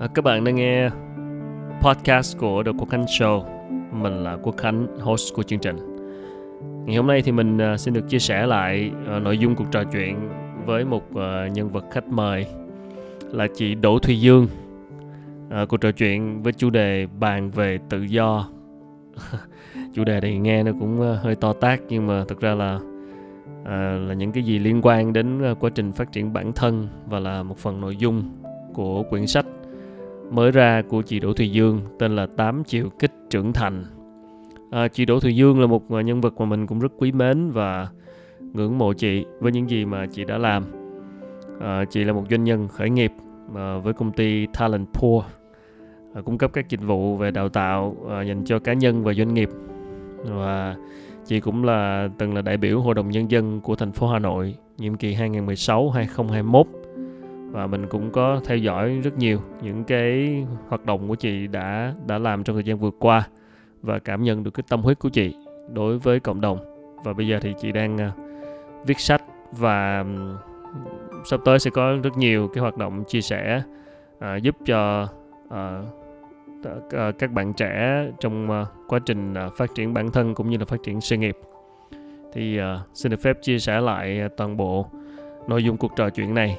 À, các bạn đang nghe podcast của The Quốc Khánh Show. Mình là Quốc Khánh, host của chương trình. Ngày hôm nay thì mình uh, xin được chia sẻ lại uh, nội dung cuộc trò chuyện với một uh, nhân vật khách mời là chị Đỗ Thùy Dương. Uh, cuộc trò chuyện với chủ đề bàn về tự do. chủ đề này nghe nó cũng uh, hơi to tác nhưng mà thực ra là uh, là những cái gì liên quan đến uh, quá trình phát triển bản thân và là một phần nội dung của quyển sách mới ra của chị Đỗ Thùy Dương tên là 8 triệu kích trưởng thành. À, chị Đỗ Thùy Dương là một à, nhân vật mà mình cũng rất quý mến và ngưỡng mộ chị với những gì mà chị đã làm. À, chị là một doanh nhân khởi nghiệp à, với công ty Talent Pool à, cung cấp các dịch vụ về đào tạo à, dành cho cá nhân và doanh nghiệp và chị cũng là từng là đại biểu hội đồng nhân dân của thành phố Hà Nội nhiệm kỳ 2016-2021 và mình cũng có theo dõi rất nhiều những cái hoạt động của chị đã đã làm trong thời gian vừa qua và cảm nhận được cái tâm huyết của chị đối với cộng đồng. Và bây giờ thì chị đang à, viết sách và sắp tới sẽ có rất nhiều cái hoạt động chia sẻ uh, giúp cho uh, các bạn trẻ trong uh, quá trình uh, phát triển bản thân cũng như là phát triển sự nghiệp. Thì uh, xin được phép chia sẻ lại toàn bộ nội dung cuộc trò chuyện này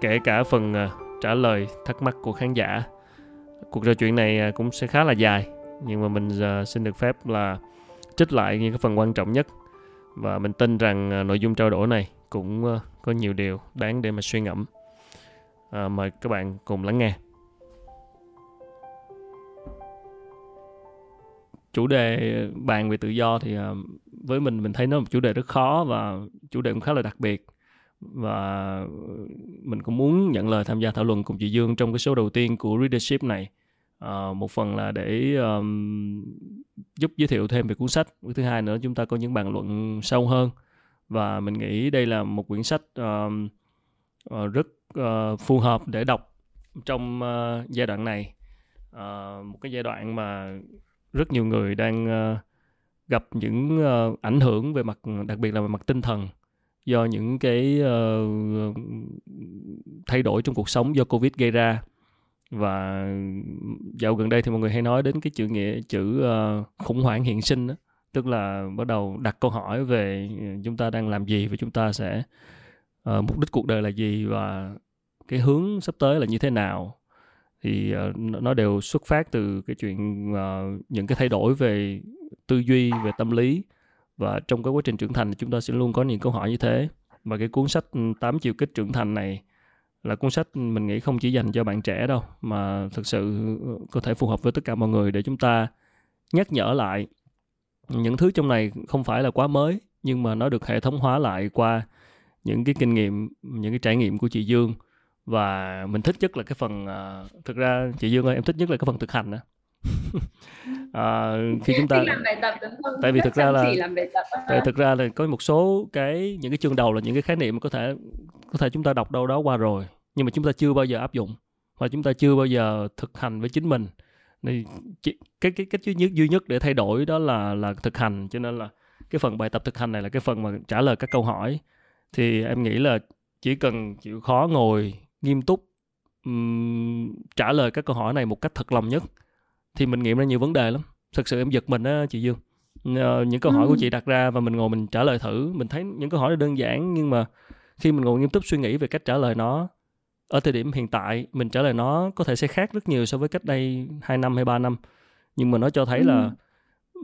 kể cả phần à, trả lời thắc mắc của khán giả cuộc trò chuyện này à, cũng sẽ khá là dài. Nhưng mà mình à, xin được phép là trích lại những cái phần quan trọng nhất. Và mình tin rằng nội dung trao đổi này cũng có nhiều điều đáng để mà suy ngẫm. À, mời các bạn cùng lắng nghe. Chủ đề bàn về tự do thì với mình mình thấy nó là một chủ đề rất khó và chủ đề cũng khá là đặc biệt và ờ, mình cũng muốn nhận lời tham gia thảo luận cùng chị Dương trong cái số đầu tiên của Readership này. À, một phần là để um, giúp giới thiệu thêm về cuốn sách. Thứ hai nữa chúng ta có những bàn luận sâu hơn. Và mình nghĩ đây là một quyển sách um, uh, rất uh, phù hợp để đọc trong uh, giai đoạn này. Uh, một cái giai đoạn mà rất nhiều người đang uh, gặp những uh, ảnh hưởng về mặt đặc biệt là về mặt tinh thần do những cái uh, thay đổi trong cuộc sống do covid gây ra. Và dạo gần đây thì mọi người hay nói đến cái chữ nghĩa chữ uh, khủng hoảng hiện sinh đó tức là bắt đầu đặt câu hỏi về ờ, chúng ta đang làm gì và chúng ta sẽ uh, mục đích cuộc đời là gì và cái hướng sắp tới là như thế nào. Thì uh, nó đều xuất phát từ cái chuyện uh, những cái thay đổi về tư duy về tâm lý và trong cái quá trình trưởng thành chúng ta sẽ luôn có những câu hỏi như thế. Và cái cuốn sách ừ, 8 chiều kích trưởng thành này là cuốn sách mình nghĩ không chỉ dành cho bạn trẻ đâu mà thực sự ừ, có thể phù hợp với tất cả mọi người để chúng ta nhắc nhở lại. Những thứ trong này không phải là quá mới nhưng mà nó được hệ thống hóa lại qua những cái kinh nghiệm những cái trải nghiệm của chị Dương. Và mình thích nhất là cái phần uh, thực ra chị Dương ơi em thích nhất là cái phần thực hành đó à, khi chúng ta làm bài tập đúng không? tại vì thực ra là làm bài tập tại thực ra là có một số cái những cái chương đầu là những cái khái niệm có thể có thể chúng ta đọc đâu đó qua rồi nhưng mà chúng ta chưa bao giờ áp dụng và chúng ta chưa bao giờ thực hành với chính mình. Thì cái cái cách duy nhất duy nhất để thay đổi đó là là thực hành cho nên là cái phần bài tập thực hành này là cái phần mà trả lời các câu hỏi. Thì em nghĩ là chỉ cần chịu khó ngồi nghiêm túc um, trả lời các câu hỏi này một cách thật lòng nhất thì mình nghiệm ra nhiều vấn đề lắm. Thực sự em giật mình á chị dương. Uh, những câu hỏi ừ. của chị đặt ra và mình ngồi mình trả lời thử. Mình thấy những câu hỏi đơn giản nhưng mà khi mình ngồi nghiêm túc suy nghĩ về cách trả lời nó ở thời điểm hiện tại mình trả lời nó có thể sẽ khác rất nhiều so với cách đây 2 năm hay 3 năm. Nhưng mà nó cho thấy ừ. là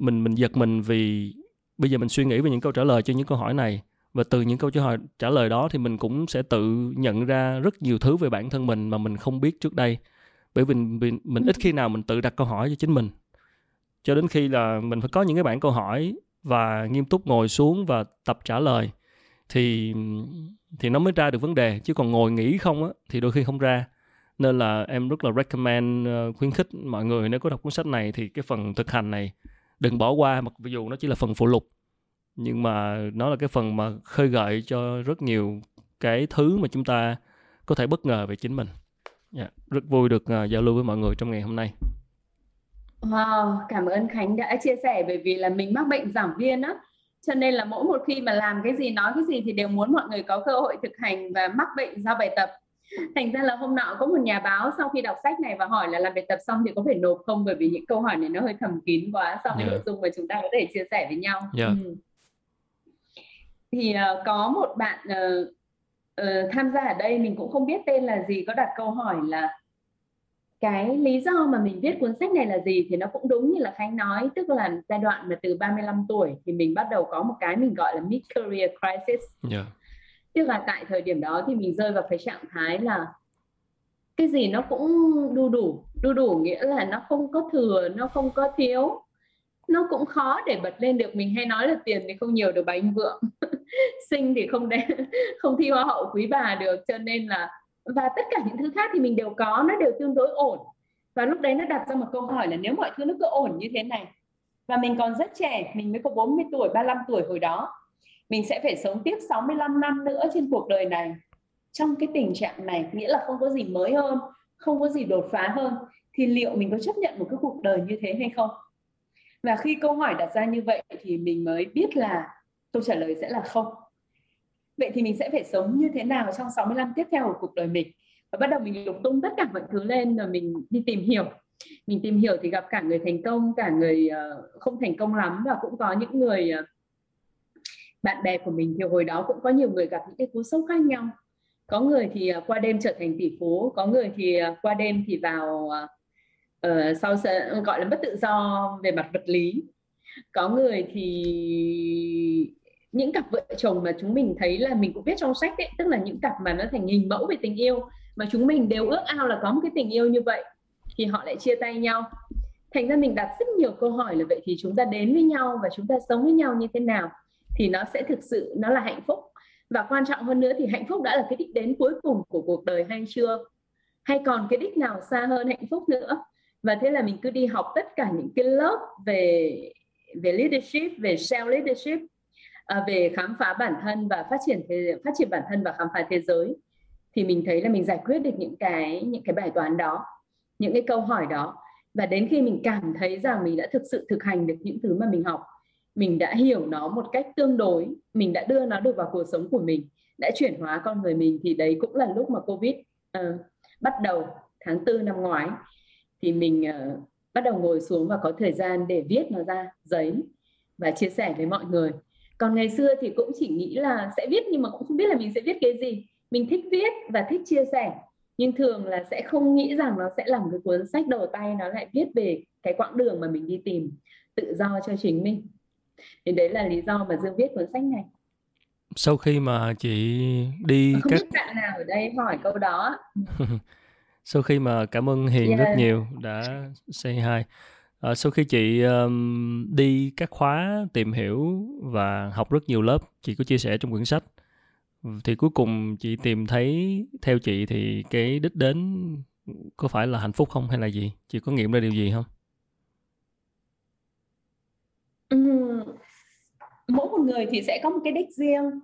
mình mình giật mình vì bây giờ mình suy nghĩ về những câu trả lời cho những câu hỏi này. Và từ những câu trả lời trả lời đó thì mình cũng sẽ tự nhận ra rất nhiều thứ về bản thân mình mà mình không biết trước đây bởi vì mình, mình ít khi nào mình tự đặt câu hỏi cho chính mình. Cho đến khi là mình phải có những cái bản câu hỏi và nghiêm túc ngồi xuống và tập trả lời thì thì nó mới ra được vấn đề. Chứ còn ngồi nghĩ không á thì đôi khi không ra. Nên là em rất là recommend ờ, khuyến khích mọi người nếu có đọc cuốn sách này thì cái phần thực hành này đừng bỏ qua mặc dù nó chỉ là phần phụ lục. Nhưng mà nó là cái phần mà khơi gợi cho rất nhiều cái thứ mà chúng ta có thể bất ngờ về chính mình yeah, dạ, rất vui được uh, giao lưu với mọi người trong ngày hôm nay Wow, cảm ơn Khánh đã chia sẻ bởi vì là mình mắc bệnh giảng viên á cho nên là mỗi một khi mà làm cái gì nói cái gì thì đều muốn mọi người có cơ hội thực hành và mắc bệnh do bài tập thành ra là hôm nọ có một nhà báo sau khi đọc sách này và hỏi là làm bài tập xong thì có phải nộp không bởi vì những câu hỏi này nó hơi thầm kín quá so với yeah. nội dung mà chúng ta có thể chia sẻ với nhau yeah. ừ. thì uh, có một bạn uh, uh, tham gia ở đây mình cũng không biết tên là gì có đặt câu hỏi là cái lý do mà mình viết cuốn sách này là gì thì nó cũng đúng như là Khánh nói tức là giai đoạn mà từ 35 tuổi thì mình bắt đầu có một cái mình gọi là mid career crisis. Yeah. tức là tại thời điểm đó thì mình rơi vào cái trạng thái là cái gì nó cũng đu đủ đu đủ nghĩa là nó không có thừa nó không có thiếu nó cũng khó để bật lên được. Mình hay nói là tiền thì không nhiều được bánh vượng sinh thì không để không thi hoa hậu quý bà được, cho nên là, và tất cả những thứ khác thì mình đều có, nó đều tương đối ổn. Và lúc đấy nó đặt ra một câu hỏi là nếu mọi thứ nó cứ ổn như thế này, và mình còn rất trẻ, mình mới có 40 tuổi 35 tuổi hồi đó, mình sẽ phải sống tiếp 65 năm nữa trên cuộc đời này. Trong cái tình trạng này, nghĩa là không có gì mới hơn, không có gì đột phá hơn, thì liệu mình có chấp nhận một cái cuộc đời như thế hay không? Và khi câu hỏi đặt ra như vậy thì mình mới biết là câu trả lời sẽ là không. Vậy thì mình sẽ phải sống như thế nào trong 60 năm tiếp theo của cuộc đời mình? Và bắt đầu mình lục tung tất cả mọi thứ lên rồi mình đi tìm hiểu. Mình tìm hiểu thì gặp cả người thành công cả người ờ, không thành công lắm. Và cũng có những người ờ, bạn bè của mình thì hồi đó cũng có nhiều người gặp những cái cú sốc khác nhau. Có người thì ờ, qua đêm trở thành tỷ phú có người thì qua đêm thì vào uh, sau gọi là mất tự do về mặt vật lý có người thì những cặp vợ chồng mà chúng mình thấy là mình cũng biết trong sách ấy, tức là những cặp mà nó thành hình mẫu về tình yêu, mà chúng mình đều ước ao là có một cái tình yêu như vậy, thì họ lại chia tay nhau. Thành ra mình đặt rất nhiều câu hỏi là vậy thì chúng ta đến với nhau và chúng ta sống với nhau như thế nào thì nó sẽ thực sự, nó là hạnh phúc. Và quan trọng hơn nữa thì hạnh phúc đã là cái đích đến cuối cùng của cuộc đời hay chưa? Hay còn cái đích nào xa hơn hạnh phúc nữa? Và thế là mình cứ đi học tất cả những cái lớp về về leadership về self leadership à, về khám phá bản thân và phát triển thế, phát triển bản thân và khám phá thế giới thì mình thấy là mình giải quyết được những cái những cái bài toán đó những cái câu hỏi đó. Và đến khi mình cảm thấy rằng mình đã thực sự thực hành được những thứ mà mình học mình đã hiểu nó một cách tương đối mình đã đưa nó được vào cuộc sống của mình đã chuyển hóa con người mình thì đấy cũng là lúc mà covid uh, bắt đầu tháng tư năm ngoái thì mình uh, bắt đầu ngồi xuống và có thời gian để viết nó ra giấy và chia sẻ với mọi người. Còn ngày xưa thì cũng chỉ nghĩ là sẽ viết nhưng mà cũng không biết là mình sẽ viết cái gì. Mình thích viết và thích chia sẻ nhưng thường là sẽ không nghĩ rằng nó sẽ là một cái cuốn sách đầu tay nó lại viết về cái quãng đường mà mình đi tìm tự do cho chính mình. Thì đấy là lý do mà dương viết cuốn sách này. Sau khi mà chị đi không các biết bạn nào ở đây hỏi câu đó sau khi mà cảm ơn hiền yeah. rất nhiều đã say hi À, sau khi chị um, đi các khóa tìm hiểu và học rất nhiều lớp, chị có chia sẻ trong quyển sách thì cuối cùng chị tìm thấy theo chị thì cái đích đến có phải là hạnh phúc không hay là gì? Chị có nghiệm ra điều gì không? mỗi một người thì sẽ có một cái đích riêng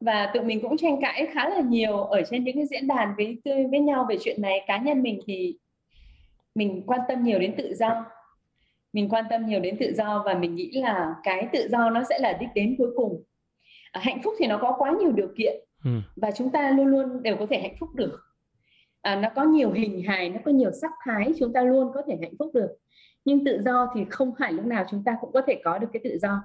và tụi mình cũng tranh cãi khá là nhiều ở trên những cái diễn đàn với với nhau về chuyện này. Cá nhân mình thì mình quan tâm nhiều đến tự do. Mình quan tâm nhiều đến tự do và mình nghĩ là cái tự do nó sẽ là đích đến cuối cùng. À, hạnh phúc thì nó có quá nhiều điều kiện ừ. và chúng ta luôn luôn đều có thể hạnh phúc được. À, nó có nhiều hình hài nó có nhiều sắc thái chúng ta luôn có thể hạnh phúc được. Nhưng tự do thì không phải lúc nào chúng ta cũng có thể có được cái tự do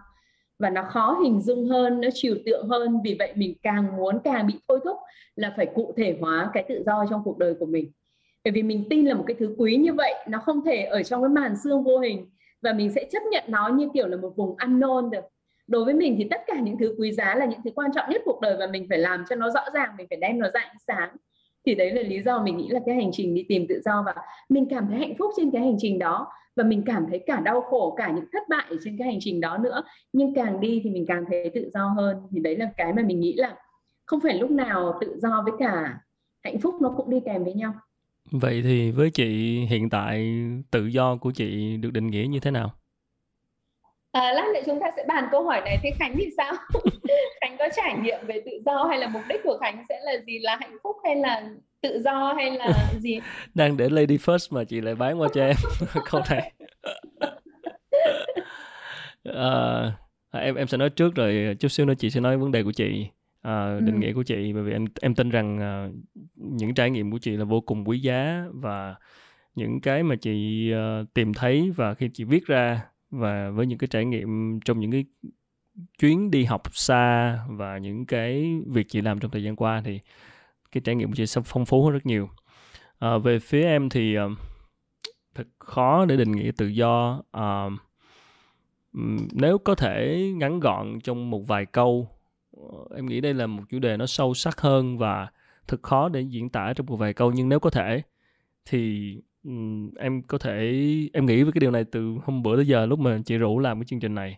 và nó khó hình dung hơn, nó trừu tượng hơn. Vì vậy mình càng muốn càng bị thôi thúc là phải cụ thể hóa cái tự do trong cuộc đời của mình. Bởi vì mình tin là một cái thứ quý như vậy, nó không thể ở trong cái màn xương vô hình. Và mình sẽ chấp nhận nó như kiểu là một vùng ăn nôn được. Đối với mình thì tất cả những thứ quý giá là những thứ quan trọng nhất cuộc đời và mình phải làm cho nó rõ ràng, mình phải đem nó ra ánh sáng. Thì đấy là lý do mình nghĩ là cái hành trình đi tìm tự do và mình cảm thấy hạnh phúc trên cái hành trình đó và mình cảm thấy cả đau khổ, cả những thất bại trên cái hành trình đó nữa. Nhưng càng đi thì mình càng thấy tự do hơn. Thì đấy là cái mà mình nghĩ là không phải lúc nào tự do với cả hạnh phúc nó cũng đi kèm với nhau. Vậy thì với chị hiện tại, tự do của chị được định nghĩa như thế nào? À, lát nữa chúng ta sẽ bàn câu hỏi này thế Khánh thì sao? Khánh có trải nghiệm về tự do hay là mục đích của Khánh sẽ là gì là hạnh phúc hay là tự do hay là gì? Đang để lady first mà chị lại bán qua cho em câu này. à, em em sẽ nói trước rồi chút xíu nữa chị sẽ nói vấn đề của chị. uh, định ừ. nghĩa của chị bởi vì em em tin rằng uh, những trải nghiệm của chị là vô cùng quý giá và những cái mà chị uh, tìm thấy và khi chị viết ra và với những cái trải nghiệm trong những cái chuyến đi học xa và những cái việc chị làm trong thời gian qua thì cái trải nghiệm của chị sẽ phong phú hơn rất nhiều. À, về phía em thì uh, thật khó để định nghĩa tự do. Uh, nếu có thể ngắn gọn trong một vài câu uh, em nghĩ đây là một chủ đề nó sâu sắc hơn và thật khó để diễn tả trong một vài câu nhưng nếu có thể thì um, em có thể em nghĩ với cái điều này từ hôm bữa tới giờ lúc mà chị rủ làm cái chương trình này.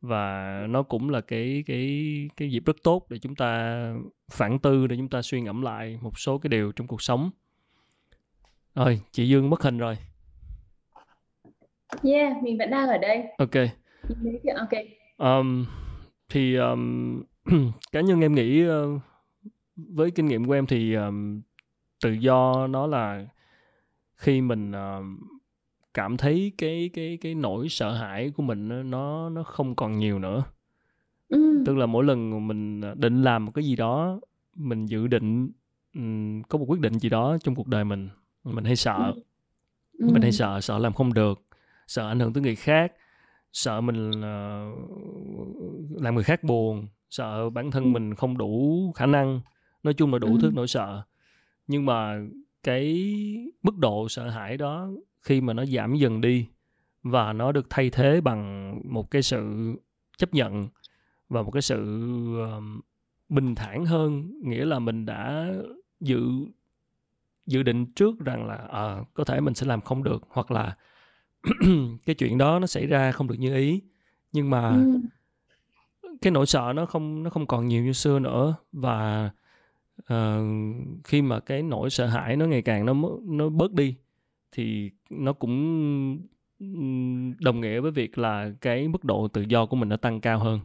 Và nó cũng là cái cái cái dịp rất tốt để chúng ta phản tư để chúng ta suy ngẫm lại một số cái điều trong cuộc sống. Rồi chị Dương mất hình rồi. Yeah mình vẫn đang ở đây. Ok. Ok. Um, thì um, cá nhân em nghĩ uh, với kinh nghiệm của em thì um, tự do nó là khi mình uh, cảm thấy cái cái cái nỗi sợ hãi của mình nó nó không còn nhiều nữa ừ. tức là mỗi lần mình định làm một cái gì đó mình dự định um, có một quyết định gì đó trong cuộc đời mình mình hay sợ ừ. mình hay sợ sợ làm không được sợ ảnh hưởng tới người khác sợ mình uh, làm người khác buồn sợ bản thân mình không đủ khả năng nói chung là đủ ừ. thứ nỗi sợ nhưng mà cái mức độ sợ hãi đó khi mà nó giảm dần đi và nó được thay thế bằng một cái sự chấp nhận và một cái sự bình thản hơn nghĩa là mình đã dự dự định trước rằng là uh, có thể mình sẽ làm không được hoặc là cái chuyện đó nó xảy ra không được như ý nhưng mà ừ. cái nỗi sợ nó không nó không còn nhiều như xưa nữa và uh, khi mà cái nỗi sợ hãi nó ngày càng nó nó bớt đi thì nó cũng đồng nghĩa với việc là cái mức độ tự do của mình nó tăng cao hơn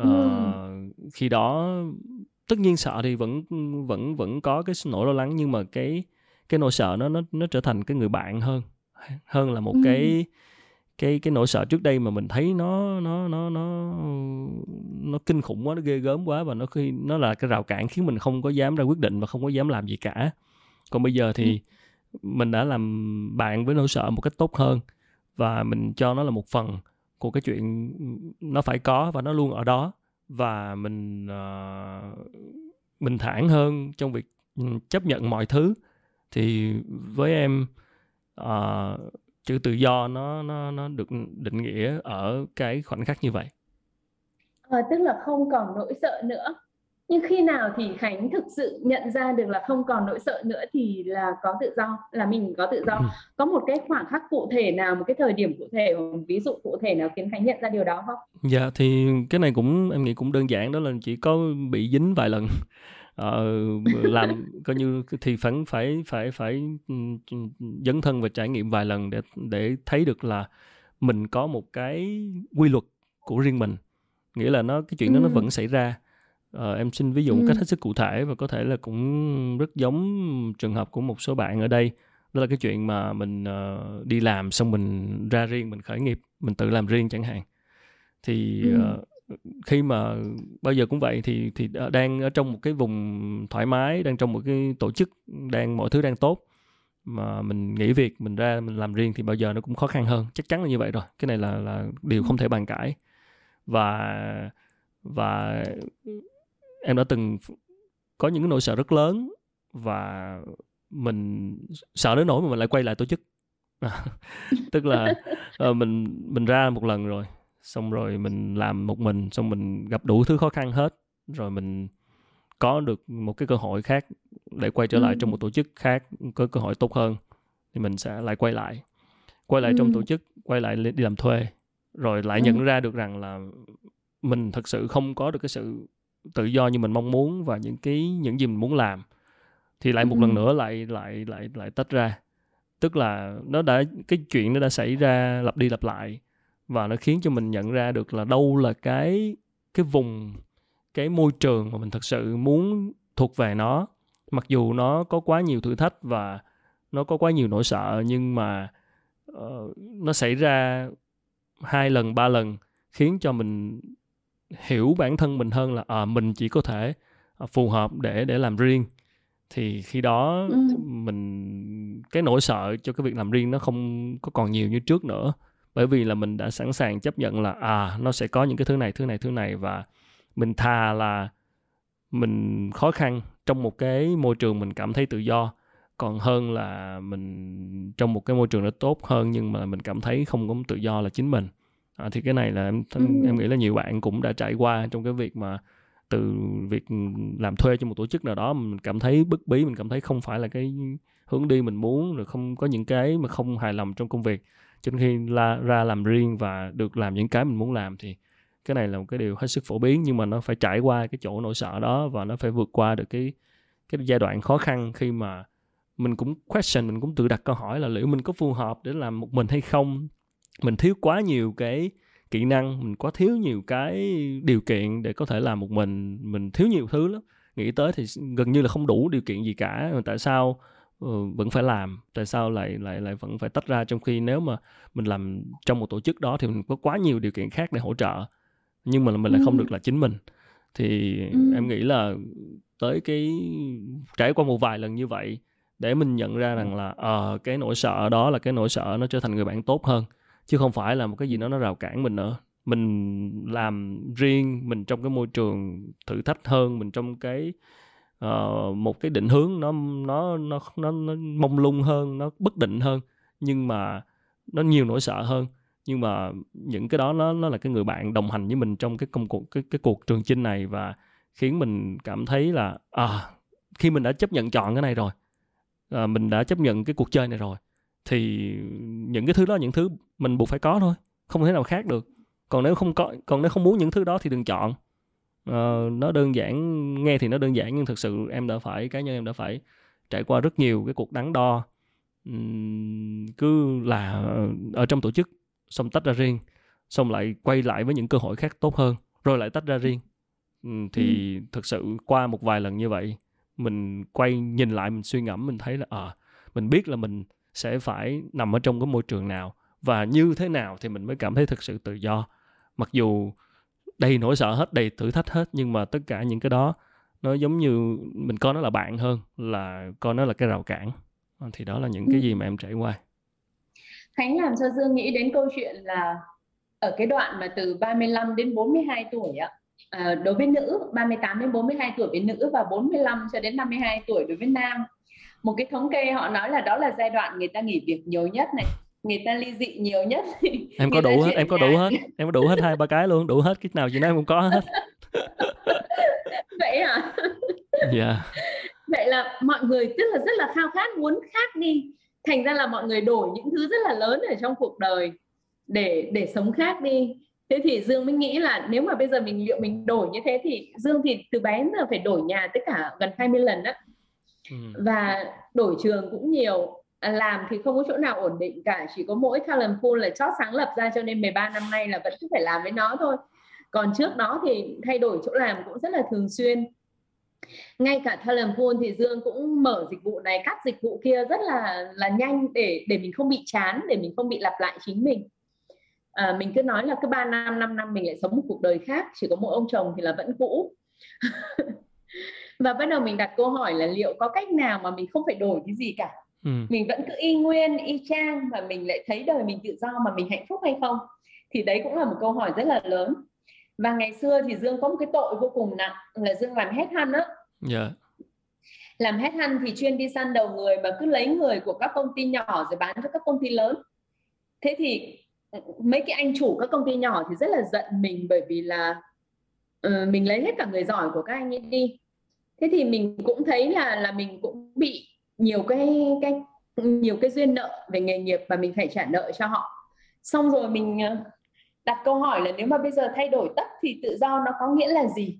uh, ừ. khi đó tất nhiên sợ thì vẫn vẫn vẫn có cái nỗi lo lắng nhưng mà cái cái nỗi sợ nó nó nó trở thành cái người bạn hơn hơn là một ừ. cái cái cái nỗi sợ trước đây mà mình thấy nó nó nó nó nó kinh khủng quá nó ghê gớm quá và nó khi nó là cái rào cản khiến mình không có dám ra quyết định và không có dám làm gì cả còn bây giờ thì ừ. mình đã làm bạn với nỗi sợ một cách tốt hơn và mình cho nó là một phần của cái chuyện nó phải có và nó luôn ở đó và mình uh, bình thản hơn trong việc ừ, chấp nhận mọi thứ thì với em uh, chữ tự do nó nó nó được định nghĩa ở cái khoảnh khắc như vậy? À, tức là không còn nỗi sợ nữa. Nhưng khi nào thì khánh thực sự nhận ra được là không còn nỗi sợ nữa thì là có tự do là mình có tự do. Ừ. có một cái khoảng khắc cụ thể nào một cái thời điểm cụ thể ví dụ cụ thể nào khiến khánh nhận ra điều đó không? Dạ thì cái này cũng em nghĩ cũng đơn giản đó là chỉ có bị dính vài lần uh, làm coi như thì phải phải phải phải dấn thân và trải nghiệm vài lần để để thấy được là mình có một cái quy luật của riêng mình. Nghĩa là nó cái chuyện đó nó vẫn xảy ra. Uh, em xin ví dụ một cách hết sức cụ thể và có thể là cũng rất giống trường hợp của một số bạn ở đây. Đó là cái chuyện mà mình uh, đi làm xong mình ra riêng mình khởi nghiệp mình tự làm riêng chẳng hạn. Thì uh, khi mà bao giờ cũng vậy thì thì đang ở trong một cái vùng thoải mái, đang trong một cái tổ chức, đang mọi thứ đang tốt. Mà mình nghỉ việc, mình ra mình làm riêng thì bao giờ nó cũng khó khăn hơn. Chắc chắn là như vậy rồi. Cái này là là điều không thể bàn cãi. Và và em đã từng có những cái nỗi sợ rất lớn và mình sợ đến nỗi mà mình lại quay lại tổ chức. Tức là ờ, mình mình ra một lần rồi xong rồi mình làm một mình xong mình gặp đủ thứ khó khăn hết rồi mình có được một cái cơ hội khác để quay trở lại ừ. trong một tổ chức khác có cơ hội tốt hơn thì mình sẽ lại quay lại quay lại ừ. trong tổ chức quay lại đi làm thuê rồi lại ừ. nhận ra được rằng là mình thật sự không có được cái sự tự do như mình mong muốn và những cái những gì mình muốn làm thì lại một ừ. lần nữa lại lại lại lại tách ra tức là nó đã cái chuyện nó đã xảy ra lặp đi lặp lại và nó khiến cho mình nhận ra được là đâu là cái cái vùng cái môi trường mà mình thật sự muốn thuộc về nó. Mặc dù nó có quá nhiều thử thách và nó có quá nhiều nỗi sợ nhưng mà uh, nó xảy ra hai lần ba lần khiến cho mình hiểu bản thân mình hơn là à, mình chỉ có thể à, phù hợp để để làm riêng. Thì khi đó ừ. mình cái nỗi sợ cho cái việc làm riêng nó không có còn nhiều như trước nữa bởi vì là mình đã sẵn sàng chấp nhận là à nó sẽ có những cái thứ này thứ này thứ này và mình thà là mình khó khăn trong một cái môi trường mình cảm thấy tự do. Còn hơn là mình trong một cái môi trường nó tốt hơn nhưng mà mình cảm thấy không có tự do là chính mình. À, thì cái này là em em nghĩ là nhiều bạn cũng đã trải qua trong cái việc mà từ việc làm thuê cho một tổ chức nào đó mình cảm thấy bức bí mình cảm thấy không phải là cái hướng đi mình muốn rồi không có những cái mà không hài lòng trong công việc cho nên khi la, ra làm riêng và được làm những cái mình muốn làm thì cái này là một cái điều hết sức phổ biến nhưng mà nó phải trải qua cái chỗ nỗi sợ đó và nó phải vượt qua được cái cái giai đoạn khó khăn khi mà mình cũng question mình cũng tự đặt câu hỏi là liệu mình có phù hợp để làm một mình hay không? Mình thiếu quá nhiều cái kỹ năng mình quá thiếu nhiều cái điều kiện để có thể làm một mình mình thiếu nhiều thứ lắm. Nghĩ tới thì gần như là không đủ điều kiện gì cả. Tại sao vẫn phải làm tại sao lại lại lại vẫn phải tách ra trong khi nếu mà mình làm trong một tổ chức đó thì mình có quá nhiều điều kiện khác để hỗ trợ nhưng mà mình lại không được là chính mình. Thì em nghĩ là tới cái trải qua một vài lần như vậy để mình nhận ra rằng là uh, cái nỗi sợ đó là cái nỗi sợ nó trở thành người bạn tốt hơn chứ không phải là một cái gì đó nó rào cản mình nữa. Mình làm riêng mình trong cái môi trường thử thách hơn mình trong cái uh, một cái định hướng nó nó nó nó nó mông lung hơn nó bất định hơn nhưng mà nó nhiều nỗi sợ hơn. Nhưng mà những cái đó nó nó là cái người bạn đồng hành với mình trong cái công cuộc cái cái cuộc trường chinh này và khiến mình cảm thấy là à khi mình đã chấp nhận chọn cái này rồi à, mình đã chấp nhận cái cuộc chơi này rồi thì những cái thứ đó những thứ mình buộc phải có thôi không thể nào khác được. Còn nếu không có còn nếu không muốn những thứ đó thì đừng chọn uh, nó đơn giản nghe thì nó đơn giản nhưng thực sự em đã phải cá nhân em đã phải trải qua rất nhiều cái cuộc đắn đo um, cứ là ở trong tổ chức xong tách ra riêng xong lại quay lại với những cơ hội khác tốt hơn rồi lại tách ra riêng um, thì ừ. thực sự qua một vài lần như vậy mình quay nhìn lại mình suy ngẫm mình thấy là à, mình biết là mình sẽ phải nằm ở trong cái môi trường nào và như thế nào thì mình mới cảm thấy thực sự tự do mặc dù đầy nỗi sợ hết đầy thử thách hết nhưng mà tất cả những cái đó nó giống như mình coi nó là bạn hơn là coi nó là cái rào cản. Thì đó là những cái gì mà em trải qua. Khánh làm cho Dương nghĩ đến câu chuyện là ở cái đoạn mà từ 35 đến 42 tuổi á à, đối với nữ 38 đến 42 tuổi với nữ và 45 cho đến 52 tuổi đối với nam. Một cái thống kê họ nói là đó là giai đoạn người ta nghỉ việc nhiều nhất này người ta ly dị nhiều nhất em có đủ hết em có đủ hết em có đủ hết hai ba cái luôn đủ hết cái nào chị nói em cũng có hết. Vậy à dạ. Yeah. vậy là mọi người tức là rất là khao khát muốn khác đi. Thành ra là mọi người đổi những thứ rất là lớn ở trong cuộc đời để để sống khác đi. Thế thì dương mới nghĩ là nếu mà bây giờ mình liệu mình đổi như thế thì dương thì từ bé giờ phải đổi nhà tất cả gần 20 lần đó ừ. và đổi trường cũng nhiều À, làm thì không có chỗ nào ổn định cả chỉ có mỗi talent pool là chót sáng lập ra cho nên 13 năm nay là vẫn cứ phải làm với nó thôi. Còn trước đó thì thay đổi chỗ làm cũng rất là thường xuyên. Ngay cả talent pool thì dương cũng mở dịch vụ này cắt dịch vụ kia rất là là nhanh để để mình không bị chán để mình không bị lặp lại chính mình. À, mình cứ nói là cứ 3 năm 5 năm mình lại sống một cuộc đời khác chỉ có một ông chồng thì là vẫn cũ. Và bắt đầu mình đặt câu hỏi là liệu có cách nào mà mình không phải đổi cái gì cả? Ừ. mình vẫn cứ y nguyên y chang mà mình lại thấy đời mình tự do mà mình hạnh phúc hay không? Thì đấy cũng là một câu hỏi rất là lớn. Và ngày xưa thì dương có một cái tội vô cùng nặng là dương làm hết hăn á. Yeah. làm hết hăn thì chuyên đi săn đầu người mà cứ lấy người của các công ty nhỏ rồi bán cho các công ty lớn. Thế thì mấy cái anh chủ các công ty nhỏ thì rất là giận mình bởi vì là uh, mình lấy hết cả người giỏi của các anh ấy đi. Thế thì mình cũng thấy là là mình cũng bị nhiều cái cái nhiều cái duyên nợ về nghề nghiệp và mình phải trả nợ cho họ. Xong rồi mình ờ, đặt câu hỏi là nếu mà bây giờ thay đổi tất thì tự do nó có nghĩa là gì?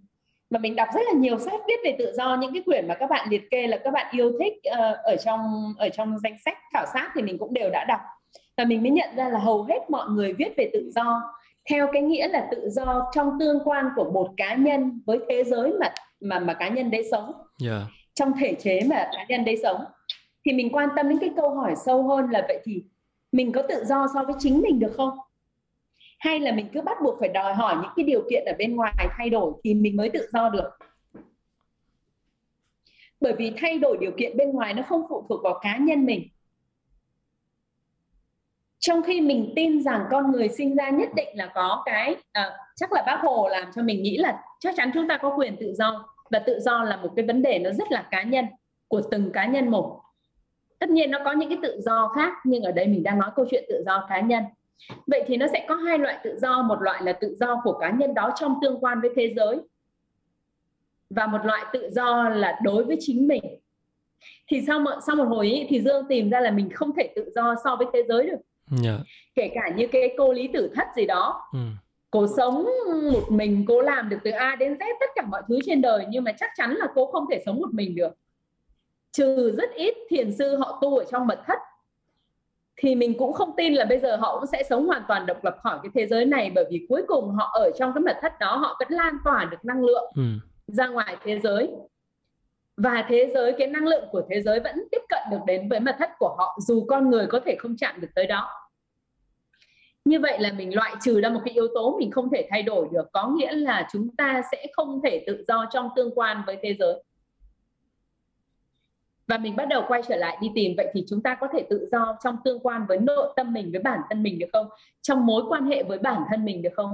Mà mình đọc rất là nhiều sách viết về tự do những cái quyển mà các bạn liệt kê là các bạn yêu thích uh, ở trong ở trong danh sách khảo sát thì mình cũng đều đã đọc. Và mình mới nhận ra là hầu hết mọi người viết về tự do theo cái nghĩa là tự do trong tương quan của một cá nhân với thế giới mà mà mà cá nhân đấy sống. Yeah trong thể chế mà cá nhân đấy sống thì mình quan tâm đến cái câu hỏi sâu hơn là vậy thì mình có tự do so với chính mình được không? Hay là mình cứ bắt buộc phải đòi hỏi những cái điều kiện ở bên ngoài thay đổi thì mình mới tự do được? Bởi vì thay đổi điều kiện bên ngoài nó không phụ thuộc vào cá nhân mình. Trong khi mình tin rằng con người sinh ra nhất định là có cái à, chắc là bác hồ làm cho mình nghĩ là chắc chắn chúng ta có quyền tự do và tự do là một cái vấn đề nó rất là cá nhân của từng cá nhân một tất nhiên nó có những cái tự do khác nhưng ở đây mình đang nói câu chuyện tự do cá nhân vậy thì nó sẽ có hai loại tự do một loại là tự do của cá nhân đó trong tương quan với thế giới và một loại tự do là đối với chính mình thì sau một sau một hồi ý, thì dương tìm ra là mình không thể tự do so với thế giới được yeah. Dạ. kể cả như cái cô lý tử thất gì đó ừ. Cô sống một mình cô làm được từ a đến z tất cả mọi thứ trên đời nhưng mà chắc chắn là cô không thể sống một mình được. Trừ rất ít thiền sư họ tu ở trong mật thất thì mình cũng không tin là bây giờ họ cũng sẽ sống hoàn toàn độc lập khỏi cái thế giới này bởi vì cuối cùng họ ở trong cái mật thất đó họ vẫn lan tỏa được năng lượng ừ. ra ngoài thế giới. Và thế giới cái năng lượng của thế giới vẫn tiếp cận được đến với mật thất của họ dù con người có thể không chạm được tới đó như vậy là mình loại trừ ra một cái yếu tố mình không thể thay đổi được có nghĩa là chúng ta sẽ không thể tự do trong tương quan với thế giới. Và mình bắt đầu quay trở lại đi tìm vậy thì chúng ta có thể tự do trong tương quan với nội tâm mình với bản thân mình được không? Trong mối quan hệ với bản thân mình được không?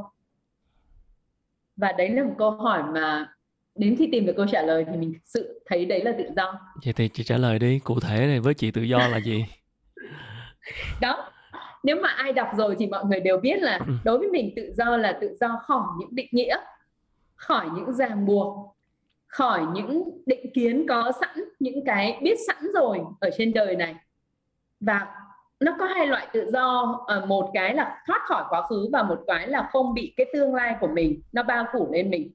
Và đấy là một câu hỏi mà đến khi tìm được câu trả lời thì mình thực sự thấy đấy là tự do. Vậy thì chị trả lời đi cụ thể này với chị tự do là gì? Đó nếu mà ai đọc rồi thì mọi người đều biết là ừ. đối với mình tự do là tự do khỏi những định nghĩa khỏi những ràng buộc khỏi những định kiến có sẵn những cái biết sẵn rồi ở trên đời này. Và nó có hai loại tự do ờ, một cái là thoát khỏi quá khứ và một cái là không bị cái tương lai của mình nó bao phủ lên mình.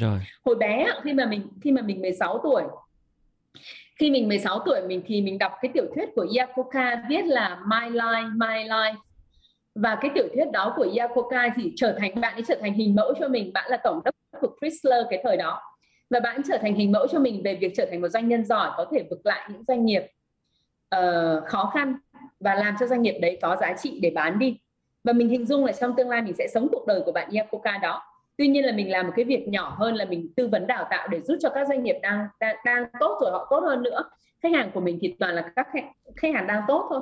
Rồi. Hồi bé khi mà mình khi mà mình 16 tuổi khi mình 16 tuổi mình thì mình đọc cái tiểu thuyết của Iacocca viết là My Life My Life. Và cái tiểu thuyết đó của Iacocca thì trở thành bạn ấy trở thành hình mẫu cho mình. Bạn là tổng đốc của Chrysler cái thời đó. Và bạn trở thành hình mẫu cho mình về việc trở thành một doanh nhân giỏi có thể vực lại những doanh nghiệp uh, khó khăn và làm cho doanh nghiệp đấy có giá trị để bán đi. Và mình hình dung là trong tương lai mình sẽ sống cuộc đời của bạn Iacocca đó tuy nhiên là mình làm một cái việc nhỏ hơn là mình tư vấn đào tạo để giúp cho các doanh nghiệp đang đang, đang tốt rồi họ tốt hơn nữa. Khách hàng của mình thì toàn là các khách, khách hàng đang tốt thôi.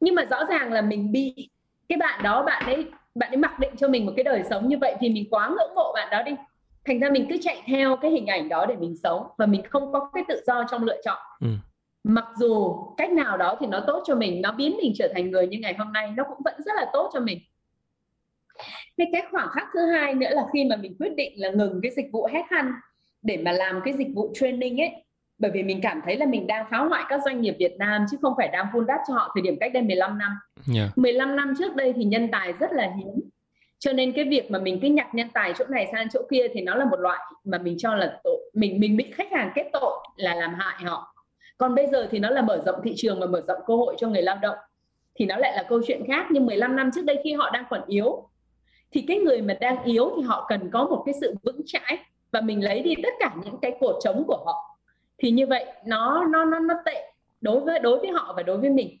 Nhưng mà rõ ràng là mình bị cái bạn đó bạn ấy bạn ấy mặc định cho mình một cái đời sống như vậy thì mình quá ngưỡng mộ bạn đó đi. Thành ra mình cứ chạy theo cái hình ảnh đó để mình sống và mình không có cái tự do trong lựa chọn. Ừ. mặc dù cách nào đó thì nó tốt cho mình nó biến mình trở thành người như ngày hôm nay nó cũng vẫn rất là tốt cho mình cái cái khoảng khắc thứ hai nữa là khi mà mình quyết định là ngừng cái dịch vụ hết hăn để mà làm cái dịch vụ training ấy bởi vì mình cảm thấy là mình đang phá hoại các doanh nghiệp Việt Nam chứ không phải đang vun đắp cho họ thời điểm cách đây 15 năm. Yeah. 15 năm trước đây thì nhân tài rất là hiếm cho nên cái việc mà mình cứ nhặt nhân tài chỗ này sang chỗ kia thì nó là một loại mà mình cho là tội mình mình bị khách hàng kết tội là làm hại họ còn bây giờ thì nó là mở rộng thị trường và mở rộng cơ hội cho người lao động thì nó lại là câu chuyện khác nhưng 15 năm trước đây khi họ đang còn yếu thì cái người mà đang yếu thì họ cần có một cái sự vững chãi và mình lấy đi tất cả những cái cột trống của họ. Thì như vậy, nó nó nó nó tệ đối với đối với họ và đối với mình.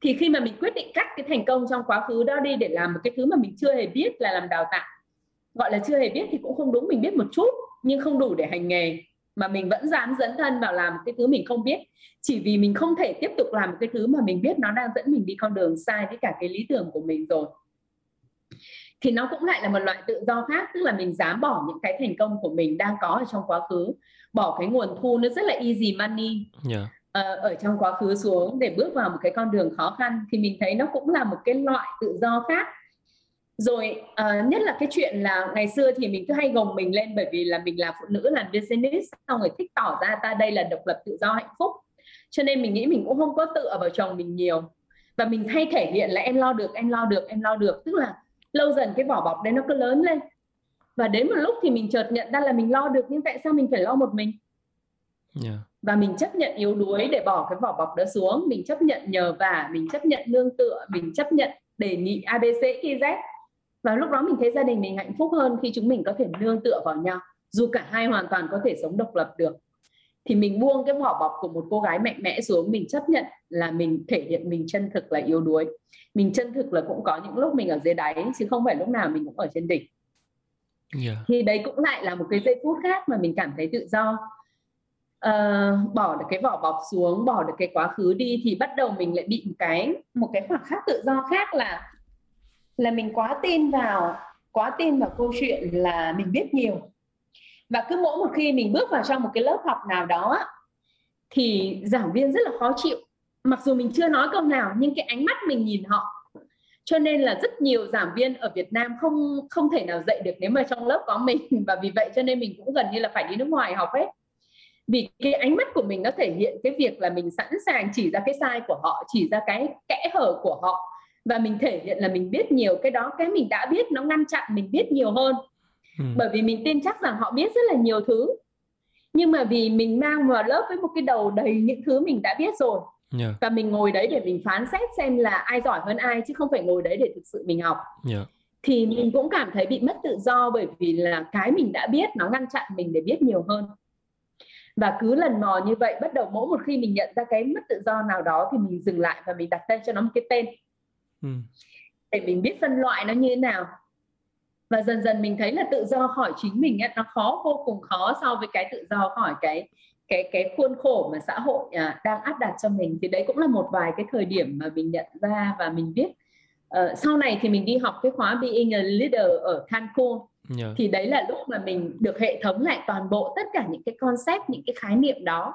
Thì khi mà mình quyết định cắt cái thành công trong quá khứ đó đi để làm một cái thứ mà mình chưa hề biết là làm đào tạo, gọi là chưa hề biết thì cũng không đúng, mình biết một chút nhưng không đủ để hành nghề, mà mình vẫn dám dẫn thân vào làm cái thứ mình không biết. Chỉ vì mình không thể tiếp tục làm cái thứ mà mình biết nó đang dẫn mình đi con đường sai với cả cái lý tưởng của mình rồi thì nó cũng lại là một loại tự do khác tức là mình dám bỏ những cái thành công của mình đang có ở trong quá khứ. Bỏ cái nguồn thu nó rất là easy money. Yeah uh, ở trong quá khứ xuống để bước vào một cái con đường khó khăn thì mình thấy nó cũng là một cái loại tự do khác. Rồi uh, nhất là cái chuyện là ngày xưa thì mình cứ hay gồng mình lên bởi vì là mình là phụ nữ làm business xong rồi thích tỏ ra ta đây là độc lập tự do hạnh phúc. Cho nên mình nghĩ mình cũng không có tựa vào chồng mình nhiều. Và mình hay thể hiện là em lo được em lo được em lo được. Tức là lâu dần cái vỏ bọc đấy nó cứ lớn lên. Và đến một lúc thì mình chợt nhận ra là mình lo được nhưng tại sao mình phải lo một mình? Yeah. Và mình chấp nhận yếu đuối để bỏ cái vỏ bọc đó xuống. Mình chấp nhận nhờ vả mình chấp nhận nương tựa mình chấp nhận đề nghị abc khi z. Và lúc đó mình thấy gia đình mình hạnh phúc hơn khi chúng mình có thể nương tựa vào nhau dù cả hai hoàn toàn có thể sống độc lập được thì mình buông cái vỏ bọc của một cô gái mạnh mẽ xuống mình chấp nhận là mình thể hiện mình chân thực là yếu đuối. Mình chân thực là cũng có những lúc mình ở dưới đáy chứ không phải lúc nào mình cũng ở trên đỉnh. Yeah. thì đấy cũng lại là một cái giây phút khác mà mình cảm thấy tự do. Uh, bỏ được cái vỏ bọc xuống bỏ được cái quá khứ đi thì bắt đầu mình lại bị một cái một cái khoảng khắc tự do khác là là mình quá tin vào quá tin vào câu chuyện là mình biết nhiều và cứ mỗi một khi mình bước vào trong một cái lớp học nào đó, thì giảng viên rất là khó chịu. Mặc dù mình chưa nói câu nào, nhưng cái ánh mắt mình nhìn họ. Cho nên là rất nhiều giảng viên ở Việt Nam không không thể nào dạy được nếu mà trong lớp có mình. Và vì vậy cho nên mình cũng gần như là phải đi nước ngoài học hết vì cái ánh mắt của mình nó thể hiện cái việc là mình sẵn sàng chỉ ra cái sai của họ, chỉ ra cái kẽ hở của họ. Và mình thể hiện là mình biết nhiều cái đó. Cái mình đã biết nó ngăn chặn mình biết nhiều hơn ừ. bởi vì mình tin chắc rằng họ biết rất là nhiều thứ nhưng mà vì mình mang vào lớp với một cái đầu đầy những thứ mình đã biết rồi yeah. và mình ngồi đấy để mình phán xét xem là ai giỏi hơn ai chứ không phải ngồi đấy để thực sự mình học yeah. thì mình cũng cảm thấy bị mất tự do bởi vì là cái mình đã biết nó ngăn chặn mình để biết nhiều hơn và cứ lần mò như vậy bắt đầu mỗi một khi mình nhận ra cái mất tự do nào đó thì mình dừng lại và mình đặt tên cho nó một cái tên ừ. để mình biết phân loại nó như thế nào và dần dần mình thấy là tự do khỏi chính mình ấy, nó khó vô cùng khó so với cái tự do khỏi cái cái cái khuôn khổ mà xã hội à, đang áp đặt cho mình. Thì đấy cũng là một vài cái thời điểm mà mình nhận ra và mình biết. Uh, sau này thì mình đi học cái khóa Being a Leader ở Cancun. Yeah. Dạ. thì đấy là lúc mà mình được hệ thống lại toàn bộ tất cả những cái concept những cái khái niệm đó.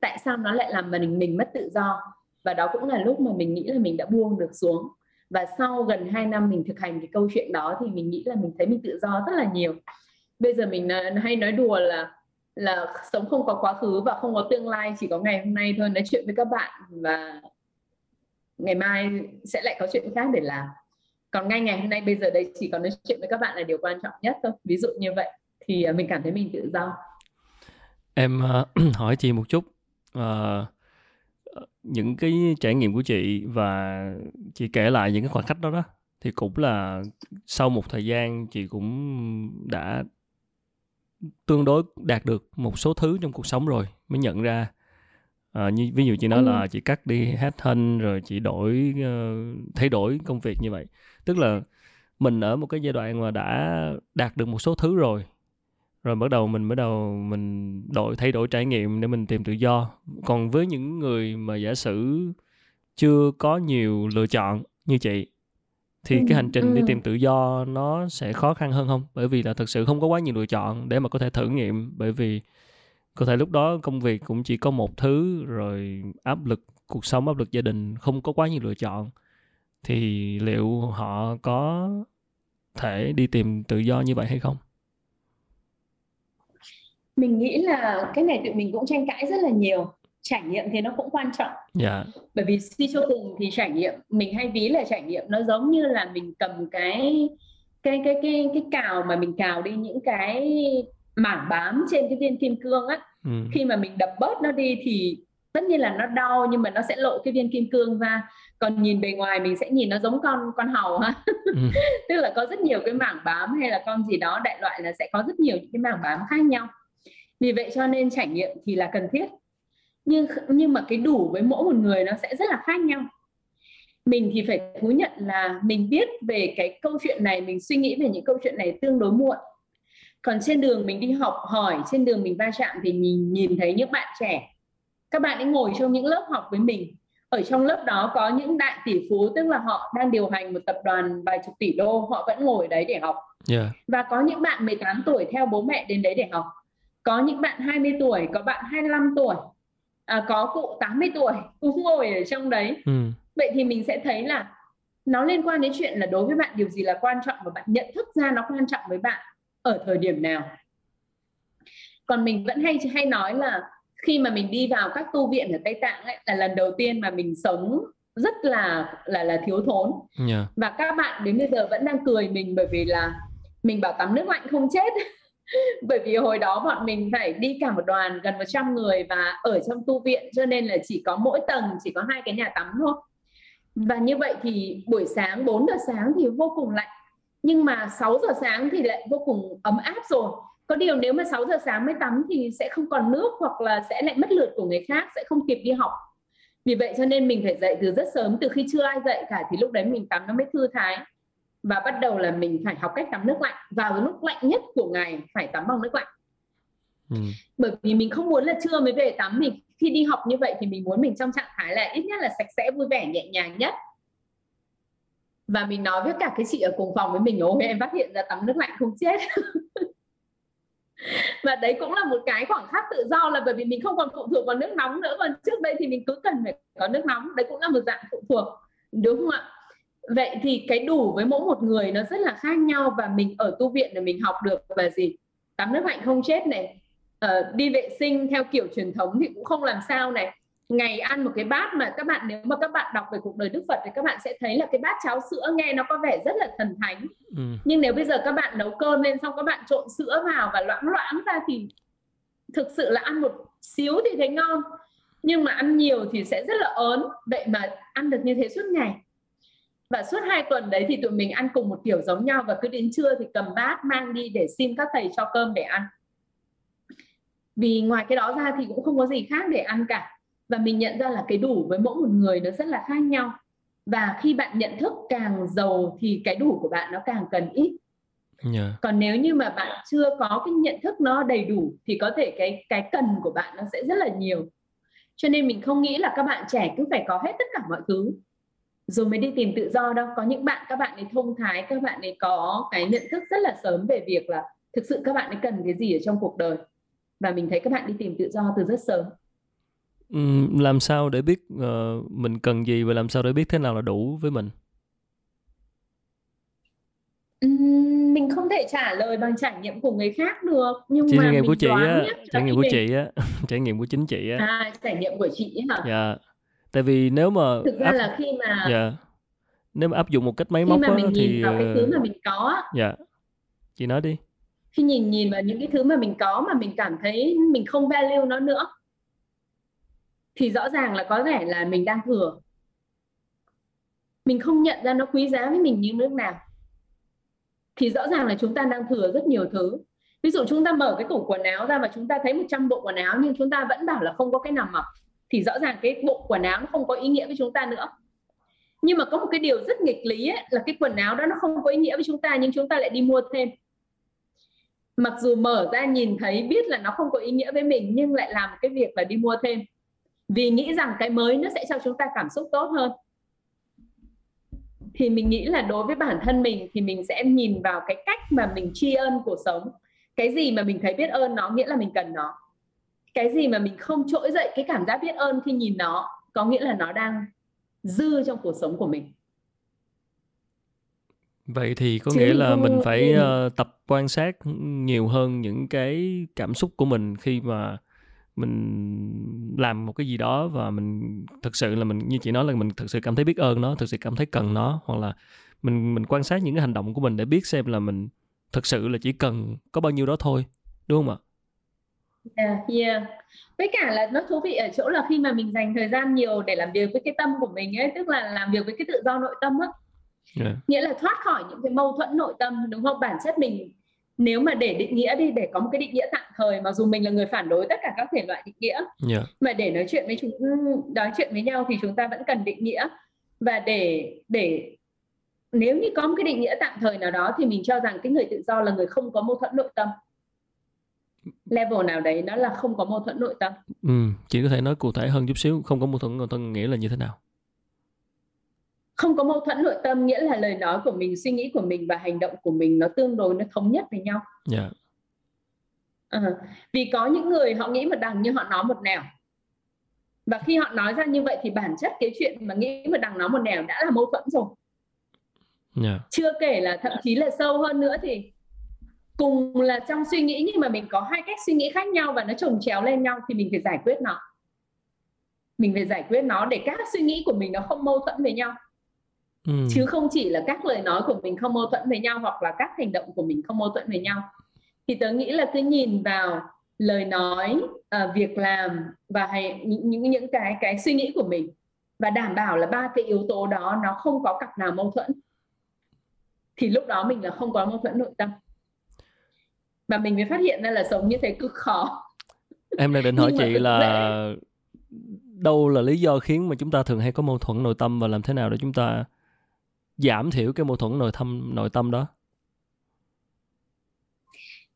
Tại sao nó lại làm mình mình mất tự do? Và đó cũng là lúc mà mình nghĩ là mình đã buông được xuống và sau gần 2 năm mình thực hành cái câu chuyện đó thì mình nghĩ là mình thấy mình tự do rất là nhiều. Bây giờ mình ờ, hay nói đùa là là sống không có quá khứ và không có tương lai chỉ có ngày hôm nay thôi nói chuyện với các bạn và ngày mai sẽ lại có chuyện khác để làm. Còn ngay ngày hôm nay bây giờ đây chỉ còn nói chuyện với các bạn là điều quan trọng nhất thôi. Ví dụ như vậy thì ờ, mình cảm thấy mình tự do. Em uh, hỏi chị một chút. Uh, những cái trải nghiệm của chị và chị kể lại những cái khoảnh khắc đó đó thì cũng là sau một thời gian chị cũng đã tương đối đạt được một số thứ trong cuộc sống rồi mới nhận ra à, như ví dụ chị nói ừ. là chị cắt đi hết thân rồi chị đổi uh, thay đổi công việc như vậy tức là mình ở một cái giai đoạn mà đã đạt được một số thứ rồi rồi bắt đầu mình bắt đầu mình đổi thay đổi trải nghiệm để mình tìm tự do. Còn với những người mà giả sử chưa có nhiều lựa chọn như chị thì ừ, cái hành trình ừ. đi tìm tự do nó sẽ khó khăn hơn không? Bởi vì là thực sự không có quá nhiều lựa chọn để mà có thể thử nghiệm. Bởi vì có thể lúc đó công việc cũng chỉ có một thứ rồi áp lực cuộc sống áp lực gia đình không có quá nhiều lựa chọn. Thì liệu họ có thể đi tìm tự do như vậy hay không mình nghĩ là cái này tụi mình cũng tranh cãi rất là nhiều trải nghiệm thì nó cũng quan trọng yeah. Dạ. bởi vì suy cho cùng thì trải nghiệm mình hay ví là trải nghiệm nó giống như là mình cầm cái cái cái cái cái cào mà mình cào đi những cái mảng bám trên cái viên kim cương á ừ. khi mà mình đập bớt nó đi thì tất nhiên là nó đau nhưng mà nó sẽ lộ cái viên kim cương ra còn nhìn bề ngoài mình sẽ nhìn nó giống con con hầu ha ừ. tức là có rất nhiều cái mảng bám hay là con gì đó đại loại là sẽ có rất nhiều những cái mảng bám khác nhau vì vậy cho nên trải nghiệm thì là cần thiết. Nhưng nhưng mà cái đủ với mỗi một người nó sẽ rất là khác nhau. Mình thì phải thú nhận là mình biết về cái câu chuyện này mình suy nghĩ về những câu chuyện này tương đối muộn. Còn trên đường mình đi học hỏi trên đường mình va chạm thì nhìn nhìn thấy những bạn trẻ. Các bạn ấy ngồi trong những lớp học với mình. Ở trong lớp đó có những đại tỷ phú tức là họ đang điều hành một tập đoàn vài chục tỷ đô họ vẫn ngồi đấy để học. Yeah. và có những bạn 18 tuổi theo bố mẹ đến đấy để học có những bạn 20 tuổi có bạn 25 tuổi à, có cụ 80 tuổi cũng ngồi ở trong đấy ừ. vậy thì mình sẽ thấy là nó liên quan đến chuyện là đối với bạn điều gì là quan trọng và bạn nhận thức ra nó quan trọng với bạn ở thời điểm nào còn mình vẫn hay hay nói là khi mà mình đi vào các tu viện ở Tây Tạng ấy, là lần đầu tiên mà mình sống rất là là là thiếu thốn yeah. và các bạn đến bây giờ vẫn đang cười mình bởi vì là mình bảo tắm nước lạnh không chết bởi vì hồi đó bọn mình phải đi cả một đoàn, gần 100 người và ở trong tu viện, cho nên là chỉ có mỗi tầng, chỉ có hai cái nhà tắm thôi. Và như vậy thì buổi sáng 4 giờ sáng thì vô cùng lạnh. Nhưng mà 6 giờ sáng thì lại vô cùng ấm áp rồi. Có điều nếu mà 6 giờ sáng mới tắm thì sẽ không còn nước, hoặc là sẽ lại mất lượt của người khác, sẽ không kịp đi học. Vì vậy cho nên mình phải dậy từ rất sớm, từ khi chưa ai dậy cả thì lúc đấy mình tắm nó mới thư thái và bắt đầu là mình phải học cách tắm nước lạnh. Vào lúc lạnh nhất của ngày phải tắm bằng nước lạnh. Ừ. bởi vì mình không muốn là trưa mới về tắm. Mình khi đi học như vậy thì mình muốn mình trong trạng thái là ít nhất là sạch sẽ vui vẻ nhẹ nhàng nhất. Và mình nói với cả cái chị ở cùng phòng với mình ôi em phát hiện ra tắm nước lạnh không chết. Và đấy cũng là một cái khoảng khắc tự do là bởi vì mình không còn phụ thuộc vào nước nóng nữa. Còn trước đây thì mình cứ cần phải có nước nóng. Đấy cũng là một dạng phụ thuộc đúng không ạ vậy thì cái đủ với mỗi một người nó rất là khác nhau và mình ở tu viện để mình học được là gì? Tắm nước lạnh không chết này uh, đi vệ sinh theo kiểu truyền thống thì cũng không làm sao này. Ngày ăn một cái bát mà các bạn nếu mà các bạn đọc về cuộc đời Đức Phật thì các bạn sẽ thấy là cái bát cháo sữa nghe nó có vẻ rất là thần thánh. Ừ. nhưng nếu bây giờ các bạn nấu cơm lên xong các bạn trộn sữa vào và loãng loãng ra thì thực sự là ăn một xíu thì thấy ngon. Nhưng mà ăn nhiều thì sẽ rất là ớn. Vậy mà ăn được như thế suốt ngày và suốt hai tuần đấy thì tụi mình ăn cùng một kiểu giống nhau và cứ đến trưa thì cầm bát mang đi để xin các thầy cho cơm để ăn. Vì ngoài cái đó ra thì cũng không có gì khác để ăn cả. Và mình nhận ra là cái đủ với mỗi một người nó rất là khác nhau. Và khi bạn nhận thức càng giàu thì cái đủ của bạn nó càng cần ít. Yeah. Dạ. còn nếu như mà bạn chưa có cái nhận thức nó đầy đủ thì có thể cái cái cần của bạn nó sẽ rất là nhiều. Cho nên mình không nghĩ là các bạn trẻ cứ phải có hết tất cả mọi thứ rồi mới đi tìm tự do đâu có những bạn các bạn ấy thông thái các bạn ấy có cái nhận thức rất là sớm về việc là thực sự các bạn ấy cần cái gì ở trong cuộc đời. Và mình thấy các bạn đi tìm tự do từ rất sớm. Làm sao để biết uh, mình cần gì và làm sao để biết thế nào là đủ với mình? Mình không thể trả lời bằng trải nghiệm của người khác được nhưng Chỉ mà trải nghiệm của chị á. trải nghiệm của chị á. Trải nghiệm của chính chị á. À trải nghiệm của chị hả? Dạ tại vì nếu mà thực ra áp... là khi mà dạ. Nếu mà áp dụng một cách máy móc khi mà mình á, nhìn thì vào cái thứ mà mình có dạ. Chị nói đi. Khi nhìn nhìn vào những cái thứ mà mình có mà mình cảm thấy mình không value nó nữa thì rõ ràng là có vẻ là mình đang thừa. Mình không nhận ra nó quý giá với mình như nước nào. Thì rõ ràng là chúng ta đang thừa rất nhiều thứ. Ví dụ chúng ta mở cái tủ quần áo ra và chúng ta thấy 100 bộ quần áo nhưng chúng ta vẫn bảo là không có cái nào mặc thì rõ ràng cái bộ quần áo nó không có ý nghĩa với chúng ta nữa. Nhưng mà có một cái điều rất nghịch lý ấy, là cái quần áo đó nó không có ý nghĩa với chúng ta nhưng chúng ta lại đi mua thêm. Mặc dù mở ra nhìn thấy biết là nó không có ý nghĩa với mình nhưng lại làm cái việc là đi mua thêm. Vì nghĩ rằng cái mới nó sẽ cho chúng ta cảm xúc tốt hơn. Thì mình nghĩ là đối với bản thân mình thì mình sẽ nhìn vào cái cách mà mình tri ân cuộc sống. Cái gì mà mình thấy biết ơn nó nghĩa là mình cần nó cái gì mà mình không trỗi dậy cái cảm giác biết ơn khi nhìn nó có nghĩa là nó đang dư trong cuộc sống của mình vậy thì có Chứ nghĩa là mình phải uh, tập quan sát nhiều hơn những cái cảm xúc của mình khi mà mình làm một cái gì đó và mình thực sự là mình như chị nói là mình thực sự cảm thấy biết ơn nó thực sự cảm thấy cần nó hoặc là mình mình quan sát những cái hành động của mình để biết xem là mình thực sự là chỉ cần có bao nhiêu đó thôi đúng không ạ? Yeah, yeah. Với cả là nó thú vị ở chỗ là khi mà mình dành thời gian nhiều để làm việc với cái tâm của mình ấy, tức là làm việc với cái tự do nội tâm á. Yeah. Nghĩa là thoát khỏi những cái mâu thuẫn nội tâm đúng không? Bản chất mình nếu mà để định nghĩa đi để có một cái định nghĩa tạm thời mặc dù mình là người phản đối tất cả các thể loại định nghĩa yeah. Dạ. mà để nói chuyện với chúng nói chuyện với nhau thì chúng ta vẫn cần định nghĩa và để để nếu như có một cái định nghĩa tạm thời nào đó thì mình cho rằng cái người tự do là người không có mâu thuẫn nội tâm level nào đấy nó là không có mâu thuẫn nội tâm ừ, chị có thể nói cụ thể hơn chút xíu không có mâu thuẫn nội tâm nghĩa là như thế nào không có mâu thuẫn nội tâm nghĩa là lời nói của mình suy nghĩ của mình và hành động của mình nó tương đối nó thống nhất với nhau yeah. Dạ. à, vì có những người họ nghĩ một đằng nhưng họ nói một nẻo và khi họ nói ra như vậy thì bản chất cái chuyện mà nghĩ một đằng nói một nẻo đã là mâu thuẫn rồi yeah. Dạ. chưa kể là thậm chí là sâu hơn nữa thì cùng là trong suy nghĩ nhưng mà mình có hai cách suy nghĩ khác nhau và nó chồng chéo lên nhau thì mình phải giải quyết nó. Mình phải giải quyết nó để các suy nghĩ của mình nó không mâu thuẫn với nhau. Ừ. chứ không chỉ là các lời nói của mình không mâu thuẫn với nhau hoặc là các hành động của mình không mâu thuẫn với nhau. Thì tớ nghĩ là cứ nhìn vào lời nói uh, việc làm và hay, những, những những cái cái suy nghĩ của mình và đảm bảo là ba cái yếu tố đó nó không có cặp nào mâu thuẫn thì lúc đó mình là không có mâu thuẫn nội tâm và mình mới phát hiện ra là sống như thế cực khó. Em đang định hỏi chị là đâu là lý do khiến mà chúng ta thường hay có mâu thuẫn nội tâm và làm thế nào để chúng ta giảm thiểu cái mâu thuẫn nội tâm nội tâm đó?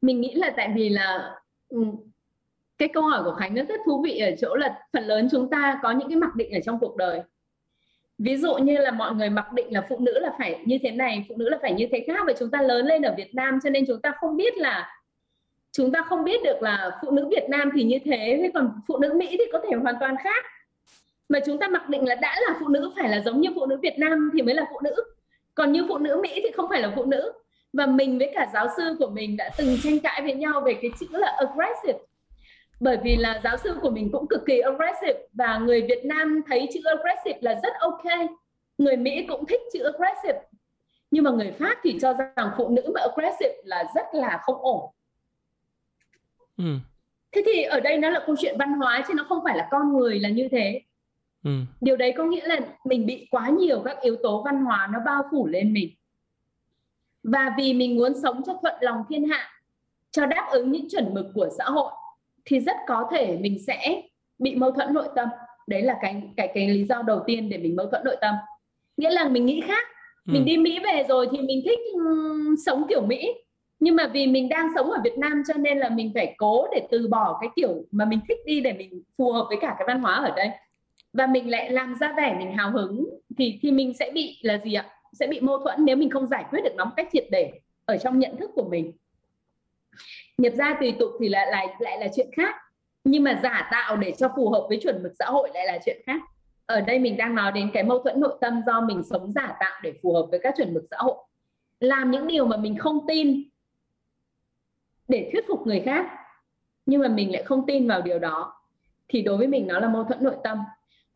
Mình nghĩ là tại vì là ừ, cái câu hỏi của khánh nó rất thú vị ở chỗ là phần lớn chúng ta có những cái mặc định ở trong cuộc đời. Ví dụ như là mọi người mặc định là phụ nữ là phải như thế này phụ nữ là phải như thế khác và chúng ta lớn lên ở Việt Nam cho nên chúng ta không biết là chúng ta không biết được là phụ nữ Việt Nam thì như thế thế còn phụ nữ Mỹ thì có thể hoàn toàn khác. Mà chúng ta mặc định là đã là phụ nữ, phải là giống như phụ nữ Việt Nam thì mới là phụ nữ. Còn như phụ nữ Mỹ thì không phải là phụ nữ. Và mình với cả giáo sư của mình đã từng tranh cãi với nhau về cái chữ là aggressive. Bởi vì là giáo sư của mình cũng cực kỳ aggressive và người Việt Nam thấy chữ aggressive là rất ok. Người Mỹ cũng thích chữ aggressive. Nhưng mà người Pháp thì cho rằng phụ nữ mà aggressive là rất là không ổn ừ. thế thì ở đây nó là câu chuyện văn hóa chứ nó không phải là con người là như thế ừ. điều đấy có nghĩa là mình bị quá nhiều các yếu tố văn hóa nó bao phủ lên mình và vì mình muốn sống cho thuận lòng thiên hạ cho đáp ứng những chuẩn mực của xã hội thì rất có thể mình sẽ bị mâu thuẫn nội tâm đấy là cái cái cái lý do đầu tiên để mình mâu thuẫn nội tâm nghĩa là mình nghĩ khác mình ừ. đi Mỹ về rồi thì mình thích um, sống kiểu Mỹ nhưng mà vì mình đang sống ở Việt Nam cho nên là mình phải cố để từ bỏ cái kiểu mà mình thích đi để mình phù hợp với cả cái văn hóa ở đây. Và mình lại làm ra vẻ mình hào hứng thì thì mình sẽ bị là gì ạ? Sẽ bị mâu thuẫn nếu mình không giải quyết được nó một cách triệt để ở trong nhận thức của mình. Nhập gia tùy tục thì lại lại lại là chuyện khác. Nhưng mà giả tạo để cho phù hợp với chuẩn mực xã hội lại là chuyện khác. Ở đây mình đang nói đến cái mâu thuẫn nội tâm do mình sống giả tạo để phù hợp với các chuẩn mực xã hội. Làm những điều mà mình không tin để thuyết phục người khác nhưng mà mình lại không tin vào điều đó thì đối với mình nó là mâu thuẫn nội tâm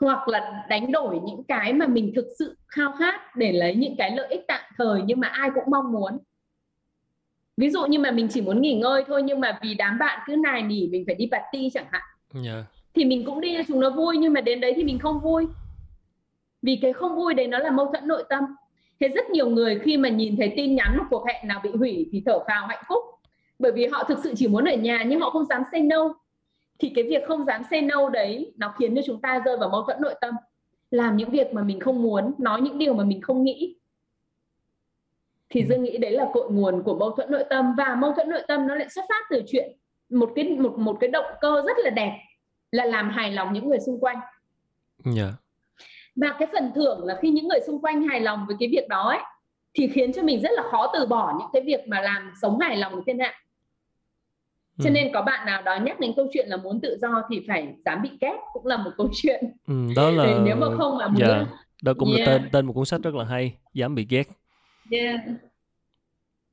hoặc là đánh đổi những cái mà mình thực sự khao khát để lấy những cái lợi ích tạm thời nhưng mà ai cũng mong muốn ví dụ như mà mình chỉ muốn nghỉ ngơi thôi nhưng mà vì đám bạn cứ nài nỉ mình phải đi party chẳng hạn yeah. Dạ. thì mình cũng đi cho chúng nó vui nhưng mà đến đấy thì mình không vui vì cái không vui đấy nó là mâu thuẫn nội tâm thế rất nhiều người khi mà nhìn thấy tin nhắn một cuộc hẹn nào bị hủy thì thở phào hạnh phúc bởi vì họ thực sự chỉ muốn ở nhà nhưng họ không dám say no. Thì cái việc không dám say no đấy nó khiến cho chúng ta rơi vào mâu thuẫn nội tâm. Làm những việc mà mình không muốn nói những điều mà mình không nghĩ. Thì dương nghĩ đấy là cội nguồn của mâu thuẫn nội tâm. Và mâu thuẫn nội tâm nó lại xuất phát từ chuyện một cái một một cái động cơ rất là đẹp là làm hài lòng những người xung quanh. Yeah. Dạ. và cái phần thưởng là khi những người xung quanh hài lòng với cái việc đó ấy thì khiến cho mình rất là khó từ bỏ những cái việc mà làm sống hài lòng thiên hạ cho ừ. nên có bạn nào đó nhắc đến câu chuyện là muốn tự do thì phải dám bị ghét cũng là một câu chuyện ừ, đó là nếu mà không mà muốn yeah. Dạ, đó cũng yeah. là tên tên một cuốn sách rất là hay dám bị ghét yeah.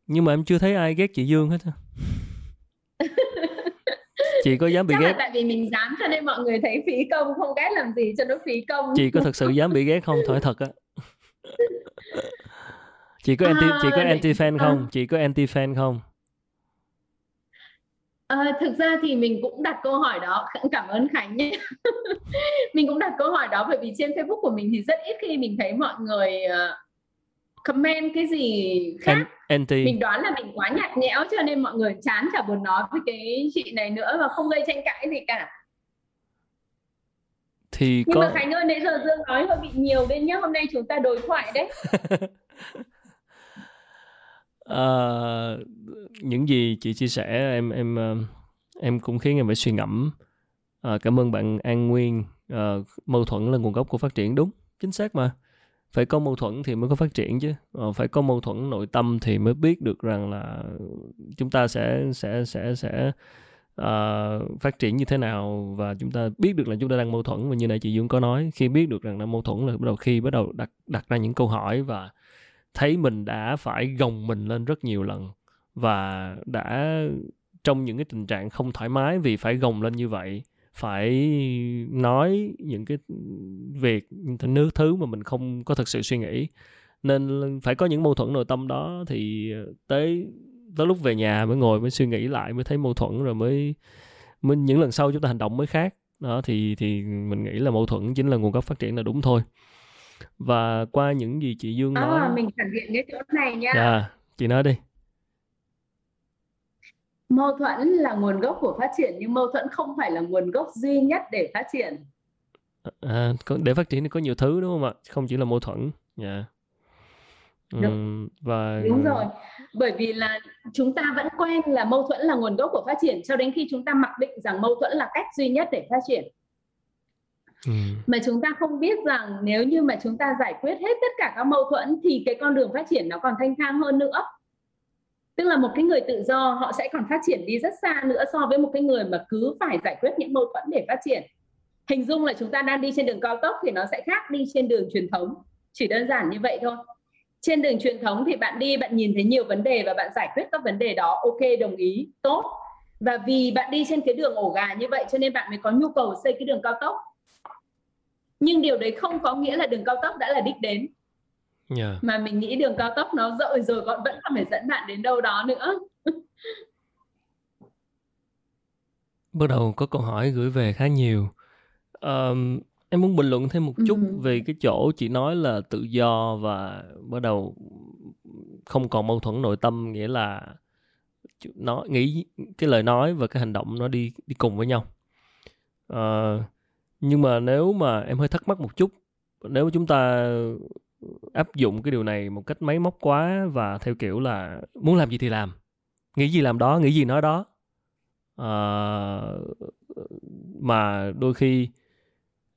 nhưng mà em chưa thấy ai ghét chị Dương hết chị có dám bị Chắc ghét là tại vì mình dám cho nên mọi người thấy phí công không ghét làm gì cho nó phí công chị có thật sự dám bị ghét không thôi thật á chị có anti à, chị có anti fan không à. chị có anti fan không À, thực ra thì mình cũng đặt câu hỏi đó cảm ơn Khánh nhé. Mình cũng đặt câu hỏi đó bởi vì trên Facebook của mình thì rất ít khi mình thấy mọi người uh, comment cái gì khác. Anti. mình đoán là mình quá nhạt nhẽo cho nên mọi người chán chả buồn nói với cái chị này nữa và không gây tranh cãi gì cả. Thì nhưng có... mà Khánh ơi nãy giờ Dương nói hơi bị nhiều đến nhá hôm nay chúng ta đối thoại đấy. Uh, những gì chị chia sẻ em em ờ, em cũng khiến em phải suy ngẫm. À, cảm ơn bạn An Nguyên. À, mâu thuẫn là nguồn gốc của phát triển đúng chính xác mà. Phải có mâu thuẫn thì mới có phát triển chứ. À, phải có mâu thuẫn nội tâm thì mới biết được rằng là chúng ta sẽ sẽ sẽ sẽ uh, phát triển như thế nào và chúng ta biết được là chúng ta đang mâu thuẫn. Và như này chị Dương có nói khi biết được rằng là mâu thuẫn là bắt đầu khi bắt đầu đặt đặt ra những câu hỏi và thấy mình đã phải gồng mình lên rất nhiều lần và đã trong những cái tình trạng không thoải mái vì phải gồng lên như vậy phải nói những cái việc những thứ thứ mà mình không có thực sự suy nghĩ. Nên phải có những mâu thuẫn nội tâm đó thì tới tới lúc về nhà mới ngồi mới suy nghĩ lại mới thấy mâu thuẫn rồi mới mới những lần sau chúng ta hành động mới khác. Đó thì thì mình nghĩ là mâu thuẫn chính là nguồn gốc phát triển là đúng thôi. Và qua những gì chị Dương nói à, mình phản biện cái chỗ này nha dạ chị nói đi mâu thuẫn là nguồn gốc của phát triển nhưng mâu thuẫn không phải là nguồn gốc duy nhất để phát triển à, để phát triển thì có nhiều thứ đúng không ạ không chỉ là mâu thuẫn dạ yeah. Đúng. và đúng rồi bởi vì là chúng ta vẫn quen là mâu thuẫn là nguồn gốc của phát triển cho đến khi chúng ta mặc định rằng mâu thuẫn là cách duy nhất để phát triển ừ. mà chúng ta không biết rằng nếu như mà chúng ta giải quyết hết tất cả các mâu thuẫn thì cái con đường phát triển nó còn thanh thang hơn nữa tức là một cái người tự do, họ sẽ còn phát triển đi rất xa nữa so với một cái người mà cứ phải giải quyết những mâu thuẫn để phát triển. Hình dung là chúng ta đang đi trên đường cao tốc thì nó sẽ khác đi trên đường truyền thống. Chỉ đơn giản như vậy thôi. Trên đường truyền thống thì bạn đi, bạn nhìn thấy nhiều vấn đề và bạn giải quyết các vấn đề đó, ok, đồng ý, tốt. Và vì bạn đi trên cái đường ổ gà như vậy cho nên bạn mới có nhu cầu xây cái đường cao tốc. Nhưng điều đấy không có nghĩa là đường cao tốc đã là đích đến yeah. mà mình nghĩ đường cao tốc nó rộng rồi còn vẫn còn phải dẫn bạn đến đâu đó nữa bắt đầu có câu hỏi gửi về khá nhiều um, em muốn bình luận thêm một chút uh-huh. về cái chỗ chị nói là tự do và bắt đầu không còn mâu thuẫn nội tâm nghĩa là nó nghĩ cái lời nói và cái hành động nó đi đi cùng với nhau uh, nhưng mà nếu mà em hơi thắc mắc một chút nếu chúng ta áp dụng cái điều này một cách máy móc quá và theo kiểu là muốn làm gì thì làm. Nghĩ gì làm đó nghĩ gì nói đó. À, mà đôi khi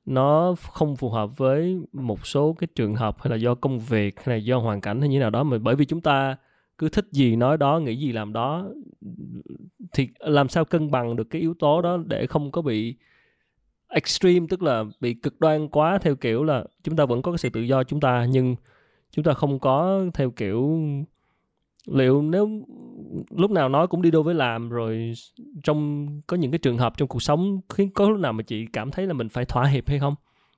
nó không phù hợp với một số cái trường hợp hay là do công việc hay là do hoàn cảnh hay như nào đó mà bởi vì chúng ta cứ thích gì nói đó nghĩ gì làm đó thì làm sao cân bằng được cái yếu tố đó để không có bị extreme, tức là bị cực đoan quá theo kiểu là chúng ta vẫn có cái sự tự do chúng ta, nhưng chúng ta không có theo kiểu, liệu nếu lúc nào nói cũng đi đôi với làm, rồi trong, có những cái trường hợp trong cuộc sống khiến có lúc nào mà chị cảm thấy là mình phải thỏa hiệp hay không?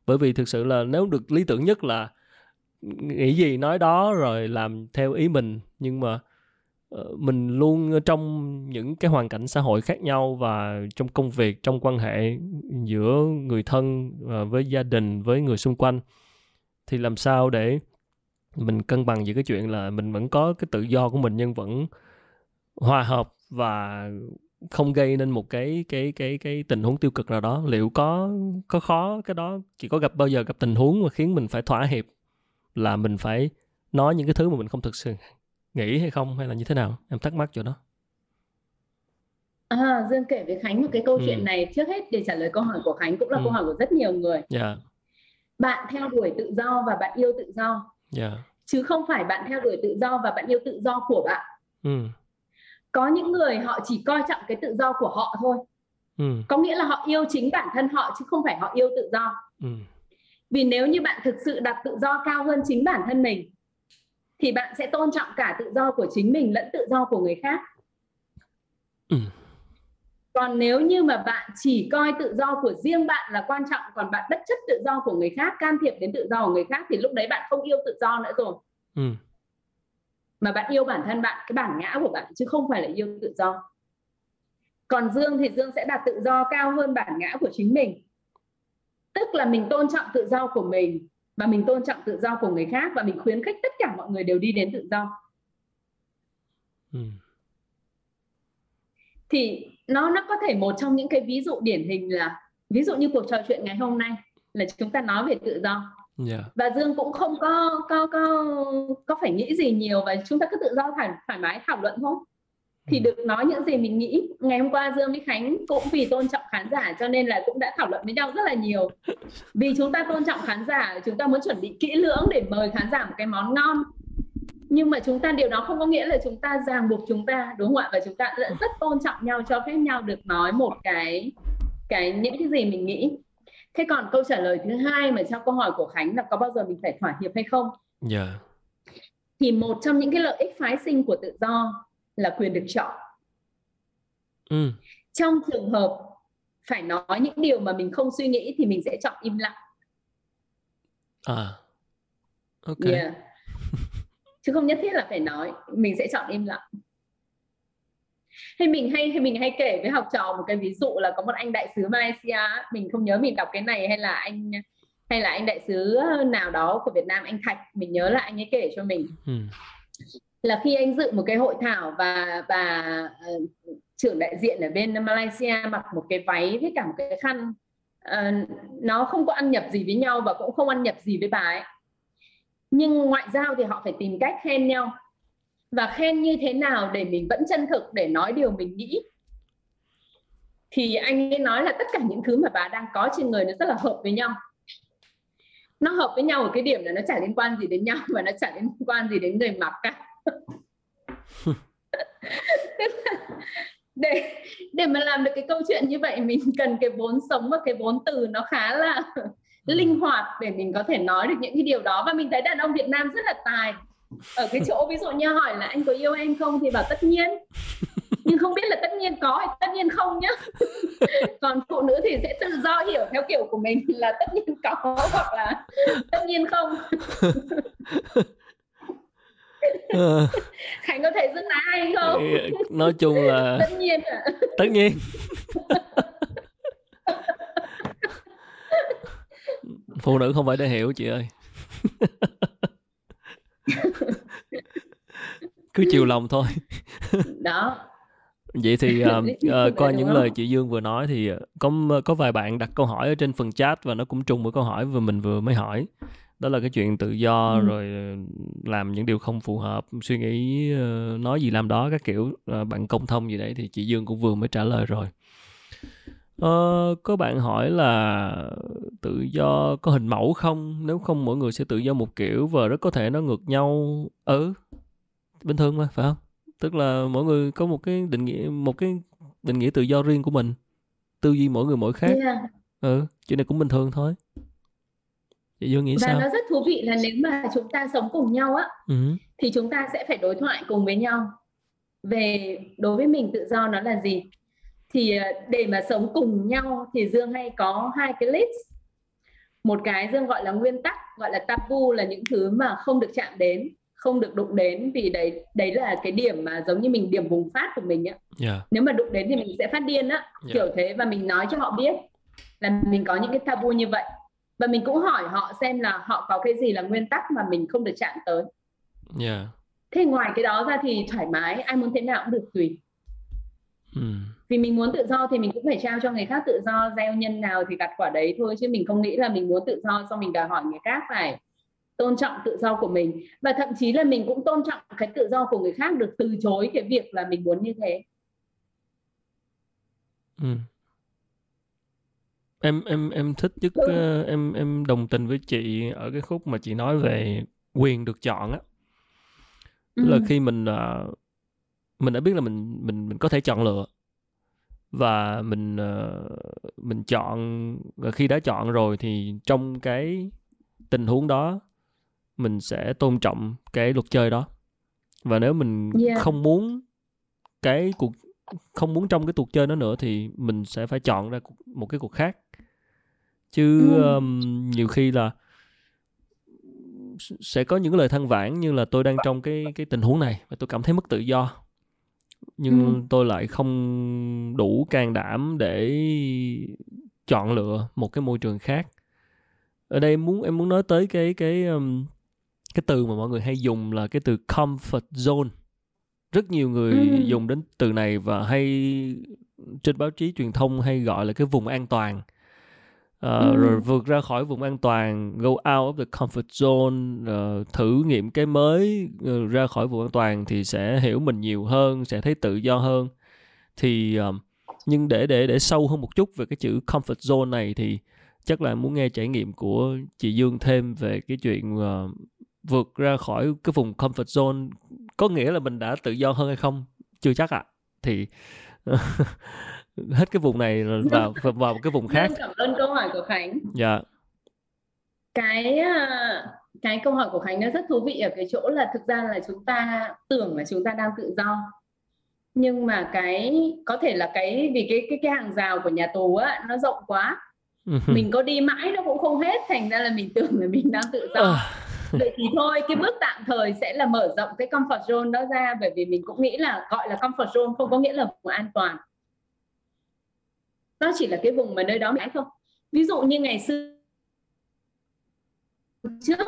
Bởi vì thực sự là nếu được lý tưởng nhất là nghĩ gì nói đó rồi làm theo ý mình, nhưng mà Ờ, mình luôn ờ, trong những cái hoàn cảnh xã hội khác nhau và trong công việc, trong quan hệ giữa người thân ờ, với gia đình, với người xung quanh, thì làm sao để mình cân bằng giữa cái chuyện là mình vẫn có cái tự do của mình nhưng vẫn hòa hợp và không gây nên một cái cái cái cái tình huống tiêu cực nào đó? Liệu có có khó cái đó? Chỉ có gặp, bao giờ gặp tình huống mà khiến mình phải thỏa hiệp là mình phải nói những cái thứ mà mình không thực sự nghĩ hay không hay là như thế nào em thắc mắc chỗ đó À, Dương kể với Khánh một cái câu ừ. chuyện này trước hết để trả lời câu hỏi của Khánh cũng là ừ. câu hỏi của rất nhiều người. Yeah. Dạ. Bạn theo đuổi tự do và bạn yêu tự do yeah. Dạ. chứ không phải bạn theo đuổi tự do và bạn yêu tự do của bạn ừ. có những người họ chỉ coi trọng cái tự do của họ thôi ừ. có nghĩa là họ yêu chính bản thân họ chứ không phải họ yêu tự do ừ. vì nếu như bạn thực sự đặt tự do cao hơn chính bản thân mình thì bạn sẽ tôn trọng cả tự do của chính mình lẫn tự do của người khác. Ừ. Còn nếu như mà bạn chỉ coi tự do của riêng bạn là quan trọng còn bạn bất chấp tự do của người khác can thiệp đến tự do của người khác thì lúc đấy bạn không yêu tự do nữa rồi. Ừ. mà bạn yêu bản thân bạn cái bản ngã của bạn chứ không phải là yêu tự do. Còn dương thì dương sẽ đặt tự do cao hơn bản ngã của chính mình. Tức là mình tôn trọng tự do của mình và mình tôn trọng tự do của người khác và mình khuyến khích tất cả mọi người đều đi đến tự do ừ. thì nó nó có thể một trong những cái ví dụ điển hình là ví dụ như cuộc trò chuyện ngày hôm nay là chúng ta nói về tự do yeah. Dạ. và Dương cũng không có có có có phải nghĩ gì nhiều và chúng ta cứ tự do thoải thoải mái thảo luận thôi thì ừ. được nói những gì mình nghĩ ngày hôm qua Dương với Khánh cũng vì tôn trọng khán giả cho nên là cũng đã thảo luận với nhau rất là nhiều vì chúng ta tôn trọng khán giả chúng ta muốn chuẩn bị kỹ lưỡng để mời khán giả một cái món ngon nhưng mà chúng ta điều đó không có nghĩa là chúng ta ràng buộc chúng ta đúng không ạ và chúng ta rất tôn trọng nhau cho phép nhau được nói một cái cái những cái gì mình nghĩ thế còn câu trả lời thứ hai mà trong câu hỏi của khánh là có bao giờ mình phải thỏa hiệp hay không yeah. Dạ. thì một trong những cái lợi ích phái sinh của tự do là quyền được chọn. Ừ. trong trường hợp phải nói những điều mà mình không suy nghĩ thì mình sẽ chọn im lặng. À ok. Yeah. Chứ không nhất thiết là phải nói mình sẽ chọn im lặng. Hay mình hay hay mình hay kể với học trò một cái ví dụ là có một anh đại sứ Malaysia mình không nhớ mình đọc cái này hay là anh hay là anh đại sứ nào đó của Việt Nam anh Thạch mình nhớ là anh ấy kể cho mình. Ừ là khi anh dự một cái hội thảo và và uh, trưởng đại diện ở bên Malaysia mặc một cái váy với cả một cái khăn uh, nó không có ăn nhập gì với nhau và cũng không ăn nhập gì với bà ấy. Nhưng ngoại giao thì họ phải tìm cách khen nhau. Và khen như thế nào để mình vẫn chân thực để nói điều mình nghĩ? Thì anh ấy nói là tất cả những thứ mà bà đang có trên người nó rất là hợp với nhau. Nó hợp với nhau ở cái điểm là nó chả liên quan gì đến nhau và nó chả liên quan gì đến người mặc cả để để mà làm được cái câu chuyện như vậy mình cần cái vốn sống và cái vốn từ nó khá là linh hoạt để mình có thể nói được những cái điều đó. Và mình thấy đàn ông Việt Nam rất là tài. Ở cái chỗ ví dụ như hỏi là anh có yêu em không? thì bảo tất nhiên. Nhưng không biết là tất nhiên có hay tất nhiên không nhá. Còn phụ nữ thì sẽ tự do hiểu theo kiểu của mình là tất nhiên có hoặc là tất nhiên không ờ. khánh có thể rất là hay không? Nói chung là tất nhiên à. tất nhiên. Phụ nữ không phải để hiểu chị ơi. Cứ chiều lòng thôi. Đó. Vậy thì uh, uh, qua những lời chị Dương vừa nói thì có có vài bạn đặt câu hỏi ở trên phần chat và nó cũng trùng với câu hỏi vừa mình vừa mới hỏi đó là cái chuyện tự do ừ. rồi làm những điều không phù hợp suy nghĩ uh, nói gì làm đó các kiểu uh, bạn công thông gì đấy thì chị Dương cũng vừa mới trả lời rồi. Uh, có bạn hỏi là tự do có hình mẫu không? Nếu không mỗi người sẽ tự do một kiểu và rất có thể nó ngược nhau. Ừ bình thường mà phải không? Tức là mỗi người có một cái định nghĩa một cái định nghĩa tự do riêng của mình tư duy mỗi người mỗi khác. Yeah. ừ chuyện này cũng bình thường thôi chị dương nghĩ và sao? nó rất thú vị là nếu mà chúng ta sống cùng nhau á uh-huh. thì chúng ta sẽ phải đối thoại cùng với nhau. Về đối với mình tự do nó là gì? Thì ờ, để mà sống cùng nhau thì dương hay có hai cái list. Một cái dương gọi là nguyên tắc gọi là tabu là những thứ mà không được chạm đến không được đụng đến vì đấy đấy là cái điểm mà giống như mình điểm bùng phát của mình á. Yeah. nếu mà đụng đến thì mình sẽ phát điên á. Yeah. kiểu thế và mình nói cho họ biết là mình có những cái tabu như vậy và mình cũng hỏi họ xem là họ có cái gì là nguyên tắc mà mình không được chạm tới yeah. thế ngoài cái đó ra thì thoải mái ai muốn thế nào cũng được tùy mm. vì mình muốn tự do thì mình cũng phải trao cho người khác tự do gieo nhân nào thì gặt quả đấy thôi chứ mình không nghĩ là mình muốn tự do xong mình đòi hỏi người khác phải tôn trọng tự do của mình và thậm chí là mình cũng tôn trọng cái tự do của người khác được từ chối cái việc là mình muốn như thế ừ. Em em em thích nhất uh, em em đồng tình với chị ở cái khúc mà chị nói về quyền được chọn á ừ. là khi mình uh, mình đã biết là mình mình mình có thể chọn lựa và mình uh, mình chọn và khi đã chọn rồi thì trong cái tình huống đó mình sẽ tôn trọng cái luật chơi đó và nếu mình yeah. không muốn cái cuộc không muốn trong cái cuộc chơi đó nữa thì mình sẽ phải chọn ra một cái cuộc khác chứ um, nhiều khi là sẽ có những lời than vãn như là tôi đang trong cái cái tình huống này và tôi cảm thấy mất tự do. Nhưng mm. tôi lại không đủ can đảm để chọn lựa một cái môi trường khác. Ở đây em muốn em muốn nói tới cái cái um, cái từ mà mọi người hay dùng là cái từ comfort zone. Rất nhiều người ừ. dùng đến từ này và hay trên báo chí truyền thông hay gọi là cái vùng an toàn uh, ừ. rồi vượt ra khỏi vùng an toàn go out of the comfort zone uh, thử nghiệm cái mới uh, ra khỏi vùng an toàn thì sẽ hiểu mình nhiều hơn sẽ thấy tự do hơn thì uh, nhưng để để để sâu hơn một chút về cái chữ comfort zone này thì chắc là muốn nghe trải nghiệm của chị Dương thêm về cái chuyện uh, vượt ra khỏi cái vùng comfort zone có nghĩa là mình đã tự do hơn hay không chưa chắc ạ à. thì hết cái vùng này vào vào cái vùng khác. Cảm ơn câu hỏi của khánh. Dạ. Cái à, cái câu hỏi của khánh nó rất thú vị ở cái chỗ là thực ra là chúng ta tưởng là chúng ta đang tự do. Nhưng mà cái có thể là cái vì cái cái cái hàng rào của nhà tù á nó rộng quá. Mình có đi mãi nó cũng không hết thành ra là mình tưởng là mình đang tự do. Vậy thì thôi cái bước tạm thời sẽ là mở rộng cái comfort zone đó ra bởi vì mình cũng nghĩ là gọi là comfort zone không có nghĩa là vùng an toàn nó chỉ là cái vùng mà nơi đó mãi không? Ví dụ như ngày xưa, trước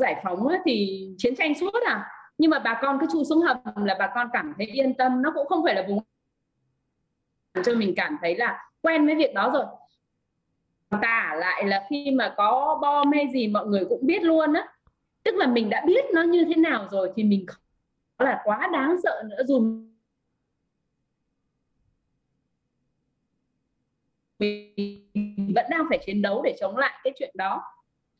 giải phóng thì chiến tranh suốt à. Nhưng mà bà con cứ chui xuống hầm là bà con cảm thấy yên tâm. Nó cũng không phải là vùng cho mình cảm thấy là quen với việc đó rồi. Tả lại là khi mà có bom hay gì mọi người cũng biết luôn á. Tức là mình đã biết nó như thế nào rồi thì mình không là quá đáng sợ nữa, dù mình vẫn đang phải chiến đấu để chống lại cái chuyện đó.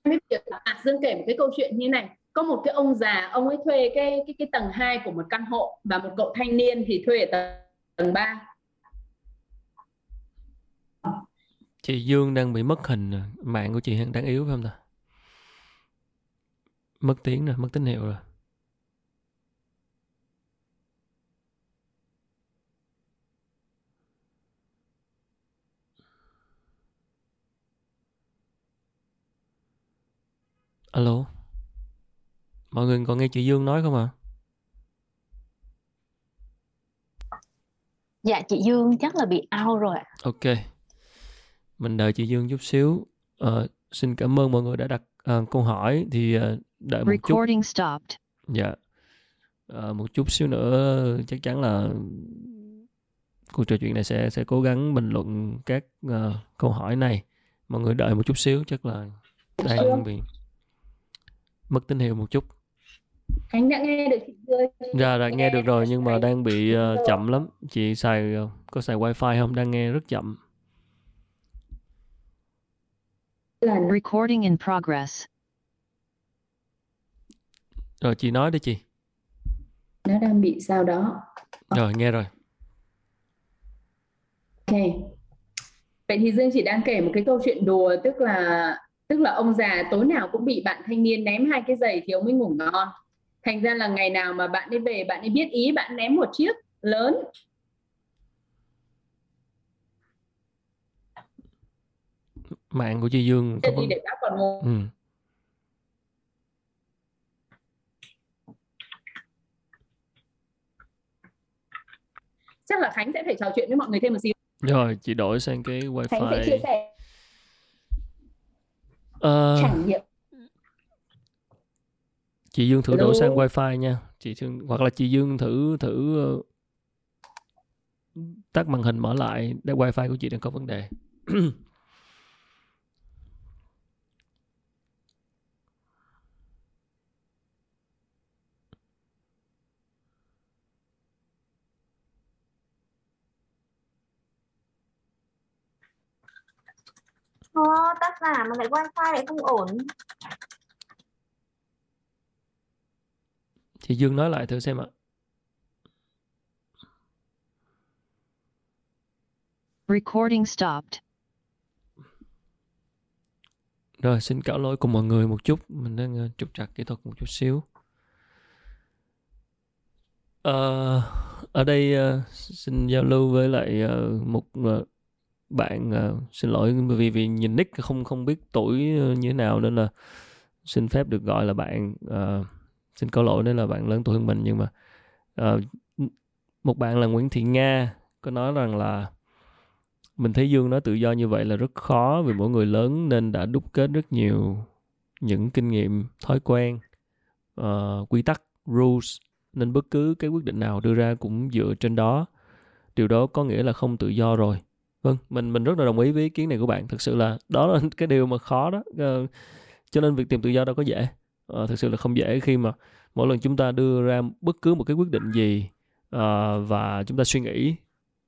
Cái việc à, Dương kể một cái câu chuyện như này có một cái ông già ông ấy thuê cái cái cái tầng 2 của một căn hộ và một cậu thanh niên thì thuê ở tầng, tầng 3 chị Dương đang bị mất hình mạng của chị đang yếu phải không ta? Mất tiếng rồi mất tín hiệu rồi. Alo? Mọi người còn nghe chị Dương nói không ạ? À? dạ chị Dương chắc là bị out rồi ok. Mình đợi chị Dương chút xíu. Uh, xin cảm ơn mọi người đã đặt uh, câu hỏi thì uh, đợi một Recording chút stopped. dạ. Uh, một chút xíu nữa chắc chắn là cuộc trò chuyện này sẽ sẽ cố gắng bình luận các uh, câu hỏi này. Mọi người đợi một chút xíu chắc là đang bị mất tín hiệu một chút Khánh đã nghe được chị Dương Dạ, đã nghe được rồi nhưng mà đang bị uh, chậm lắm. Chị xài có xài wifi không? Đang nghe rất chậm. Recording in progress. Rồi chị nói đi chị. Nó đang bị sao đó. Rồi nghe rồi. Ok. Vậy thì Dương chỉ đang kể một cái câu chuyện đùa tức là tức là ông già tối nào cũng bị bạn thanh niên ném hai cái giày thì ông mới ngủ ngon. Thành ra là ngày nào mà bạn ấy về bạn ấy biết ý bạn ném một chiếc lớn. Mạng của chị Dương có để bác còn ừ. chắc là Khánh sẽ phải trò chuyện với mọi người thêm một xíu. Rồi chị đổi sang cái wifi Khánh sẽ chia sẻ uh, trải nghiệm. chị Dương thử Hello. đổi sang wifi nha. Chị thương hoặc là chị Dương thử thử uh, tắt màn hình mở lại để wifi của chị đang có vấn đề Ồ, tác giả mà lại wifi lại không ổn. Chị Dương nói lại thử xem ạ. Recording stopped. Rồi, xin cáo lỗi cùng mọi người một chút. Mình đang uh, trục trặc kỹ thuật một chút xíu. Uh, ở đây uh, xin giao lưu với lại uh, một uh, bạn uh, xin lỗi vì vì nhìn nick không không biết tuổi ờ, như thế nào nên là xin phép được gọi là bạn uh, xin có lỗi nếu là bạn lớn tuổi hơn mình nhưng mà uh, một bạn là Nguyễn Thị Nga có nói rằng là mình thấy Dương nói tự do như vậy là rất khó vì mỗi người lớn nên đã đúc kết rất nhiều những kinh nghiệm, thói quen, uh, quy tắc, rules nên bất cứ cái quyết định nào đưa ra cũng dựa trên đó. Điều đó có nghĩa là không tự do rồi vâng mình mình rất là đồng ý với ý kiến này của bạn. Thực sự là đó là cái điều mà khó đó. Uh, cho nên việc tìm tự do đâu có dễ. Uh, thực sự là không dễ khi mà mỗi lần chúng ta đưa ra bất cứ một cái quyết định gì uh, và chúng ta suy nghĩ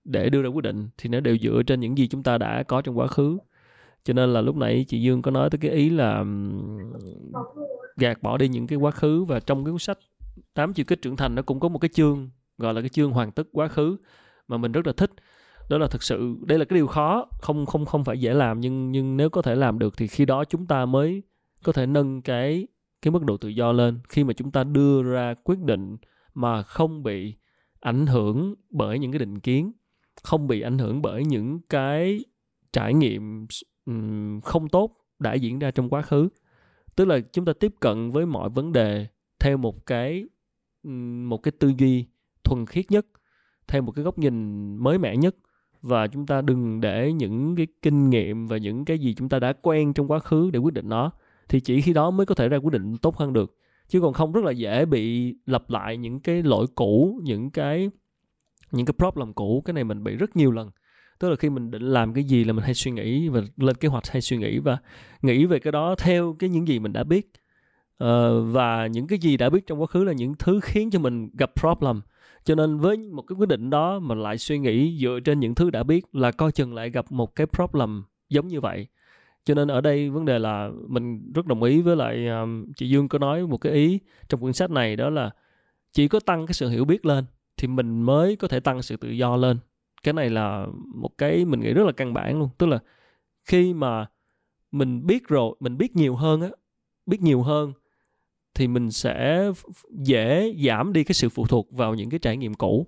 để đưa ra quyết định thì nó đều dựa trên những gì chúng ta đã có trong quá khứ. Cho nên là lúc nãy chị Dương có nói tới cái ý là gạt bỏ đi những cái quá khứ và trong cái cuốn sách tám chiều kích trưởng thành nó cũng có một cái chương gọi là cái chương hoàn tất quá khứ mà mình rất là thích đó là thực sự đây là cái điều khó không không không phải dễ làm nhưng nhưng nếu có thể làm được thì khi đó chúng ta mới có thể nâng cái cái mức độ tự do lên. Khi mà chúng ta đưa ra quyết định mà không bị ảnh hưởng bởi những cái định kiến không bị ảnh hưởng bởi những cái trải nghiệm um, không tốt đã diễn ra trong quá khứ. Tức là chúng ta tiếp cận với mọi vấn đề theo một cái một cái tư duy thuần khiết nhất theo một cái góc nhìn mới mẻ nhất và chúng ta đừng để những cái kinh nghiệm và những cái gì chúng ta đã quen trong quá khứ để quyết định nó. Thì chỉ khi đó mới có thể ra quyết định tốt hơn được. Chứ còn không rất là dễ bị lặp lại những cái lỗi cũ những cái những cái problem cũ. Cái này mình bị rất nhiều lần. Tức là khi mình định làm cái gì là mình hay suy nghĩ và lên kế hoạch hay suy nghĩ và nghĩ về cái đó theo cái những gì mình đã biết. Uh, và những cái gì đã biết trong quá khứ là những thứ khiến cho mình gặp problem cho nên với một cái quyết định đó mà lại suy nghĩ dựa trên những thứ đã biết là coi chừng lại gặp một cái problem giống như vậy. Cho nên ở đây vấn đề là mình rất đồng ý với lại um, chị Dương có nói một cái ý trong quyển sách này đó là chỉ có tăng cái sự hiểu biết lên thì mình mới có thể tăng sự tự do lên. Cái này là một cái mình nghĩ rất là căn bản luôn. Tức là khi mà mình biết rồi mình biết nhiều hơn á biết nhiều hơn thì mình sẽ dễ giảm đi cái sự phụ thuộc vào những cái trải nghiệm cũ.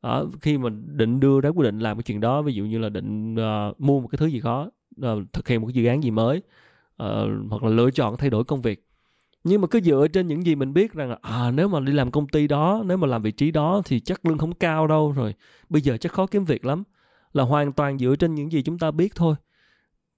À, khi mình định đưa ra quyết định làm cái chuyện đó ví dụ như là định uh, mua một cái thứ gì đó uh, thực hiện một cái dự án gì mới uh, hoặc là lựa chọn thay đổi công việc. Nhưng mà cứ dựa trên những gì mình biết rằng là à nếu mà đi làm công ty đó nếu mà làm vị trí đó thì chắc lương không cao đâu rồi bây giờ chắc khó kiếm việc lắm. Là hoàn toàn dựa trên những gì chúng ta biết thôi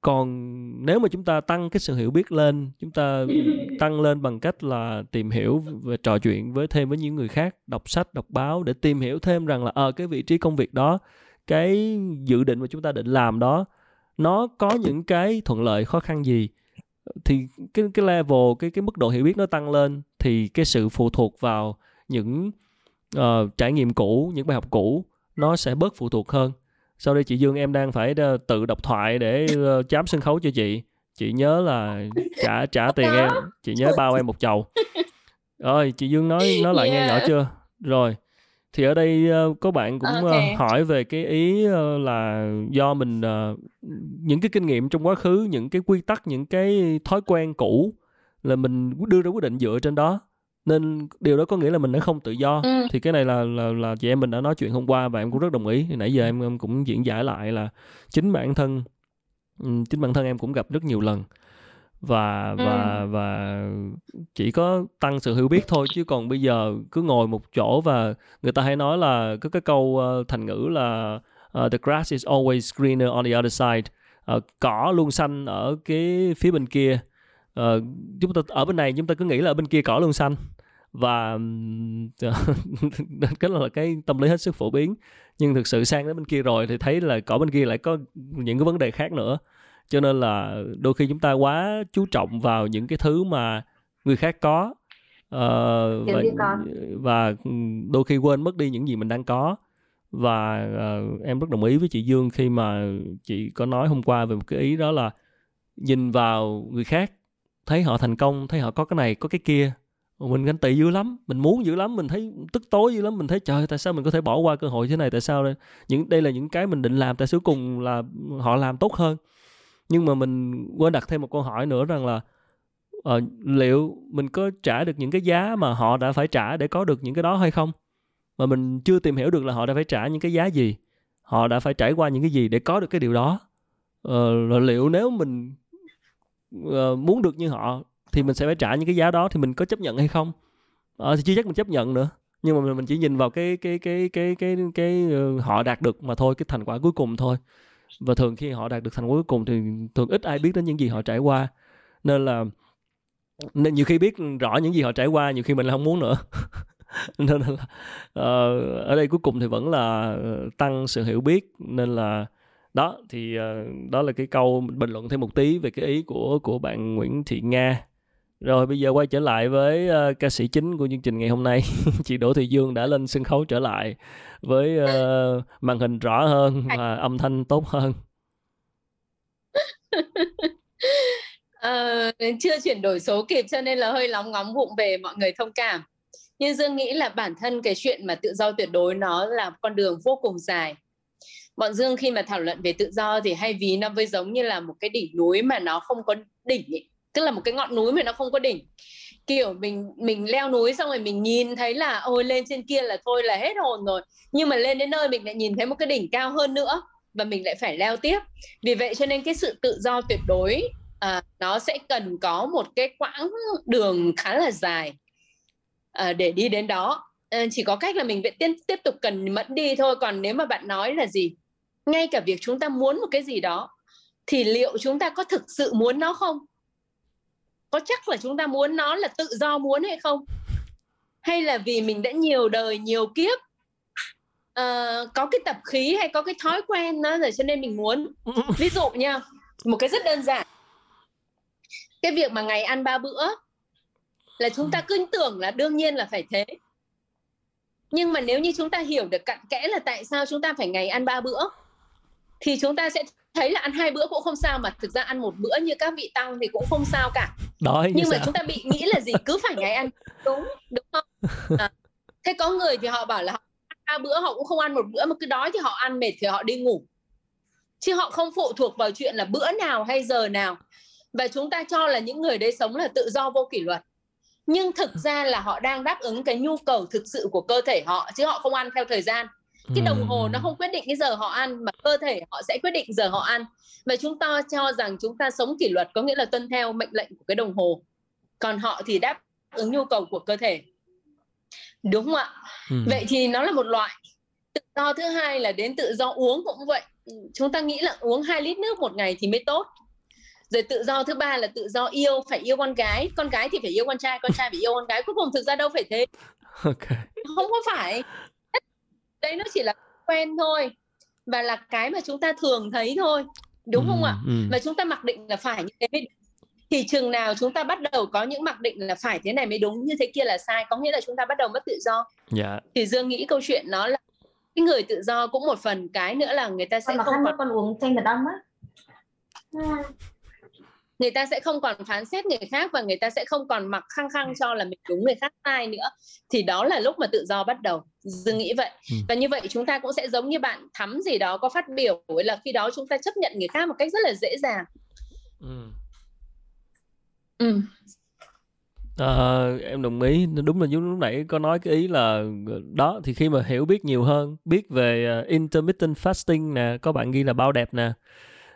còn nếu mà chúng ta tăng cái sự hiểu biết lên chúng ta tăng lên bằng cách là tìm hiểu và trò chuyện với thêm với những người khác đọc sách đọc báo để tìm hiểu thêm rằng là ở ờ, à, cái vị trí công việc đó cái dự định mà chúng ta định làm đó nó có những cái thuận lợi khó khăn gì? Thì cái cái level cái cái mức độ hiểu biết nó tăng lên thì cái sự phụ thuộc vào những uh, trải nghiệm cũ những bài học cũ nó sẽ bớt phụ thuộc hơn sau đây chị Dương em đang phải ờ, tự đọc thoại để ờ, chám sân khấu cho chị. Chị nhớ là trả trả tiền em chị nhớ bao em một chầu. Rồi chị Dương nói nói lại yeah. nghe nhỏ chưa? Rồi thì ở đây uh, có bạn cũng okay. hỏi về cái ý là do mình những cái kinh nghiệm trong quá khứ những cái quy tắc những cái thói quen cũ là mình đưa ra quyết định dựa trên đó nên điều đó có nghĩa là mình đã không tự do. Ừ. thì cái này là là là chị em mình đã nói chuyện hôm qua và em cũng rất đồng ý. Nãy giờ em, em cũng diễn giải lại là chính bản thân chính bản thân em cũng gặp rất nhiều lần. Và ừ. và và chỉ có tăng sự hiểu biết thôi chứ còn bây giờ cứ ngồi một chỗ và người ta hay nói là có cái câu uh, thành ngữ là uh, the grass is always greener on the other side. Uh, cỏ luôn xanh ở cái phía bên kia. Uh, chúng ta ở bên này chúng ta cứ nghĩ là ở bên kia cỏ luôn xanh và cái là cái tâm lý hết sức phổ biến. Nhưng thực sự sang đến bên kia rồi thì thấy là cỏ bên kia lại có những cái vấn đề khác nữa. Cho nên là đôi khi chúng ta quá chú trọng vào những cái thứ mà người khác có uh, và, và đôi khi quên mất đi những gì mình đang có. Và uh, em rất đồng ý với chị Dương khi mà chị có nói hôm qua về một cái ý đó là nhìn vào người khác thấy họ thành công thấy họ có cái này có cái kia mình ganh tị dữ lắm mình muốn dữ lắm mình thấy tức tối dữ lắm mình thấy trời tại sao mình có thể bỏ qua cơ hội thế này tại sao đây? Những đây là những cái mình định làm tại cuối cùng là họ làm tốt hơn. Nhưng mà mình quên đặt thêm một câu hỏi nữa rằng là uh, liệu mình có trả được những cái giá mà họ đã phải trả để có được những cái đó hay không? Mà mình chưa tìm hiểu được là họ đã phải trả những cái giá gì họ đã phải trải qua những cái gì để có được cái điều đó. Uh, liệu nếu mình uh, muốn được như họ thì mình sẽ phải trả những cái giá đó thì mình có chấp nhận hay không? À, thì chưa chắc mình chấp nhận nữa. Nhưng mà mình chỉ nhìn vào cái cái cái cái cái cái, cái uh, họ đạt được mà thôi cái thành quả cuối cùng thôi. Và thường khi họ đạt được thành quả cuối cùng thì thường ít ai biết đến những gì họ trải qua. Nên là nên nhiều khi biết rõ những gì họ trải qua nhiều khi mình là không muốn nữa. Nên là uh, ở đây cuối cùng thì vẫn là tăng sự hiểu biết. Nên là đó thì uh, đó là cái câu bình luận thêm một tí về cái ý của của bạn Nguyễn Thị Nga rồi bây giờ quay trở lại với uh, ca sĩ chính của chương trình ngày hôm nay. Chị Đỗ Thị Dương đã lên sân khấu trở lại với uh, màn hình rõ hơn và âm thanh tốt hơn. Uh, chưa chuyển đổi số kịp cho nên là hơi lóng ngóng vụng về mọi người thông cảm. Nhưng dương nghĩ là bản thân cái chuyện mà tự do tuyệt đối nó là con đường vô cùng dài. Bọn dương khi mà thảo luận về tự do thì hay ví nó với giống như là một cái đỉnh núi mà nó không có đỉnh ấy tức là một cái ngọn núi mà nó không có đỉnh. Kiểu mình mình leo núi xong rồi mình nhìn thấy là ôi lên trên kia là thôi là hết hồn rồi. Nhưng mà lên đến nơi mình lại nhìn thấy một cái đỉnh cao hơn nữa và mình lại phải leo tiếp. Vì vậy cho nên cái sự tự do tuyệt đối à, nó sẽ cần có một cái quãng đường khá là dài à, để đi đến đó. À, chỉ có cách là mình vẫn tiếp tiếp tục cần mẫn đi thôi. Còn nếu mà bạn nói là gì ngay cả việc chúng ta muốn một cái gì đó thì liệu chúng ta có thực sự muốn nó không? Có chắc là chúng ta muốn nó là tự do muốn hay không? Hay là vì mình đã nhiều đời nhiều kiếp uh, có cái tập khí hay có cái thói quen đó rồi cho nên mình muốn? Ví dụ nha một cái rất đơn giản. Cái việc mà ngày ăn ba bữa là chúng ta cứ tưởng là đương nhiên là phải thế. Nhưng mà nếu như chúng ta hiểu được cặn kẽ là tại sao chúng ta phải ngày ăn ba bữa thì chúng ta sẽ thấy là ăn hai bữa cũng không sao mà thực ra ăn một bữa như các vị tăng thì cũng không sao cả. Đói nhưng mà sao? chúng ta bị nghĩ là gì? Cứ phải ngày ăn đúng đúng không? À, thế có người thì họ bảo là họ ăn ba bữa họ cũng không ăn một bữa mà cứ đói thì họ ăn mệt thì họ đi ngủ. Chứ họ không phụ thuộc vào chuyện là bữa nào hay giờ nào. Và chúng ta cho là những người đấy sống là tự do vô kỷ luật. Nhưng thực ra là họ đang đáp ứng cái nhu cầu thực sự của cơ thể họ chứ họ không ăn theo thời gian cái đồng hồ nó không quyết định cái giờ họ ăn mà cơ thể họ sẽ quyết định giờ họ ăn. Và chúng ta cho rằng chúng ta sống kỷ luật có nghĩa là tuân theo mệnh lệnh của cái đồng hồ. Còn họ thì đáp ứng nhu cầu của cơ thể. Đúng không ạ? Ừ. vậy thì nó là một loại. Tự do thứ hai là đến tự do uống cũng vậy. Chúng ta nghĩ là uống 2 lít nước một ngày thì mới tốt. Rồi tự do thứ ba là tự do yêu phải yêu con gái. Con gái thì phải yêu con trai con trai phải yêu con gái. Cuối cùng thực ra đâu phải thế. Okay. không có phải đấy nó chỉ là quen thôi và là cái mà chúng ta thường thấy thôi đúng ừ, không ạ ừ. và chúng ta mặc định là phải như thế mới thì chừng nào chúng ta bắt đầu có những mặc định là phải thế này mới đúng như thế kia là sai có nghĩa là chúng ta bắt đầu mất tự do yeah. Dạ. thì dương nghĩ câu chuyện nó là cái người tự do cũng một phần cái nữa là người ta sẽ con không còn con uống chanh mật ong á người ta sẽ không còn phán xét người khác và người ta sẽ không còn mặc khăng khăng cho là mình đúng người khác sai nữa. Thì đó là lúc mà tự do bắt đầu. Dương nghĩ vậy. Ừ. và như vậy chúng ta cũng sẽ giống như bạn thắm gì đó có phát biểu là khi đó chúng ta chấp nhận người khác một cách rất là dễ dàng. Ừ. Ừ. À, em đồng ý. Đúng là lúc nãy có nói cái ý là đó thì khi mà hiểu biết nhiều hơn biết về uh, intermittent fasting nè có bạn ghi là bao đẹp nè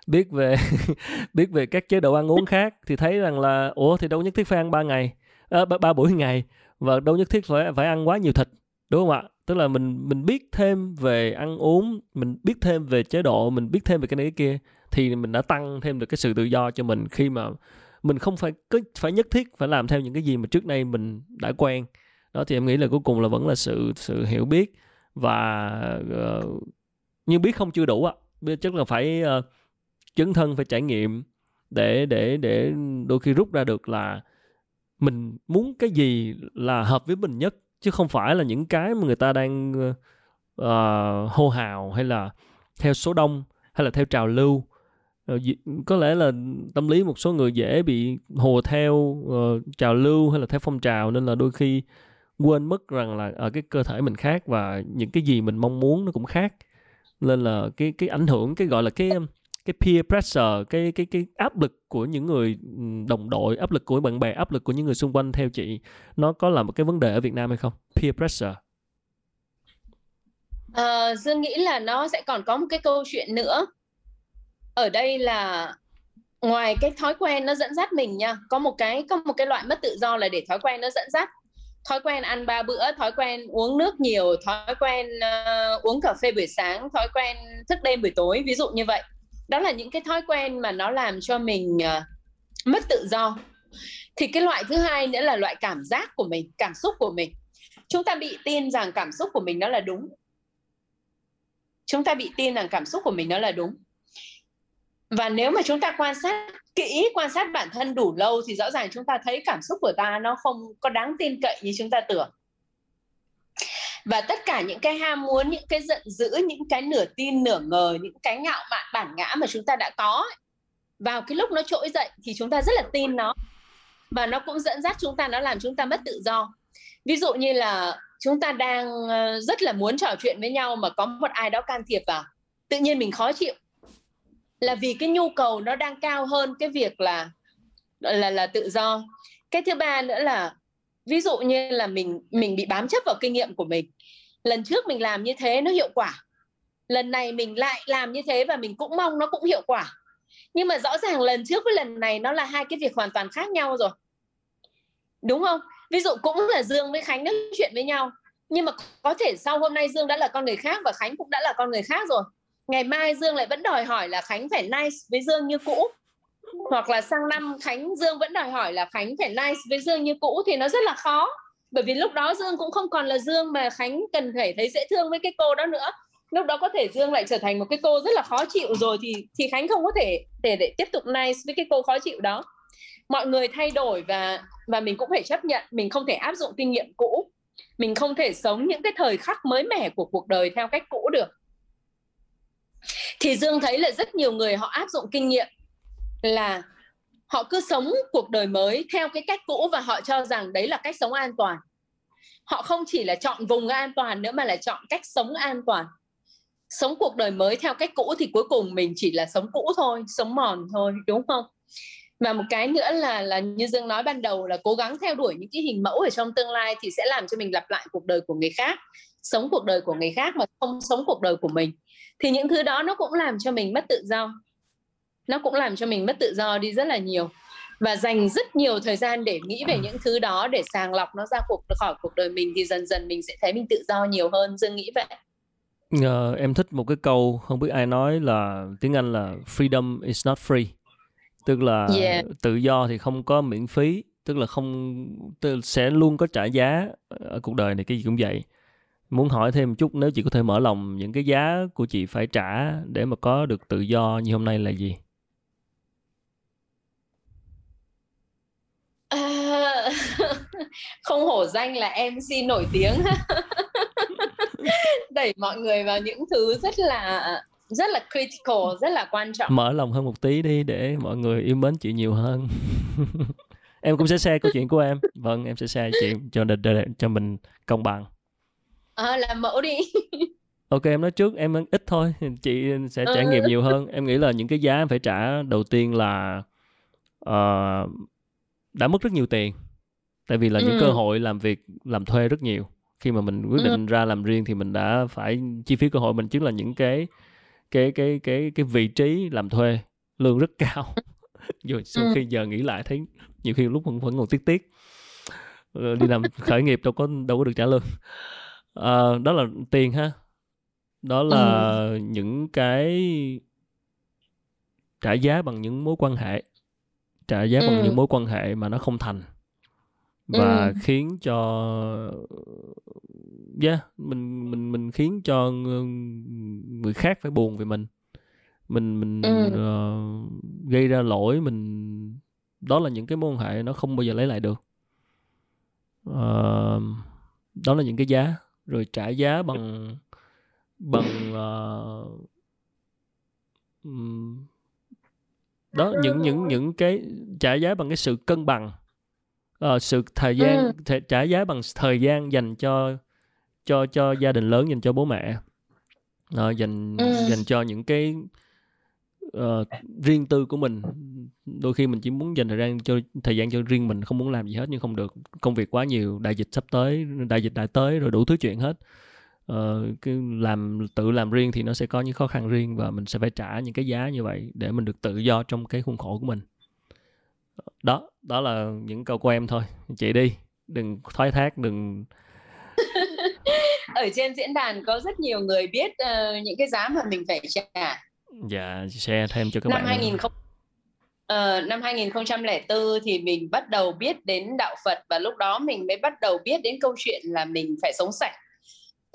biết về biết về các chế độ ăn uống khác thì thấy rằng là ủa thì đâu nhất thiết phải ăn ba ngày à, ba, buổi ngày và đâu nhất thiết phải phải ăn quá nhiều thịt đúng không ạ tức là mình mình biết thêm về ăn uống mình biết thêm về chế độ mình biết thêm về cái này cái kia thì mình đã tăng thêm được cái sự tự do cho mình khi mà mình không phải cứ phải nhất thiết phải làm theo những cái gì mà trước đây mình đã quen đó thì em nghĩ là cuối cùng là vẫn là sự sự hiểu biết và ờ, uh, nhưng biết không chưa đủ ạ à. chắc là phải uh, chứng thân phải trải nghiệm để để để đôi khi rút ra được là mình muốn cái gì là hợp với mình nhất chứ không phải là những cái mà người ta đang uh, hô hào hay là theo số đông hay là theo trào lưu. Ờ, có lẽ là tâm lý một số người dễ bị hồ theo uh, trào lưu hay là theo phong trào nên là đôi khi quên mất rằng là ở cái cơ thể mình khác và những cái gì mình mong muốn nó cũng khác. Nên là cái cái ảnh hưởng cái gọi là cái cái peer pressure cái cái cái áp lực của những người ừ, đồng đội áp lực của bạn bè áp lực của những người xung quanh theo chị nó có là một cái vấn đề ở Việt Nam hay không? Peer pressure. À, Dương nghĩ là nó sẽ còn có một cái câu chuyện nữa. Ở đây là ngoài cái thói quen nó dẫn dắt mình nha có một cái có một cái loại mất tự do là để thói quen nó dẫn dắt. Thói quen ăn ba bữa thói quen uống nước nhiều thói quen uh, uống cà phê buổi sáng thói quen thức đêm buổi tối ví dụ như vậy đó là những cái thói quen mà nó làm cho mình uh, mất tự do. Thì cái loại thứ hai nữa là loại cảm giác của mình cảm xúc của mình. Chúng ta bị tin rằng cảm xúc của mình nó là đúng. Chúng ta bị tin rằng cảm xúc của mình nó là đúng. Và nếu mà chúng ta quan sát kỹ quan sát bản thân đủ lâu thì rõ ràng chúng ta thấy cảm xúc của ta nó không có đáng tin cậy như chúng ta tưởng và tất cả những cái ham muốn, những cái giận dữ, những cái nửa tin, nửa ngờ, những cái ngạo mạn, bản ngã mà chúng ta đã có vào cái lúc nó trỗi dậy thì chúng ta rất là tin nó. Và nó cũng dẫn dắt chúng ta, nó làm chúng ta mất tự do. Ví dụ như là chúng ta đang ờ, rất là muốn trò chuyện với nhau mà có một ai đó can thiệp vào, tự nhiên mình khó chịu. Là vì cái nhu cầu nó đang cao hơn cái việc là là là tự do. Cái thứ ba nữa là ví dụ như là mình mình bị bám chấp vào kinh nghiệm của mình. Lần trước mình làm như thế nó hiệu quả. Lần này mình lại làm như thế và mình cũng mong nó cũng hiệu quả. Nhưng mà rõ ràng lần trước với lần này nó là hai cái việc hoàn toàn khác nhau rồi. Đúng không? Ví dụ cũng là dương với khánh nói chuyện với nhau. Nhưng mà có thể sau hôm nay dương đã là con người khác và khánh cũng đã là con người khác rồi. Ngày mai dương lại vẫn đòi hỏi là khánh phải nice với dương như cũ hoặc là sang năm khánh dương vẫn đòi hỏi là khánh phải nice với dương như cũ thì nó rất là khó. Bởi vì lúc đó dương cũng không còn là dương mà khánh cần phải thấy dễ thương với cái cô đó nữa. Lúc đó có thể dương lại trở thành một cái cô rất là khó chịu rồi thì thì khánh không có thể để để tiếp tục nice với cái cô khó chịu đó. Mọi người thay đổi và và mình cũng phải chấp nhận, mình không thể áp dụng kinh nghiệm cũ. Mình không thể sống những cái thời khắc mới mẻ của cuộc đời theo cách cũ được. Thì dương thấy là rất nhiều người họ áp dụng kinh nghiệm là họ cứ sống cuộc đời mới theo cái cách cũ và họ cho rằng đấy là cách sống an toàn. Họ không chỉ là chọn vùng an toàn nữa mà là chọn cách sống an toàn. Sống cuộc đời mới theo cách cũ thì cuối cùng mình chỉ là sống cũ thôi, sống mòn thôi, đúng không? Và một cái nữa là là như dương nói ban đầu là cố gắng theo đuổi những cái hình mẫu ở trong tương lai thì sẽ làm cho mình lặp lại cuộc đời của người khác, sống cuộc đời của người khác mà không sống cuộc đời của mình. Thì những thứ đó nó cũng làm cho mình mất tự do nó cũng làm cho mình mất tự do đi rất là nhiều. Và dành rất nhiều thời gian để nghĩ về những thứ đó để sàng lọc nó ra cuộc khỏi cuộc đời mình thì dần dần mình sẽ thấy mình tự do nhiều hơn. Dương nghĩ vậy. Uh, em thích một cái câu không biết ai nói là tiếng anh là freedom is not free tức là yeah. tự do thì không có miễn phí tức là không tức sẽ luôn có trả giá ở cuộc đời này cái gì cũng vậy. Muốn hỏi thêm một chút nếu chị có thể mở lòng những cái giá của chị phải trả để mà có được tự do như hôm nay là gì à, không hổ danh là MC nổi tiếng. Đẩy mọi người vào những thứ rất là rất là critical rất là quan trọng. Mở lòng hơn một tí đi để mọi người yêu mến chị nhiều hơn. Em cũng sẽ share câu chuyện của em. Vâng em sẽ share chuyện cho để, để, cho mình công bằng. À, làm mẫu đi. Ok em nói trước em ít thôi. Chị sẽ trải nghiệm nhiều hơn. Em nghĩ là những cái giá em phải trả đầu tiên là uh, đã mất rất nhiều tiền tại vì là ừ. những cơ hội làm việc làm thuê rất nhiều khi mà mình quyết định ừ. ra làm riêng thì mình đã phải chi phí cơ hội mình chính là những cái cái cái cái cái vị trí làm thuê lương rất cao rồi sau ừ. khi giờ nghĩ lại thấy nhiều khi lúc vẫn vẫn còn tiếc tiếc ờ, đi làm khởi nghiệp đâu có đâu có được trả lương à, đó là tiền ha đó là ừ. những cái trả giá bằng những mối quan hệ trả giá ừ. bằng những mối quan hệ mà nó không thành và ừ. khiến cho yeah, mình mình mình khiến cho người khác phải buồn về mình mình mình ừ. uh, gây ra lỗi mình đó là những cái mối quan hệ nó không bao giờ lấy lại được uh, đó là những cái giá rồi trả giá bằng bằng uh, đó những những những cái trả giá bằng cái sự cân bằng uh, sự thời gian ừ. th- trả giá bằng thời gian dành cho cho cho gia đình lớn dành cho bố mẹ. Uh, dành ừ. dành cho những cái uh, riêng tư của mình. Đôi khi mình chỉ muốn dành thời gian cho thời gian cho riêng mình không muốn làm gì hết nhưng không được. Công việc quá nhiều đại dịch sắp tới đại dịch đã tới rồi đủ thứ chuyện hết. Uh, cái làm tự làm riêng thì nó sẽ có những khó khăn riêng và mình sẽ phải trả những cái giá như vậy để mình được tự do trong cái khuôn khổ của mình đó đó là những câu của em thôi. Chị đi đừng thoái thác đừng ở trên diễn đàn có rất nhiều người biết uh, những cái giá mà mình phải trả. Dạ share thêm cho các năm bạn 2000 uh, năm 2004 thì mình bắt đầu biết đến đạo Phật và lúc đó mình mới bắt đầu biết đến câu chuyện là mình phải sống sạch.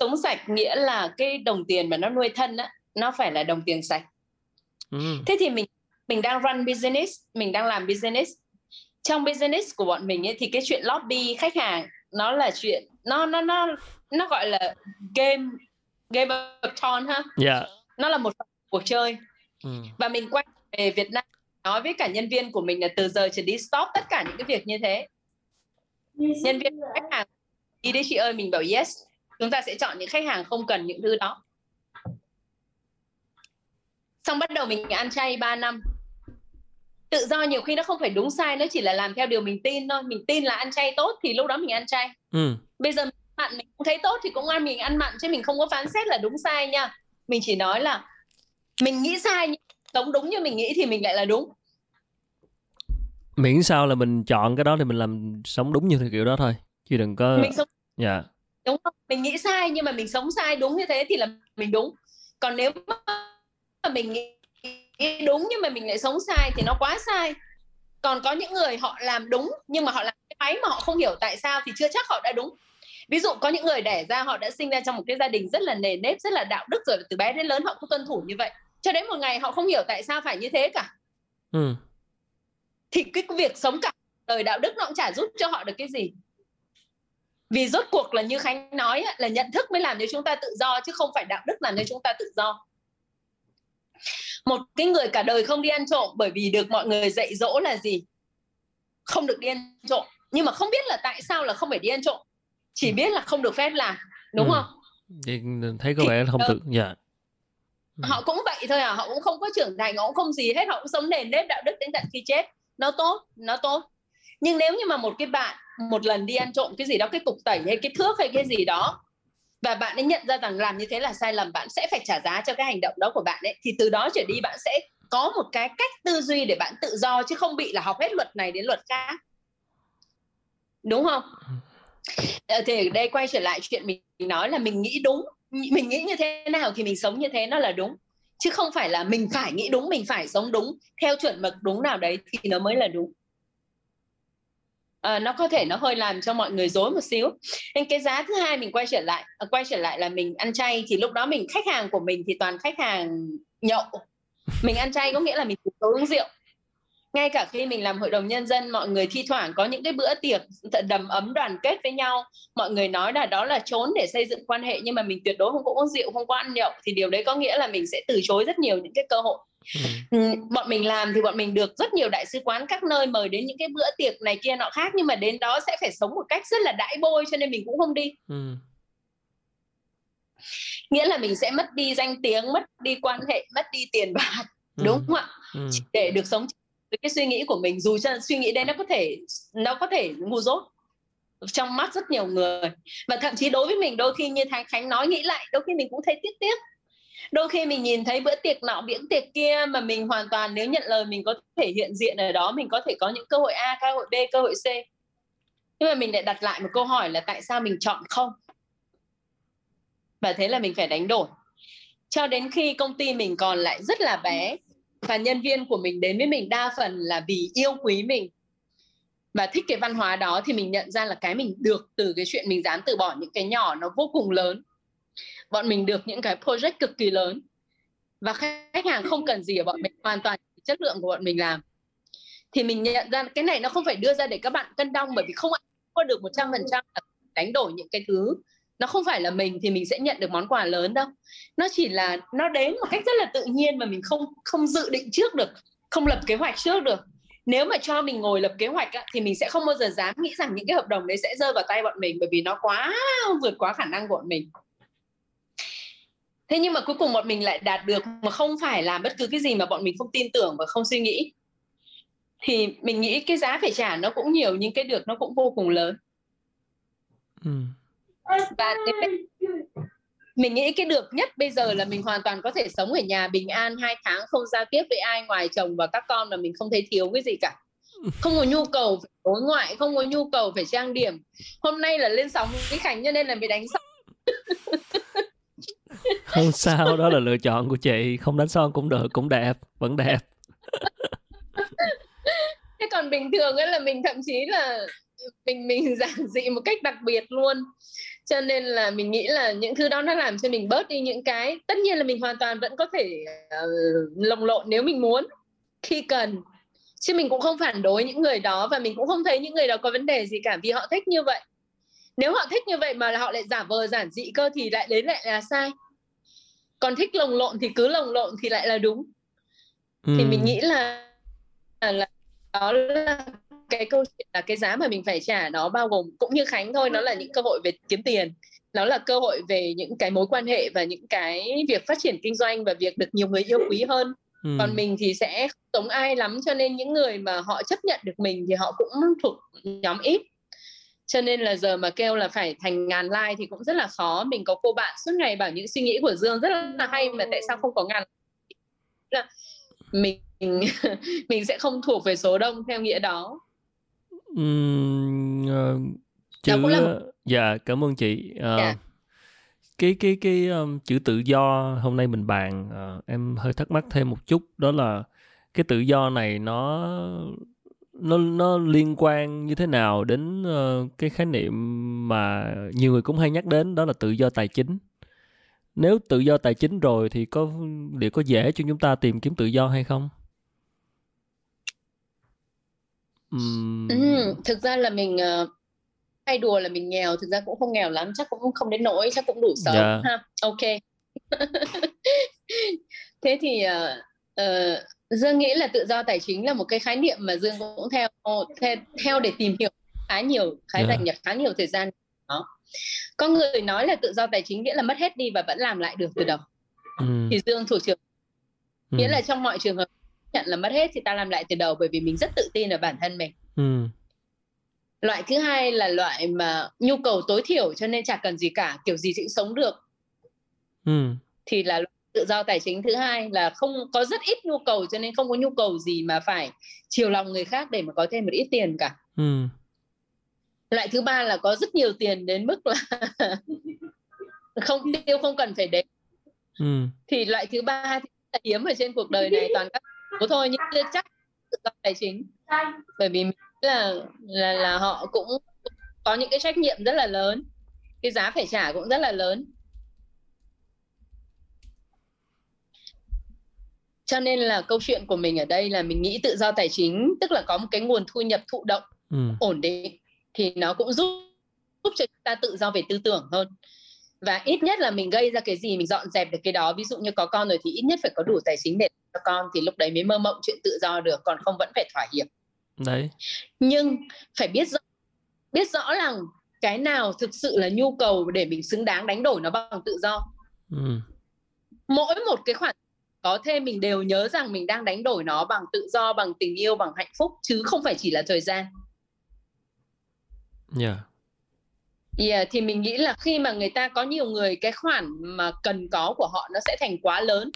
Sống sạch nghĩa là cái đồng tiền mà nó nuôi thân á nó phải là đồng tiền sạch. Ừ. thế thì mình mình đang run business mình đang làm business trong business của bọn mình ấy, thì cái chuyện lobby khách hàng nó là chuyện nó nó nó nó gọi là game game of ton ha. Yeah. Nó là một cuộc chơi. Ừ. và mình quay về Việt Nam nói với cả nhân viên của mình là từ giờ trở đi stop tất cả những cái việc như thế. Nhân viên khách hàng đi đi chị ơi mình bảo yes. Chúng ta sẽ chọn những khách hàng không cần những thứ đó. Xong bắt đầu mình ăn chay 3 năm tự do nhiều khi nó không phải đúng sai nó chỉ là làm theo điều mình tin thôi. Mình tin là ăn chay tốt thì lúc đó mình ăn chay. Ừ. bây giờ mình mặn mình cũng thấy tốt thì cũng ăn mình ăn mặn chứ mình không có phán xét là đúng sai nha. Mình chỉ nói là mình nghĩ sai sống đúng như mình nghĩ thì mình lại là đúng. Miễn sao là mình chọn cái đó thì mình làm sống đúng như kiểu đó thôi chứ đừng có mình sống dạ. yeah. đúng không? Mình nghĩ sai nhưng mà mình sống sai đúng như thế thì là mình đúng. Còn nếu mà mình nghĩ đúng nhưng mà mình lại sống sai thì nó quá sai. Còn có những người họ làm đúng nhưng mà họ làm cái máy mà họ không hiểu tại sao thì chưa chắc họ đã đúng. Ví dụ có những người đẻ ra họ đã sinh ra trong một cái gia đình rất là nề nếp rất là đạo đức rồi từ bé đến lớn họ cũng tuân thủ như vậy. Cho đến một ngày họ không hiểu tại sao phải như thế cả. Ừ. thì cái việc sống cả đời đạo đức nó cũng chả giúp cho họ được cái gì. Vì rốt cuộc là như khánh nói là nhận thức mới làm cho chúng ta tự do chứ không phải đạo đức làm cho chúng ta tự do một cái người cả đời không đi ăn trộm bởi vì được mọi người dạy dỗ là gì? Không được đi ăn trộm. Nhưng mà không biết là tại sao là không phải đi ăn trộm. Chỉ biết là không được phép làm đúng ừ. không? Thì thấy có vẻ không tự dạ ừ. họ cũng vậy thôi à họ cũng không có trưởng thành họ cũng không gì hết họ cũng sống nền nếp đạo đức đến tận khi chết. Nó tốt nó tốt. Nhưng nếu như mà một cái bạn một lần đi ăn trộm cái gì đó cái cục tẩy hay cái thước hay cái gì đó và bạn ấy nhận ra rằng làm như thế là sai lầm, bạn sẽ phải trả giá cho cái hành động đó của bạn ấy. Thì từ đó trở đi bạn sẽ có một cái cách tư duy để bạn tự do, chứ không bị là học hết luật này đến luật khác. Đúng không? Ờ, thì ở đây quay trở lại chuyện mình nói là mình nghĩ đúng. Mình nghĩ như thế nào thì mình sống như thế nó là đúng. Chứ không phải là mình phải nghĩ đúng, mình phải sống đúng, theo chuẩn mực đúng nào đấy thì nó mới là đúng à, nó có thể nó hơi làm cho mọi người dối một xíu. Nên cái giá thứ hai mình quay trở lại à, quay trở lại là mình ăn chay thì lúc đó mình khách hàng của mình thì toàn khách hàng nhậu. Mình ăn chay có nghĩa là mình uống rượu. Ngay cả khi mình làm hội đồng nhân dân mọi người thi thoảng có những cái bữa tiệc đầm ấm đoàn kết với nhau. Mọi người nói là đó là trốn để xây dựng quan hệ nhưng mà mình tuyệt đối không có uống rượu không có ăn nhậu. Thì điều đấy có nghĩa là mình sẽ từ chối rất nhiều những cái cơ hội ừ. ừ. bọn mình làm thì bọn mình được rất nhiều đại sứ quán các nơi mời đến những cái bữa tiệc này kia nọ khác nhưng mà đến đó sẽ phải sống một cách rất là đãi bôi cho nên mình cũng không đi ừ. nghĩa là mình sẽ mất đi danh tiếng mất đi quan hệ mất đi tiền bạc ừ. đúng không ạ ừ. để được sống với cái suy nghĩ của mình dù cho suy nghĩ đấy nó có thể nó có thể ngu dốt trong mắt rất nhiều người và thậm chí đối với mình đôi khi như thái khánh nói nghĩ lại đôi khi mình cũng thấy tiếc tiếc đôi khi mình nhìn thấy bữa tiệc nọ, bữa tiệc kia mà mình hoàn toàn nếu nhận lời mình có thể hiện diện ở đó, mình có thể có những cơ hội a, cơ hội b, cơ hội c. Nhưng mà mình lại đặt lại một câu hỏi là tại sao mình chọn không? Và thế là mình phải đánh đổi. Cho đến khi công ty mình còn lại rất là bé và nhân viên của mình đến với mình đa phần là vì yêu quý mình và thích cái văn hóa đó thì mình nhận ra là cái mình được từ cái chuyện mình dám từ bỏ những cái nhỏ nó vô cùng lớn bọn mình được những cái project cực kỳ lớn. Và khách hàng không cần gì ở bọn mình hoàn toàn chất lượng của bọn mình làm. Thì mình nhận ra cái này nó không phải đưa ra để các bạn cân đong bởi vì không ai có được một trăm phần trăm đánh đổi những cái thứ. Nó không phải là mình thì mình sẽ nhận được món quà lớn đâu. Nó chỉ là nó đến một cách rất là tự nhiên mà mình không không dự định trước được không lập kế hoạch trước được. Nếu mà cho mình ngồi lập kế hoạch á, thì mình sẽ không bao giờ dám nghĩ rằng những cái hợp đồng đấy sẽ rơi vào tay bọn mình bởi vì nó quá vượt quá khả năng của bọn mình thế nhưng mà cuối cùng bọn mình lại đạt được mà không phải làm bất cứ cái gì mà bọn mình không tin tưởng và không suy nghĩ. Thì mình nghĩ cái giá phải trả nó cũng nhiều nhưng cái được nó cũng vô cùng lớn. Ừ. Và mình nghĩ cái được nhất bây giờ là mình hoàn toàn có thể sống ở nhà bình an hai tháng không giao tiếp với ai ngoài chồng và các con mà mình không thấy thiếu cái gì cả. Không có nhu cầu phải đối ngoại không có nhu cầu phải trang điểm. Hôm nay là lên sóng với khánh cho nên là bị đánh sóng không sao đó là lựa chọn của chị. Không đánh son cũng được cũng đẹp vẫn đẹp. Thế còn bình thường ấy là mình thậm chí là mình mình giản dị một cách đặc biệt luôn. Cho nên là mình nghĩ là những thứ đó nó làm cho mình bớt đi những cái tất nhiên là mình hoàn toàn vẫn có thể uh, lồng lộn nếu mình muốn khi cần. Chứ mình cũng không phản đối những người đó và mình cũng không thấy những người đó có vấn đề gì cả vì họ thích như vậy. Nếu họ thích như vậy mà họ lại giả vờ giản dị cơ thì lại đến lại là sai còn thích lồng lộn thì cứ lồng lộn thì lại là đúng ừ. thì mình nghĩ là là đó là cái câu chuyện là cái giá mà mình phải trả nó bao gồm cũng như khánh thôi nó là những cơ hội về kiếm tiền nó là cơ hội về những cái mối quan hệ và những cái việc phát triển kinh doanh và việc được nhiều người yêu quý hơn ừ. còn mình thì sẽ không giống ai lắm cho nên những người mà họ chấp nhận được mình thì họ cũng thuộc nhóm ít cho nên là giờ mà kêu là phải thành ngàn like thì cũng rất là khó. Mình có cô bạn suốt ngày bảo những suy nghĩ của dương rất là hay mà tại sao không có ngàn là mình mình sẽ không thuộc về số đông theo nghĩa đó. Uhm, uh, chữ một... dạ cảm ơn chị. Uh, dạ. cái cái cái um, chữ tự do hôm nay mình bàn uh, em hơi thắc mắc thêm một chút đó là cái tự do này nó nó nó liên quan như thế nào đến uh, cái khái niệm mà nhiều người cũng hay nhắc đến đó là tự do tài chính nếu tự do tài chính rồi thì có liệu có dễ cho chúng ta tìm kiếm tự do hay không uhm... ừ, thực ra là mình uh, hay đùa là mình nghèo thực ra cũng không nghèo lắm chắc cũng không đến nỗi chắc cũng đủ sống yeah. Dạ. ha ok thế thì uh, uh, dương nghĩ là tự do tài chính là một cái khái niệm mà dương cũng theo theo, theo để tìm hiểu khá nhiều khá yeah. Dạ. dành khá nhiều thời gian đó có người nói là tự do tài chính nghĩa là mất hết đi và vẫn làm lại được từ đầu ừ. thì dương thủ trưởng ừ. nghĩa là trong mọi trường hợp nhận là mất hết thì ta làm lại từ đầu bởi vì mình rất tự tin ở bản thân mình ừ. loại thứ hai là loại mà nhu cầu tối thiểu cho nên chả cần gì cả kiểu gì cũng sống được ừ. thì là tự do tài chính thứ hai là không có rất ít nhu cầu cho nên không có nhu cầu gì mà phải chiều lòng người khác để mà có thêm một ít tiền cả ừ. loại thứ ba là có rất nhiều tiền đến mức là không tiêu không cần phải đến ừ. thì loại thứ ba thì là hiếm ở trên cuộc đời này toàn các số thôi nhưng chắc tự do tài chính bởi vì là là là họ cũng có những cái trách nhiệm rất là lớn cái giá phải trả cũng rất là lớn cho nên là câu chuyện của mình ở đây là mình nghĩ tự do tài chính tức là có một cái nguồn thu nhập thụ động ừ. ổn định thì nó cũng giúp giúp cho chúng ta tự do về tư tưởng hơn. Và ít nhất là mình gây ra cái gì mình dọn dẹp được cái đó. Ví dụ như có con rồi thì ít nhất phải có đủ tài chính để cho con thì lúc đấy mới mơ mộng chuyện tự do được còn không vẫn phải thỏa hiệp. Đấy. Nhưng phải biết rõ biết rõ rằng cái nào thực sự là nhu cầu để mình xứng đáng đánh đổi nó bằng tự do. Ừ. mỗi một cái khoản có thêm mình đều nhớ rằng mình đang đánh đổi nó bằng tự do bằng tình yêu bằng hạnh phúc chứ không phải chỉ là thời gian yeah Yeah, thì mình nghĩ là khi mà người ta có nhiều người cái khoản mà cần có của họ nó sẽ thành quá lớn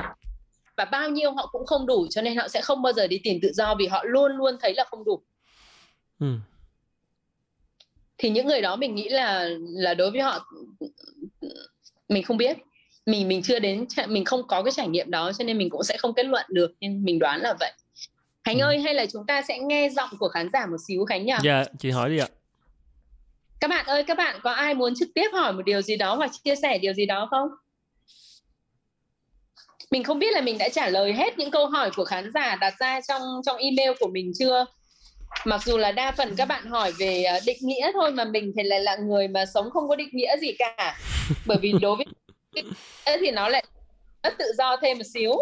và bao nhiêu họ cũng không đủ cho nên họ sẽ không bao giờ đi tìm tự do vì họ luôn luôn thấy là không đủ. Ừ. Thì những người đó mình nghĩ là là đối với họ mình không biết mình mình chưa đến mình không có cái trải nghiệm đó cho nên mình cũng sẽ không kết luận được nhưng mình đoán là vậy Khánh ừ. ơi hay là chúng ta sẽ nghe giọng của khán giả một xíu Khánh nhỉ? Dạ, chị hỏi đi ạ. Các bạn ơi, các bạn có ai muốn trực tiếp hỏi một điều gì đó hoặc chia sẻ điều gì đó không? Mình không biết là mình đã trả lời hết những câu hỏi của khán giả đặt ra trong trong email của mình chưa? Mặc dù là đa phần các bạn hỏi về ờ, định nghĩa thôi mà mình thì lại là người mà sống không có định nghĩa gì cả. Bởi vì đối với thì nó lại rất tự do thêm một xíu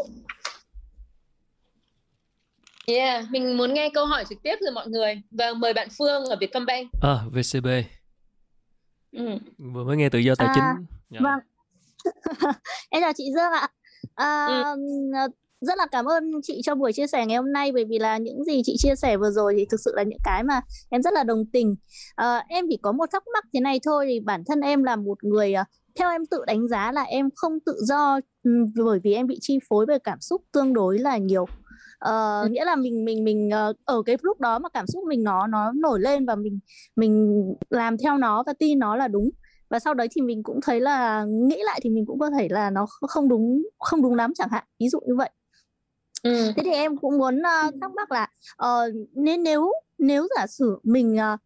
Yeah, mình muốn nghe câu hỏi trực tiếp từ mọi người và vâng, mời bạn Phương ở Vietcombank. À, VCB. Ừ. Vừa mới nghe tự do tài à, chính. Yeah. Vâng. em chào chị Dương ạ. À, ừ. Rất là cảm ơn chị cho buổi chia sẻ ngày hôm nay bởi vì là những gì chị chia sẻ vừa rồi thì thực sự là những cái mà em rất là đồng tình. À, em chỉ có một thắc mắc thế này thôi thì bản thân em là một người à, theo em tự đánh giá là em không tự do bởi vì em bị chi phối bởi cảm xúc tương đối là nhiều. Uh, nghĩa là mình mình mình uh, ở cái lúc đó mà cảm xúc mình nó nó nổi lên và mình mình làm theo nó và tin nó là đúng. Và sau đấy thì mình cũng thấy là nghĩ lại thì mình cũng có thể là nó không đúng không đúng lắm chẳng hạn ví dụ như vậy. Ừ. thế thì em cũng muốn uh, thắc mắc là uh, nên nếu nếu giả sử mình uh,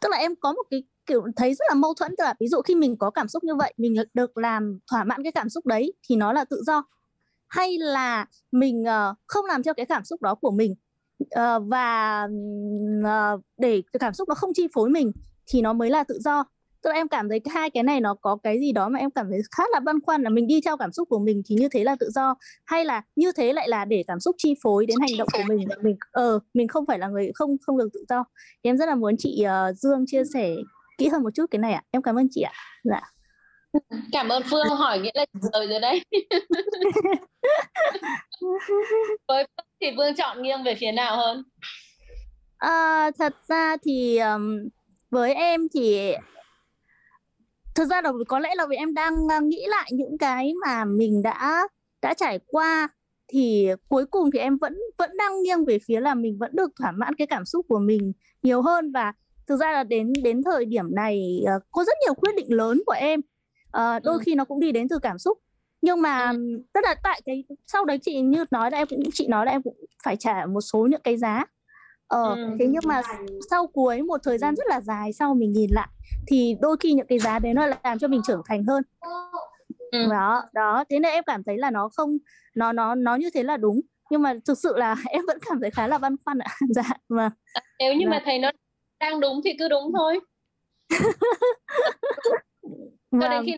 tức là em có một cái kiểu thấy rất là mâu thuẫn. Tức là ví dụ khi mình có cảm xúc như vậy mình được làm thỏa mãn cái cảm xúc đấy thì nó là tự do. Hay là mình uh, không làm theo cái cảm xúc đó của mình uh, và uh, để cái cảm xúc nó không chi phối mình thì nó mới là tự do. Tức là em cảm thấy hai cái này nó có cái gì đó mà em cảm thấy khá là băn khoăn là mình đi theo cảm xúc của mình thì như thế là tự do. Hay là như thế lại là để cảm xúc chi phối đến hành động của mình mình ờ uh, mình không phải là người không không được tự do. Thì em rất là muốn chị uh, Dương chia sẻ kỹ hơn một chút cái này ạ. Em cảm ơn chị ạ. Dạ. Cảm ơn phương hỏi nghĩa là rồi rồi đấy. Với thì phương chọn nghiêng về phía nào hơn? À, thật ra thì um, với em thì thực ra là có lẽ là vì em đang uh, nghĩ lại những cái mà mình đã đã trải qua thì cuối cùng thì em vẫn vẫn đang nghiêng về phía là mình vẫn được thỏa mãn cái cảm xúc của mình nhiều hơn và thực ra là đến đến thời điểm này uh, có rất nhiều quyết định lớn của em uh, đôi ừ. khi nó cũng đi đến từ cảm xúc nhưng mà ừ. tức là tại cái sau đấy chị như nói là em cũng chị nói là em cũng phải trả một số những cái giá ờ ừ. thế nhưng mà sau cuối một thời gian rất là dài sau mình nhìn lại thì đôi khi những cái giá đấy nó làm cho mình trưởng thành hơn ừ. đó đó thế nên em cảm thấy là nó không nó nó nó như thế là đúng nhưng mà thực sự là em vẫn cảm thấy khá là băn khoăn ạ dạ vâng nếu như dạ. mà thầy nó đang đúng thì cứ đúng thôi. Vâng. cho đến khi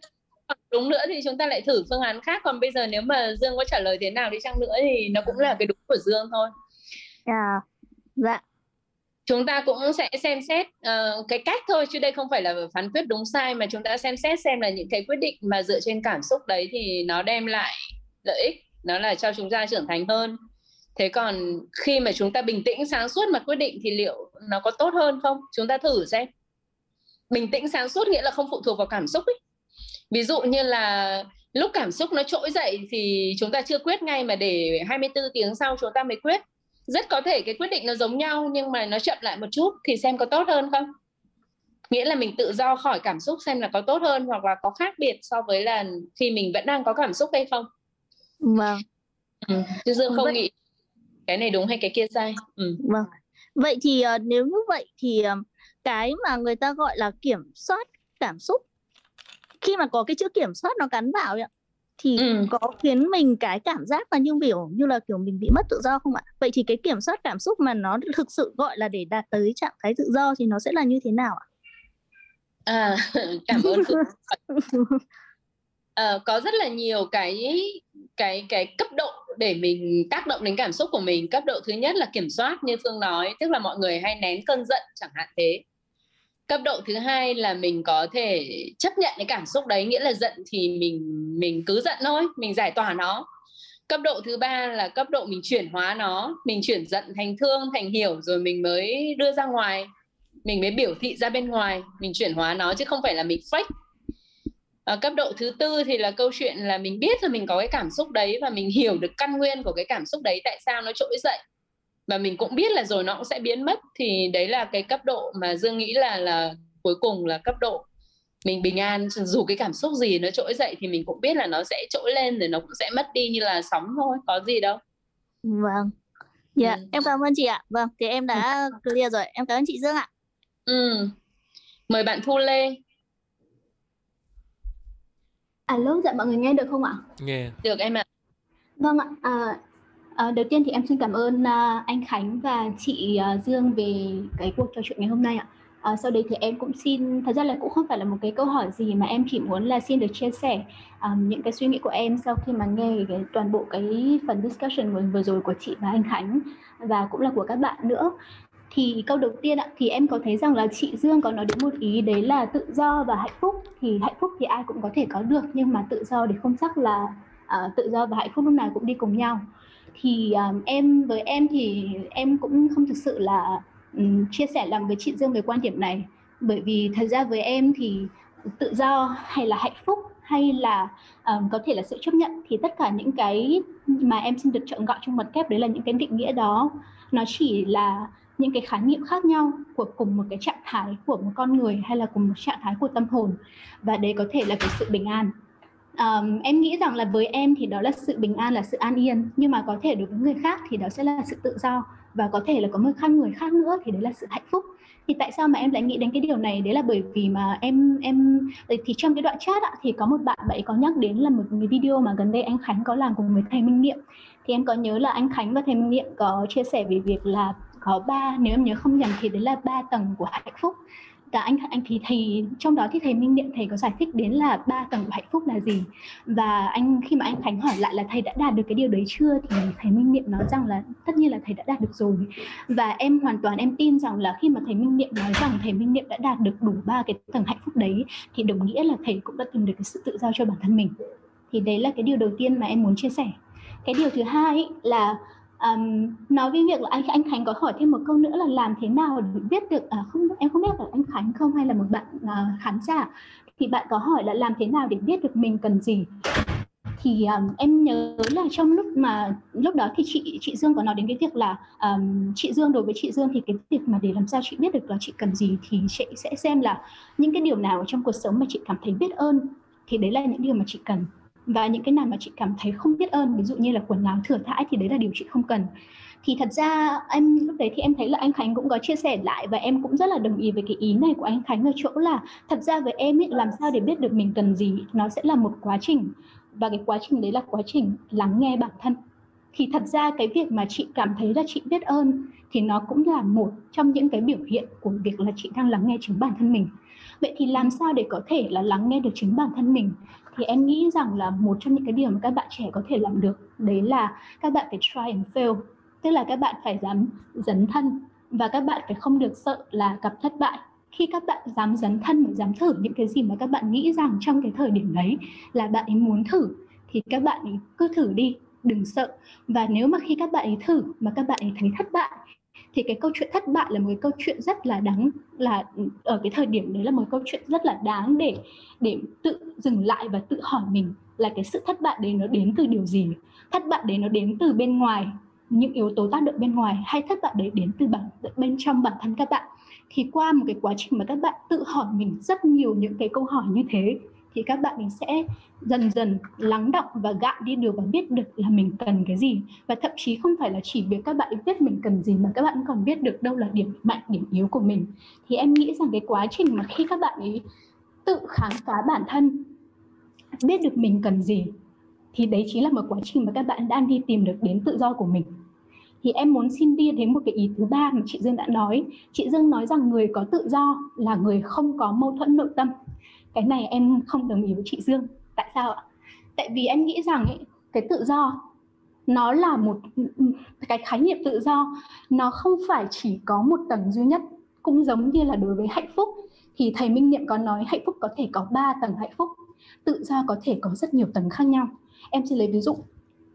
đúng nữa thì chúng ta lại thử phương án khác. Còn bây giờ nếu mà Dương có trả lời thế nào đi chăng nữa thì nó cũng là cái đúng của Dương thôi. À dạ. Chúng ta cũng sẽ xem xét uh, cái cách thôi chứ đây không phải là phán quyết đúng sai mà chúng ta xem xét xem là những cái quyết định mà dựa trên cảm xúc đấy thì nó đem lại lợi ích nó là cho chúng ta trưởng thành hơn thế còn khi mà chúng ta bình tĩnh sáng suốt mà quyết định thì liệu nó có tốt hơn không? Chúng ta thử xem. Bình tĩnh sáng suốt nghĩa là không phụ thuộc vào cảm xúc ấy. Ví dụ như là lúc cảm xúc nó trỗi dậy thì chúng ta chưa quyết ngay mà để 24 tiếng sau chúng ta mới quyết. Rất có thể cái quyết định nó giống nhau nhưng mà nó chậm lại một chút thì xem có tốt hơn không? Nghĩa là mình tự do khỏi cảm xúc xem là có tốt hơn hoặc là có khác biệt so với là khi mình vẫn đang có cảm xúc hay không. Vâng. Ừ. chứ dương không vậy... nghĩ cái này đúng hay cái kia sai ừ. vâng vậy thì uh, nếu như vậy thì uh, cái mà người ta gọi là kiểm soát cảm xúc khi mà có cái chữ kiểm soát nó gắn vào ạ thì ừ. có khiến mình cái cảm giác là như biểu như là kiểu mình bị mất tự do không ạ? Vậy thì cái kiểm soát cảm xúc mà nó thực sự gọi là để đạt tới trạng thái tự do thì nó sẽ là như thế nào ạ? À, cảm ơn uh, có rất là nhiều cái cái cái cấp độ để mình tác động đến cảm xúc của mình. Cấp độ thứ nhất là kiểm soát như phương nói tức là mọi người hay nén cơn giận chẳng hạn thế. Cấp độ thứ hai là mình có thể chấp nhận cái cảm xúc đấy nghĩa là giận thì mình mình cứ giận thôi mình giải tỏa nó. Cấp độ thứ ba là cấp độ mình chuyển hóa nó mình chuyển giận thành thương thành hiểu rồi mình mới đưa ra ngoài. Mình mới biểu thị ra bên ngoài mình chuyển hóa nó chứ không phải là mình fake ở cấp độ thứ tư thì là câu chuyện là mình biết là mình có cái cảm xúc đấy và mình hiểu được căn nguyên của cái cảm xúc đấy tại sao nó trỗi dậy. Và mình cũng biết là rồi nó cũng sẽ biến mất thì đấy là cái cấp độ mà dương nghĩ là là cuối cùng là cấp độ mình bình an. Dù cái cảm xúc gì nó trỗi dậy thì mình cũng biết là nó sẽ trỗi lên rồi nó cũng sẽ mất đi như là sóng thôi có gì đâu. Vâng. Dạ ừ. em cảm ơn chị ạ. Vâng thì em đã clear rồi. Em cảm ơn chị dương ạ. Ừ. Mời bạn thu lê alo dạ mọi người nghe được không ạ nghe được em ạ vâng ạ à, À, đầu tiên thì em xin cảm ơn uh, anh Khánh và chị uh, Dương về cái cuộc trò chuyện ngày hôm nay ạ. À, sau đây thì em cũng xin, thật ra là cũng không phải là một cái câu hỏi gì mà em chỉ muốn là xin được chia sẻ um, những cái suy nghĩ của em sau khi mà nghe cái, toàn bộ cái phần discussion vừa, vừa rồi của chị và anh Khánh và cũng là của các bạn nữa. Thì câu đầu tiên ạ, thì em có thấy rằng là chị Dương có nói đến một ý đấy là tự do và hạnh phúc. Thì hạnh phúc thì ai cũng có thể có được nhưng mà tự do thì không chắc là uh, tự do và hạnh phúc lúc nào cũng đi cùng nhau. Thì um, em với em thì em cũng không thực sự là um, chia sẻ lòng với chị Dương về quan điểm này. Bởi vì thật ra với em thì tự do hay là hạnh phúc hay là um, có thể là sự chấp nhận thì tất cả những cái mà em xin được chọn gọi trong mật kép đấy là những cái định nghĩa đó. Nó chỉ là những cái khái niệm khác nhau của cùng một cái trạng thái của một con người hay là cùng một trạng thái của tâm hồn. Và đấy có thể là cái sự bình an. Um, em nghĩ rằng là với em thì đó là sự bình an là sự an yên. Nhưng mà có thể đối với người khác thì đó sẽ là sự tự do. Và có thể là có một khác người khác nữa thì đấy là sự hạnh phúc. Thì tại sao mà em lại nghĩ đến cái điều này? Đấy là bởi vì mà em em thì trong cái đoạn chat ạ, thì có một bạn bạn có nhắc đến là một cái video mà gần đây anh Khánh có làm cùng với thầy Minh Niệm. Thì em có nhớ là anh Khánh và thầy Minh Niệm có chia sẻ về việc là có ba, nếu em nhớ không nhầm thì đấy là ba tầng của hạnh phúc. Cả anh anh thì thầy, trong đó thì thầy Minh Điện, thầy có giải thích đến là ba tầng của hạnh phúc là gì. Và anh, khi mà anh Khánh hỏi lại là thầy đã đạt được cái điều đấy chưa thì thầy Minh Điện nói rằng là tất nhiên là thầy đã đạt được rồi. Và em hoàn toàn em tin rằng là khi mà thầy Minh Điện nói rằng thầy Minh Điện đã đạt được đủ ba cái tầng hạnh phúc đấy thì đồng nghĩa là thầy cũng đã tìm được cái sự tự do cho bản thân mình. Thì đấy là cái điều đầu tiên mà em muốn chia sẻ. Cái điều thứ hai là um, nói với việc là anh anh Khánh có hỏi thêm một câu nữa là làm thế nào để biết được à, không em không biết là anh Khánh không hay là một bạn uh, khán giả. Thì bạn có hỏi là làm thế nào để biết được mình cần gì? Thì um, em nhớ là trong lúc mà lúc đó thì chị chị Dương có nói đến cái việc là um, chị Dương đối với chị Dương thì cái việc mà để làm sao chị biết được là chị cần gì thì chị sẽ xem là những cái điều nào trong cuộc sống mà chị cảm thấy biết ơn thì đấy là những điều mà chị cần và những cái nào mà chị cảm thấy không biết ơn, ví dụ như là quần áo thừa thãi thì đấy là điều chị không cần. Thì thật ra em, lúc đấy thì em thấy là anh Khánh cũng có chia sẻ lại và em cũng rất là đồng ý với cái ý này của anh Khánh ở chỗ là thật ra với em ấy, làm sao để biết được mình cần gì, nó sẽ là một quá trình. Và cái quá trình đấy là quá trình lắng nghe bản thân. Thì thật ra cái việc mà chị cảm thấy là chị biết ơn thì nó cũng là một trong những cái biểu hiện của việc là chị đang lắng nghe chính bản thân mình. Vậy thì làm sao để có thể là lắng nghe được chính bản thân mình? Thì em nghĩ rằng là một trong những cái điều mà các bạn trẻ có thể làm được, đấy là các bạn phải try and fail. Tức là các bạn phải dám dấn thân và các bạn phải không được sợ là gặp thất bại. Khi các bạn dám dấn thân và dám thử những cái gì mà các bạn nghĩ rằng trong cái thời điểm đấy là bạn ấy muốn thử, thì các bạn ấy cứ thử đi, đừng sợ. Và nếu mà khi các bạn ấy thử mà các bạn ấy thấy thất bại thì cái câu chuyện thất bại là một cái câu chuyện rất là đáng là ừ, ở cái thời điểm đấy là một câu chuyện rất là đáng để để tự dừng lại và tự hỏi mình là cái sự thất bại đấy nó đến từ điều gì? Thất bại đấy nó đến từ bên ngoài, những yếu tố tác động bên ngoài hay thất bại đấy đến từ bản, bên trong bản thân các bạn? Thì qua một cái quá trình mà các bạn tự hỏi mình rất nhiều những cái câu hỏi như thế thì các bạn mình sẽ dần dần lắng động và gạn đi được và biết được là mình cần cái gì. Và thậm chí không phải là chỉ việc các bạn biết mình cần gì mà các bạn còn biết được đâu là điểm mạnh, điểm yếu của mình. Thì em nghĩ rằng cái quá trình mà khi các bạn ấy tự khám phá bản thân, biết được mình cần gì, thì đấy chính là một quá trình mà các bạn đang đi tìm được đến tự do của mình. Thì em muốn xin đi đến một cái ý thứ ba mà chị Dương đã nói. Chị Dương nói rằng người có tự do là người không có mâu thuẫn nội tâm cái này em không đồng ý với chị Dương. Tại sao ạ? Tại vì em nghĩ rằng ấy, cái tự do nó là một cái khái niệm tự do nó không phải chỉ có một tầng duy nhất cũng giống như là đối với hạnh phúc. Thì thầy Minh Niệm có nói hạnh phúc có thể có 3 tầng hạnh phúc. Tự do có thể có rất nhiều tầng khác nhau. Em sẽ lấy ví dụ.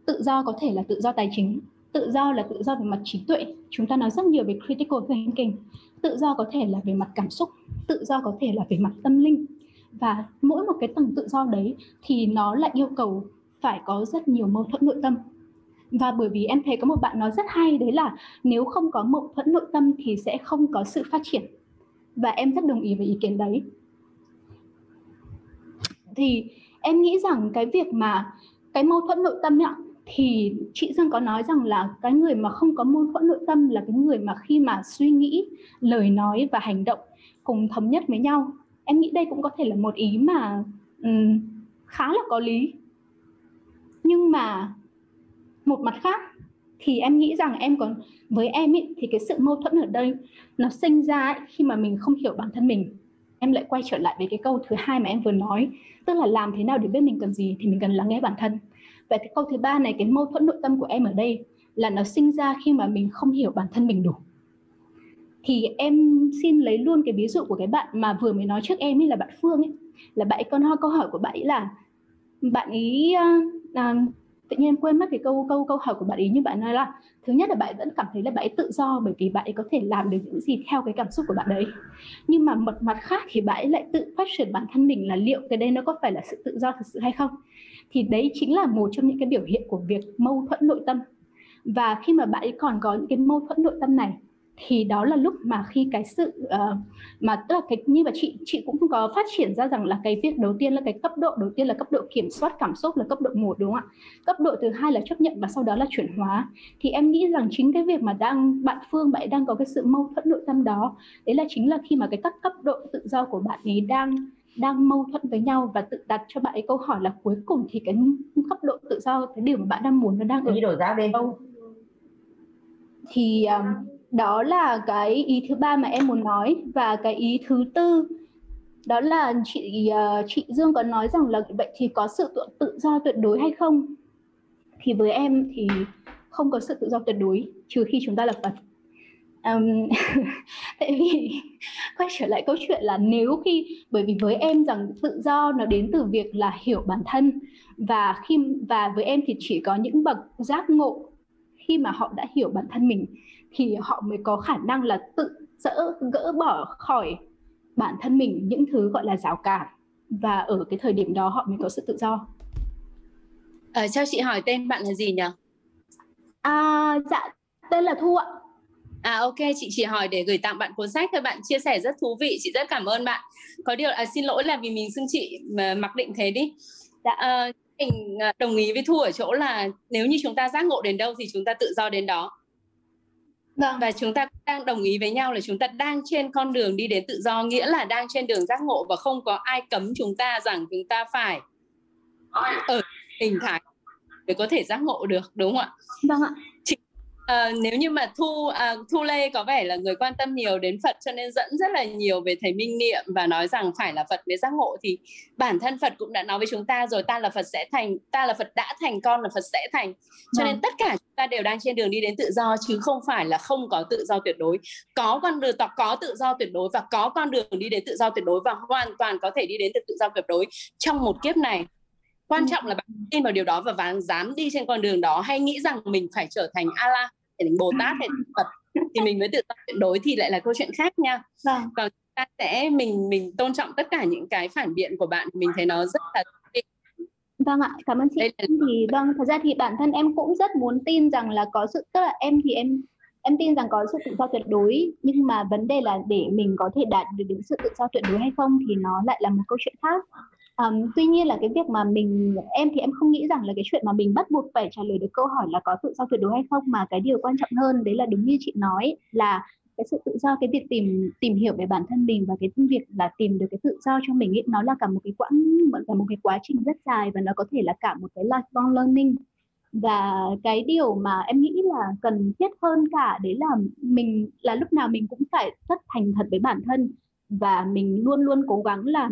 Tự do có thể là tự do tài chính tự do là tự do về mặt trí tuệ. Chúng ta nói rất nhiều về critical thinking. Tự do có thể là về mặt cảm xúc tự do có thể là về mặt tâm linh và mỗi một cái tầng tự do đấy thì nó lại yêu cầu phải có rất nhiều mâu thuẫn nội tâm và bởi vì em thấy có một bạn nói rất hay đấy là nếu không có mâu thuẫn nội tâm thì sẽ không có sự phát triển và em rất đồng ý với ý kiến đấy thì em nghĩ rằng cái việc mà cái mâu thuẫn nội tâm ạ thì chị Dương có nói rằng là cái người mà không có mâu thuẫn nội tâm là cái người mà khi mà suy nghĩ, lời nói và hành động cùng thống nhất với nhau. Em nghĩ đây cũng có thể là một ý mà um, khá là có lý. Nhưng mà một mặt khác thì em nghĩ rằng em còn với em ý, thì cái sự mâu thuẫn ở đây nó sinh ra ý, khi mà mình không hiểu bản thân mình. Em lại quay trở lại với cái câu thứ hai mà em vừa nói tức là làm thế nào để biết mình cần gì thì mình cần lắng nghe bản thân. Và cái câu thứ ba này cái mâu thuẫn nội tâm của em ở đây là nó sinh ra khi mà mình không hiểu bản thân mình đủ thì em xin lấy luôn cái ví dụ của cái bạn mà vừa mới nói trước em ấy là bạn Phương ấy. Là bạn ấy con câu hỏi của bạn ấy là bạn ấy à, à tự nhiên em quên mất cái câu câu câu hỏi của bạn ấy nhưng bạn nói là thứ nhất là bạn vẫn cảm thấy là bạn ấy tự do bởi vì bạn ấy có thể làm được những gì theo cái cảm xúc của bạn đấy. Nhưng mà một mặt khác thì bạn ấy lại tự phát triển bản thân mình là liệu cái đây nó có phải là sự tự do thực sự hay không? Thì đấy chính là một trong những cái biểu hiện của việc mâu thuẫn nội tâm. Và khi mà bạn ấy còn có những cái mâu thuẫn nội tâm này thì đó là lúc mà khi cái sự uh, mà tức là cái như mà chị chị cũng có phát triển ra rằng là cái việc đầu tiên là cái cấp độ đầu tiên là cấp độ kiểm soát cảm xúc là cấp độ một đúng không ạ? Cấp độ thứ hai là chấp nhận và sau đó là chuyển hóa. Thì em nghĩ rằng chính cái việc mà đang bạn phương bạn đang có cái sự mâu thuẫn nội tâm đó đấy là chính là khi mà cái các cấp độ tự do của bạn ấy đang đang mâu thuẫn với nhau và tự đặt cho bạn ấy câu hỏi là cuối cùng thì cái cấp độ tự do cái điều mà bạn đang muốn nó đang ở đổi ra đi. đâu? Thì um, đó là cái ý thứ ba mà em muốn nói và cái ý thứ tư. Đó là chị uh, chị Dương có nói rằng là vậy thì có sự tự, tự do tuyệt đối hay không? Thì với em thì không có sự tự do tuyệt đối trừ khi chúng ta là Phật. Um, tại vì quay trở lại câu chuyện là nếu khi bởi vì với em rằng tự do nó đến từ việc là hiểu bản thân và khi và với em thì chỉ có những bậc giác ngộ khi mà họ đã hiểu bản thân mình thì họ mới có khả năng là tự dỡ gỡ bỏ khỏi bản thân mình những thứ gọi là rào cản và ở cái thời điểm đó họ mới có sự tự do. Ờ, cho chị hỏi tên bạn là gì nhỉ? À, dạ tên là Thu ạ. À ok, chị chỉ hỏi để gửi tặng bạn cuốn sách thôi bạn chia sẻ rất thú vị, chị rất cảm ơn bạn. Có điều à, xin lỗi là vì mình xưng chị mà mặc định thế đi. Dạ, uh, mình đồng ý với Thu ở chỗ là nếu như chúng ta giác ngộ đến đâu thì chúng ta tự do đến đó Vâng. Và chúng ta đang đồng ý với nhau là chúng ta đang trên con đường đi đến tự do, nghĩa là đang trên đường giác ngộ và không có ai cấm chúng ta rằng chúng ta phải ở hình thái để có thể giác ngộ được, đúng không ạ? Vâng ạ. À, nếu như mà thu à, thu lê có vẻ là người quan tâm nhiều đến phật cho nên dẫn rất là nhiều về thầy minh niệm và nói rằng phải là phật mới giác ngộ thì bản thân phật cũng đã nói với chúng ta rồi ta là phật sẽ thành ta là phật đã thành con là phật sẽ thành. Cho nên vâng. tất cả chúng ta đều đang trên đường đi đến tự do chứ không phải là không có tự do tuyệt đối. Có con đường có tự do tuyệt đối và có con đường đi đến tự do tuyệt đối và hoàn toàn có thể đi đến tự do tuyệt đối trong một kiếp này. Quan trọng là bạn tin vào điều đó và bạn dám đi trên con đường đó hay nghĩ rằng mình phải trở thành a la thành bồ tát hay phật. Thì mình mới tự do tuyệt đối thì lại là câu chuyện khác nha. Vâng. còn ta sẽ mình mình tôn trọng tất cả những cái phản biện của bạn. Mình thấy nó rất là Vâng ạ, cảm ơn chị. Là... Thì vâng, thật ra thì bản thân em cũng rất muốn tin rằng là có sự tức là em thì em em tin rằng có sự tự do tuyệt đối. Nhưng mà vấn đề là để mình có thể đạt được đến sự tự do tuyệt đối hay không thì nó lại là một câu chuyện khác Um, tuy nhiên là cái việc mà mình em thì em không nghĩ rằng là cái chuyện mà mình bắt buộc phải trả lời được câu hỏi là có tự do tuyệt đối hay không mà cái điều quan trọng hơn đấy là đúng như chị nói là cái sự tự do cái việc tìm tìm hiểu về bản thân mình và cái việc là tìm được cái tự do cho mình ấy, nó là cả một cái quãng cả một cái quá trình rất dài và nó có thể là cả một cái lifelong learning. Và cái điều mà em nghĩ là cần thiết hơn cả đấy là mình là lúc nào mình cũng phải rất thành thật với bản thân và mình luôn luôn cố gắng là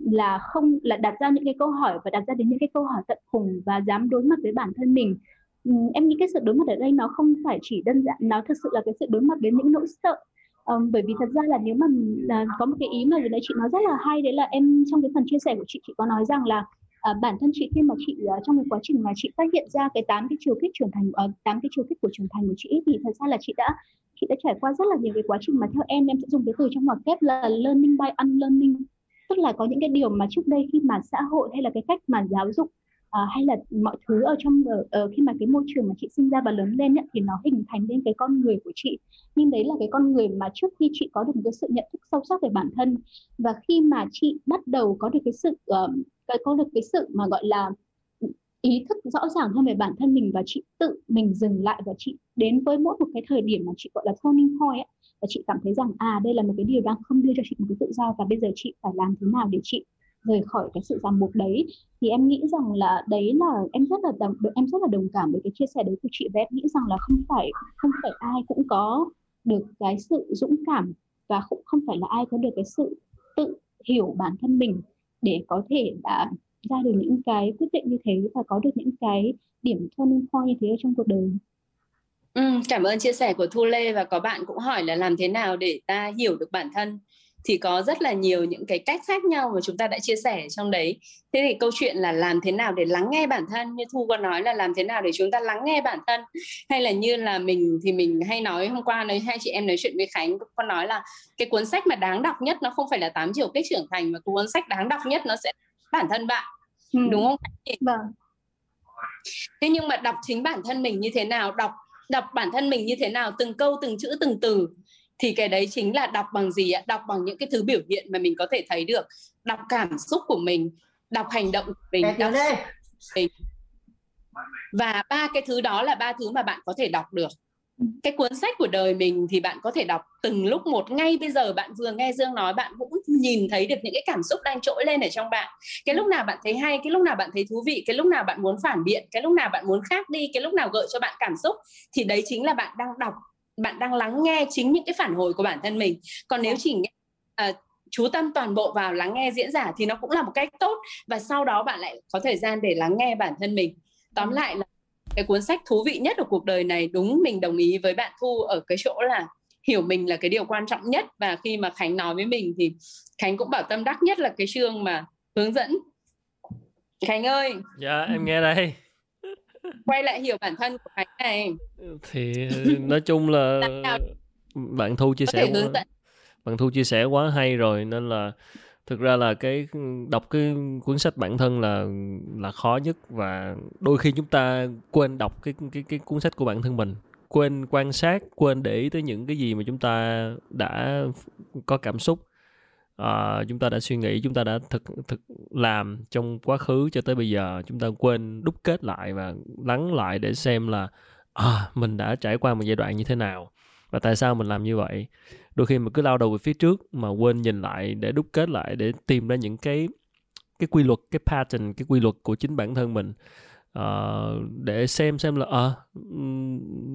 là không là đặt ra những cái câu hỏi và đặt ra đến những cái câu hỏi tận cùng và dám đối mặt với bản thân mình. Ừ, em nghĩ cái sự đối mặt ở đây nó không phải chỉ đơn giản nó thực sự là cái sự đối mặt với những nỗi sợ. Um, bởi vì thật ra là nếu mà là có một cái ý mà vừa nãy chị nói rất là hay đấy là em trong cái phần chia sẻ của chị chị có nói rằng là à, bản thân chị khi mà chị uh, trong cái quá trình mà chị phát hiện ra cái tám cái chiều kích trưởng thành uh, tám cái chiều kích của trưởng thành của chị thì thật ra là chị đã chị đã trải qua rất là nhiều cái quá trình mà theo em em sẽ dùng cái từ trong ngoặc kép là learning by unlearning. Tức là có những cái điều mà trước đây khi mà xã hội hay là cái cách mà giáo dục uh, hay là mọi thứ ở trong uh, khi mà cái môi trường mà chị sinh ra và lớn lên ấy, thì nó hình thành nên cái con người của chị. Nhưng đấy là cái con người mà trước khi chị có được một cái sự nhận thức sâu sắc về bản thân. Và khi mà chị bắt đầu có được cái sự uh, có được cái sự mà gọi là ý thức rõ ràng hơn về bản thân mình và chị tự mình dừng lại và chị đến với mỗi một cái thời điểm mà chị gọi là turning point ấy, và chị cảm thấy rằng à đây là một cái điều đang không đưa cho chị một cái tự do và bây giờ chị phải làm thế nào để chị rời khỏi cái sự ràng buộc đấy. Thì em nghĩ rằng là đấy là em rất là đồng em rất là đồng cảm với cái chia sẻ đấy của chị và em nghĩ rằng là không phải không phải ai cũng có được cái sự dũng cảm và cũng không phải là ai có được cái sự tự hiểu bản thân mình để có thể đã ra được những cái quyết định như thế và có được những cái điểm turning point như thế ở trong cuộc đời? Ừ, cảm ơn chia sẻ của Thu Lê và có bạn cũng hỏi là làm thế nào để ta hiểu được bản thân. Thì có rất là nhiều những cái cách khác nhau mà chúng ta đã chia sẻ trong đấy. Thế thì câu chuyện là làm thế nào để lắng nghe bản thân như thu có nói là làm thế nào để chúng ta lắng nghe bản thân. Hay là như là mình thì mình hay nói hôm qua nói hai chị em nói chuyện với khánh có nói là cái cuốn sách mà đáng đọc nhất nó không phải là tám chiều cách trưởng thành mà cuốn sách đáng đọc nhất nó sẽ bản thân bạn ừ. đúng không? Vâng. Thế nhưng mà đọc chính bản thân mình như thế nào đọc đọc bản thân mình như thế nào từng câu từng chữ từng từ thì cái đấy chính là đọc bằng gì ạ? Đọc bằng những cái thứ biểu hiện mà mình có thể thấy được. Đọc cảm xúc của mình đọc hành động của mình đọc mình và ba cái thứ đó là ba thứ mà bạn có thể đọc được cái cuốn sách của đời mình thì bạn có thể đọc từng lúc một. Ngay bây giờ bạn vừa nghe Dương nói bạn cũng nhìn thấy được những cái cảm xúc đang trỗi lên ở trong bạn. Cái lúc nào bạn thấy hay cái lúc nào bạn thấy thú vị cái lúc nào bạn muốn phản biện cái lúc nào bạn muốn khác đi cái lúc nào gợi cho bạn cảm xúc thì đấy chính là bạn đang đọc bạn đang lắng nghe chính những cái phản hồi của bản thân mình. Còn nếu chỉ nghe uh, chú tâm toàn bộ vào lắng nghe diễn giả thì nó cũng là một cách tốt. Và sau đó bạn lại có thời gian để lắng nghe bản thân mình. Tóm lại là cái cuốn sách thú vị nhất ở cuộc đời này đúng mình đồng ý với bạn thu ở cái chỗ là hiểu mình là cái điều quan trọng nhất. Và khi mà khánh nói với mình thì khánh cũng bảo tâm đắc nhất là cái chương mà hướng dẫn. Khánh ơi! Dạ em nghe đây. Quay lại hiểu bản thân của khánh này. Thì nói chung là bạn thu chia sẻ quá, bạn thu chia sẻ quá hay rồi nên là thực ra là cái đọc cái cuốn sách bản thân là là khó nhất và đôi khi chúng ta quên đọc cái cái cái cuốn sách của bản thân mình. Quên quan sát quên để ý tới những cái gì mà chúng ta đã có cảm xúc. À, chúng ta đã suy nghĩ chúng ta đã thực thực làm trong quá khứ cho tới bây giờ. Chúng ta quên đúc kết lại và lắng lại để xem là à, mình đã trải qua một giai đoạn như thế nào và tại sao mình làm như vậy đôi khi mình cứ lao đầu về phía trước mà quên nhìn lại để đúc kết lại để tìm ra những cái cái quy luật cái pattern cái quy luật của chính bản thân mình. Uh, để xem xem là à,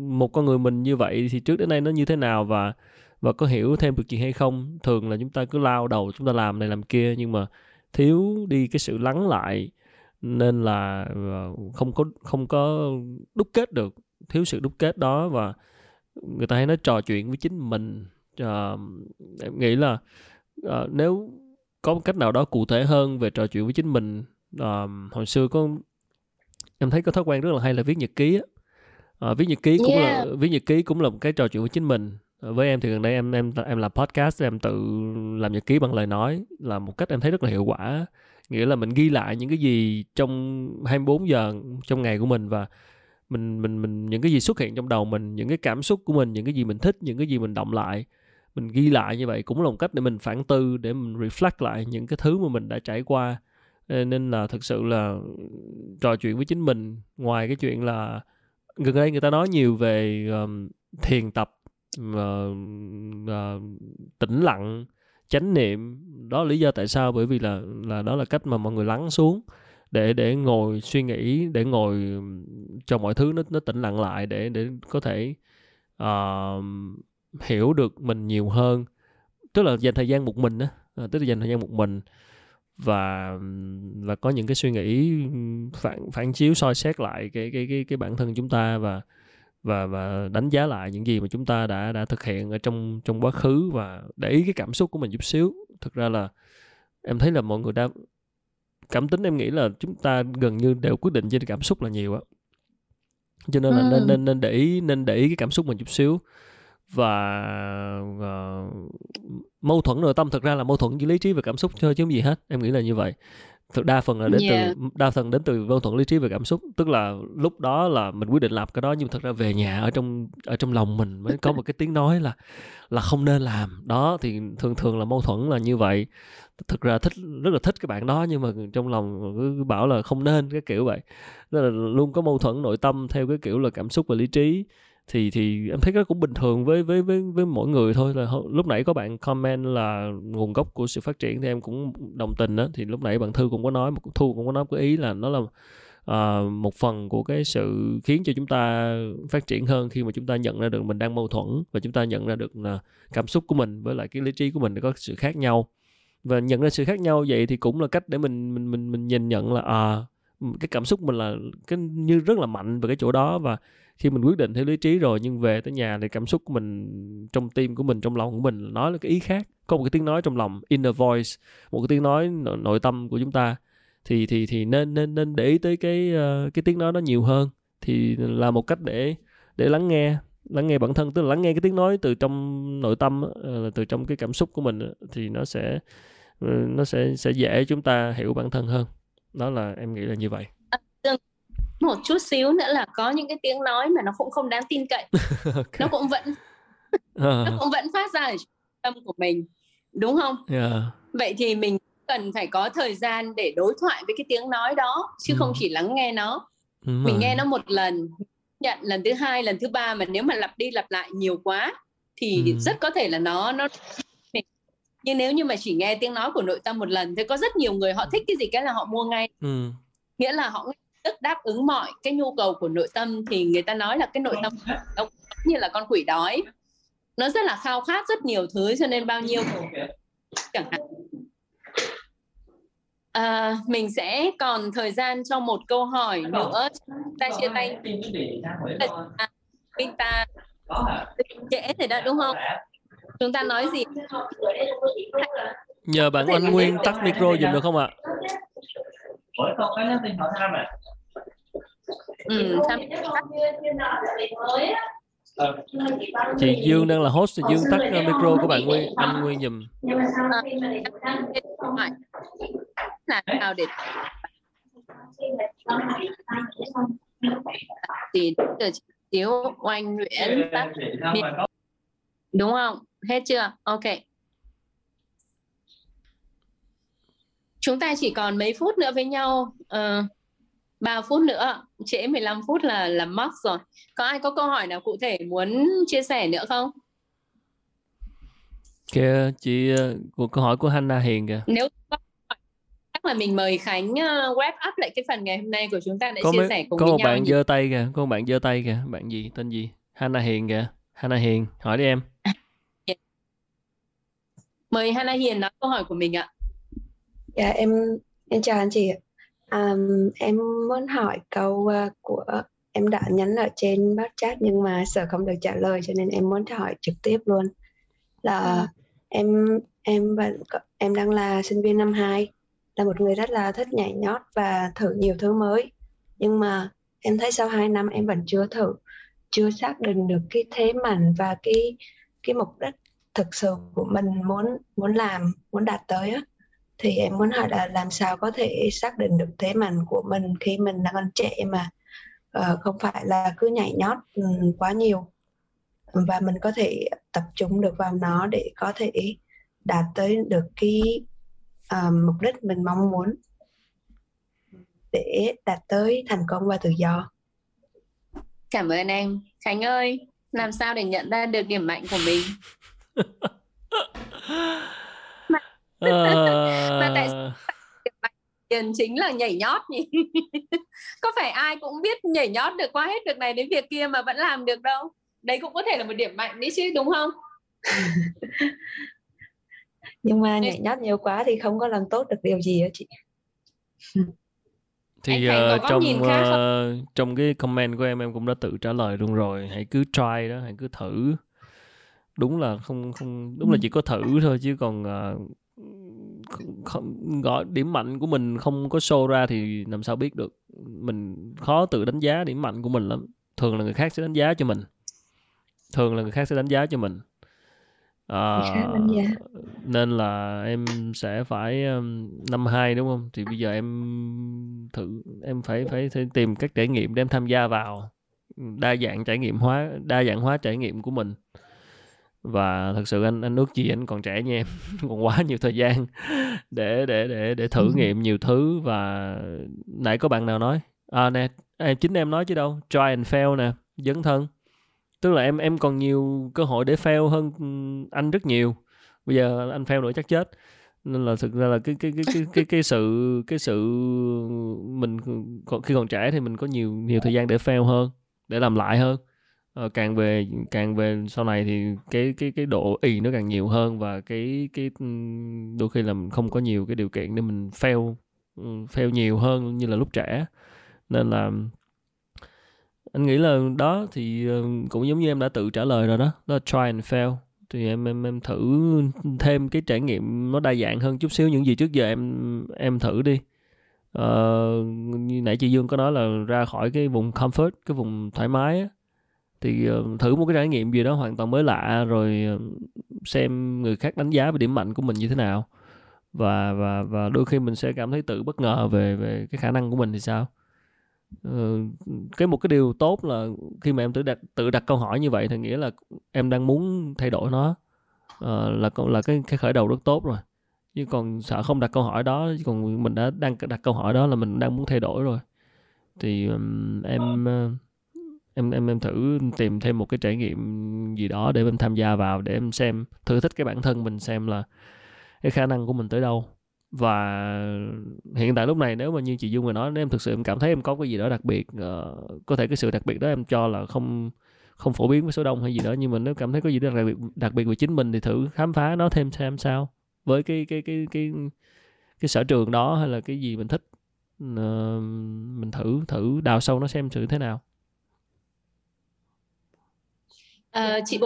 một con người mình như vậy thì trước đến nay nó như thế nào và và có hiểu thêm được chuyện hay không? Thường là chúng ta cứ lao đầu chúng ta làm này làm kia nhưng mà thiếu đi cái sự lắng lại nên là ờ, không có không có đúc kết được. Thiếu sự đúc kết đó và người ta hay nói trò chuyện với chính mình uh, em nghĩ là uh, nếu có một cách nào đó cụ thể hơn về trò chuyện với chính mình uh, hồi xưa có em thấy có thói quen rất là hay là viết nhật ký á. Uh, viết nhật ký cũng yeah. là viết nhật ký cũng là một cái trò chuyện với chính mình. Với em thì gần đây em em em làm podcast em tự làm nhật ký bằng lời nói là một cách em thấy rất là hiệu quả. Nghĩa là mình ghi lại những cái gì trong 24 giờ trong ngày của mình và mình mình mình những cái gì xuất hiện trong đầu mình những cái cảm xúc của mình những cái gì mình thích những cái gì mình động lại mình ghi lại như vậy cũng là một cách để mình phản tư để mình reflect lại những cái thứ mà mình đã trải qua. Nên là thực sự là trò chuyện với chính mình ngoài cái chuyện là gần đây người ta nói nhiều về um, thiền tập uh, uh, tĩnh lặng chánh niệm. Đó là lý do tại sao bởi vì là là đó là cách mà mọi người lắng xuống để để ngồi suy nghĩ để ngồi cho mọi thứ nó nó tĩnh lặng lại để để có thể uh, hiểu được mình nhiều hơn. Tức là dành thời gian một mình á à, tức là dành thời gian một mình và và có những cái suy nghĩ phản phản chiếu soi xét lại cái cái cái cái bản thân chúng ta và và và đánh giá lại những gì mà chúng ta đã đã thực hiện ở trong trong quá khứ và để ý cái cảm xúc của mình chút xíu. Thực ra là em thấy là mọi người đã cảm tính em nghĩ là chúng ta gần như đều quyết định trên cảm xúc là nhiều á. Cho nên là ừ. nên nên nên để ý nên để ý cái cảm xúc mình chút xíu và uh, mâu thuẫn nội tâm thực ra là mâu thuẫn giữa lý trí và cảm xúc thôi chứ không gì hết. Em nghĩ là như vậy. Thực đa phần là đến yeah. từ đa phần đến từ mâu thuẫn lý trí và cảm xúc. Tức là lúc đó là mình quyết định làm cái đó nhưng thật ra về nhà ở trong ở trong lòng mình mới có một cái tiếng nói là là không nên làm. Đó thì thường thường là mâu thuẫn là như vậy. Thực ra thích rất là thích cái bạn đó nhưng mà trong lòng cứ bảo là không nên cái kiểu vậy. Nên là luôn có mâu thuẫn nội tâm theo cái kiểu là cảm xúc và lý trí thì thì em thấy cái cũng bình thường với với với với mỗi người thôi. Là lúc nãy có bạn comment là nguồn gốc của sự phát triển thì em cũng đồng tình đó thì lúc nãy bạn thư cũng có nói thu cũng có nói cái ý là nó là uh, một phần của cái sự khiến cho chúng ta phát triển hơn khi mà chúng ta nhận ra được mình đang mâu thuẫn và chúng ta nhận ra được là cảm xúc của mình với lại cái lý trí của mình có sự khác nhau. Và nhận ra sự khác nhau vậy thì cũng là cách để mình mình mình mình nhìn nhận là à cái cảm xúc mình là cái như rất là mạnh về cái chỗ đó. Và khi mình quyết định theo lý trí rồi nhưng về tới nhà thì cảm xúc của mình trong tim của mình trong lòng của mình nói là cái ý khác. Có một cái tiếng nói trong lòng inner voice một cái tiếng nói nội tâm của chúng ta. Thì thì thì nên nên nên để ý tới cái uh, cái tiếng nói đó nhiều hơn. Thì là một cách để để lắng nghe lắng nghe bản thân tức là lắng nghe cái tiếng nói từ trong nội tâm uh, từ trong cái cảm xúc của mình thì nó sẽ uh, nó sẽ sẽ dễ chúng ta hiểu bản thân hơn. Đó là em nghĩ là như vậy một chút xíu nữa là có những cái tiếng nói mà nó cũng không đáng tin cậy okay. nó cũng vẫn uh. nó cũng vẫn phát ra ở tâm của mình đúng không yeah. vậy thì mình cần phải có thời gian để đối thoại với cái tiếng nói đó chứ ừ. không chỉ lắng nghe nó ừ. mình nghe nó một lần nhận lần thứ hai lần thứ ba mà nếu mà lặp đi lặp lại nhiều quá thì ừ. rất có thể là nó nó nhưng nếu như mà chỉ nghe tiếng nói của nội tâm một lần thì có rất nhiều người họ thích cái gì cái là họ mua ngay ừ. nghĩa là họ tức đáp ứng mọi cái nhu cầu của nội tâm thì người ta nói là cái nội tâm nó như là con quỷ đói. Nó rất là khao khát rất nhiều thứ cho nên bao nhiêu chẳng hạn. À, mình sẽ còn thời gian cho một câu hỏi nữa. ta chia tay. Chúng ta trễ thì đã đúng không? Chúng ta nói gì? Nhờ bạn anh Nguyên tắt micro dùm được không ạ? à? Ừ, chị Dương đang là host thì Dương tắt micro của bạn Nguyên anh Nguyên dùm làm nào để thì từ chiếu oanh Nguyễn tắt đúng không? Hết chưa? Ok chúng ta chỉ còn mấy phút nữa với nhau uh, 3 phút nữa trễ 15 phút là là max rồi. Có ai có câu hỏi nào cụ thể muốn chia sẻ nữa không? Kìa chị của câu hỏi của Hannah Hiền kìa. Nếu chắc là mình mời Khánh uh, wrap up lại cái phần ngày hôm nay của chúng ta để có chia mấy, sẻ cùng có với một bạn giơ tay kìa có một bạn giơ tay kìa. Bạn gì? Tên gì? Hannah Hiền kìa. Hannah Hiền hỏi đi em. Mời Hannah Hiền nói câu hỏi của mình ạ dạ em em chào anh chị um, em muốn hỏi câu uh, của em đã nhắn ở trên bát chat nhưng mà sợ không được trả lời cho nên em muốn hỏi trực tiếp luôn. Là à. em em vẫn em đang là sinh viên năm 2 là một người rất là thích nhảy nhót và thử nhiều thứ mới. Nhưng mà em thấy sau 2 năm em vẫn chưa thử chưa xác định được cái thế mạnh và cái cái mục đích thực sự của mình muốn muốn làm muốn đạt tới á thì em muốn hỏi là làm sao có thể xác định được thế mạnh của mình khi mình đang còn trẻ mà uh, không phải là cứ nhảy nhót um, quá nhiều. Và mình có thể tập trung được vào nó để có thể đạt tới được cái um, mục đích mình mong muốn để đạt tới thành công và tự do. Cảm ơn em. Khánh ơi làm sao để nhận ra được điểm mạnh của mình mà, mà tại mạnh tiền chính là nhảy nhót nhỉ? Có phải ai cũng biết nhảy nhót được qua hết việc này đến việc kia mà vẫn làm được đâu? Đấy cũng có thể là một điểm mạnh đấy chứ đúng không? Nhưng mà nhảy nhót nhiều quá thì không có làm tốt được điều gì á chị? Thì uh, trong uh, trong cái comment của em em cũng đã tự trả lời luôn rồi. Hãy cứ try đó hãy cứ thử. Đúng là không không đúng là chỉ có thử thôi chứ còn uh, không, gọi điểm mạnh của mình không có show ra thì làm sao biết được? Mình khó tự đánh giá điểm mạnh của mình lắm. Thường là người khác sẽ đánh giá cho mình. Thường là người khác sẽ đánh giá cho mình. À, nên là em sẽ phải um, năm hai đúng không? Thì bây giờ em thử em phải phải, phải tìm các trải nghiệm để em tham gia vào đa dạng trải nghiệm hóa đa dạng hóa trải nghiệm của mình và thật sự anh anh ước gì anh còn trẻ như em. Còn quá nhiều thời gian để để để để thử nghiệm nhiều thứ và nãy có bạn nào nói? À nè em chính em nói chứ đâu. Try and fail nè dấn thân. Tức là em em còn nhiều cơ hội để fail hơn anh rất nhiều. Bây giờ anh fail nữa chắc chết. Nên là thực ra là cái cái cái cái cái cái sự cái sự mình còn khi còn trẻ thì mình có nhiều nhiều thời gian để fail hơn để làm lại hơn Ờ, càng về càng về sau này thì cái cái cái độ ì nó càng nhiều hơn và cái cái đôi khi là mình không có nhiều cái điều kiện để mình fail fail nhiều hơn như là lúc trẻ. Nên là anh nghĩ là đó thì ờ, cũng giống như em đã tự trả lời rồi đó đó là try and fail. Thì em em em thử thêm cái trải nghiệm nó đa dạng hơn chút xíu những gì trước giờ em em thử đi. Uh, như nãy chị Dương có nói là ra khỏi cái vùng comfort cái vùng thoải mái á thì ờ, thử một cái trải nghiệm gì đó hoàn toàn mới lạ rồi ờ, xem người khác đánh giá về điểm mạnh của mình như thế nào. Và và và đôi khi mình sẽ cảm thấy tự bất ngờ về về cái khả năng của mình thì sao? Ờ, cái một cái điều tốt là khi mà em tự đặt tự đặt câu hỏi như vậy thì nghĩa là em đang muốn thay đổi nó uh, là là cái cái khởi đầu rất tốt rồi. Chứ còn sợ không đặt câu hỏi đó chứ còn mình đã đang đặt câu hỏi đó là mình đang muốn thay đổi rồi. Thì um, em em em em thử tìm thêm một cái trải nghiệm gì đó để em tham gia vào để em xem thử thích cái bản thân mình xem là cái khả năng của mình tới đâu. Và hiện tại lúc này nếu mà như chị Dung vừa nói nếu em thực sự em cảm thấy em có cái gì đó đặc biệt uh, có thể cái sự đặc biệt đó em cho là không không phổ biến với số đông hay gì đó nhưng mà nếu cảm thấy có gì đó đặc biệt đặc biệt về chính mình thì thử khám phá nó thêm xem sao với cái cái cái cái cái sở trường đó hay là cái gì mình thích. Uh, mình thử thử đào sâu nó xem thử thế nào à, chị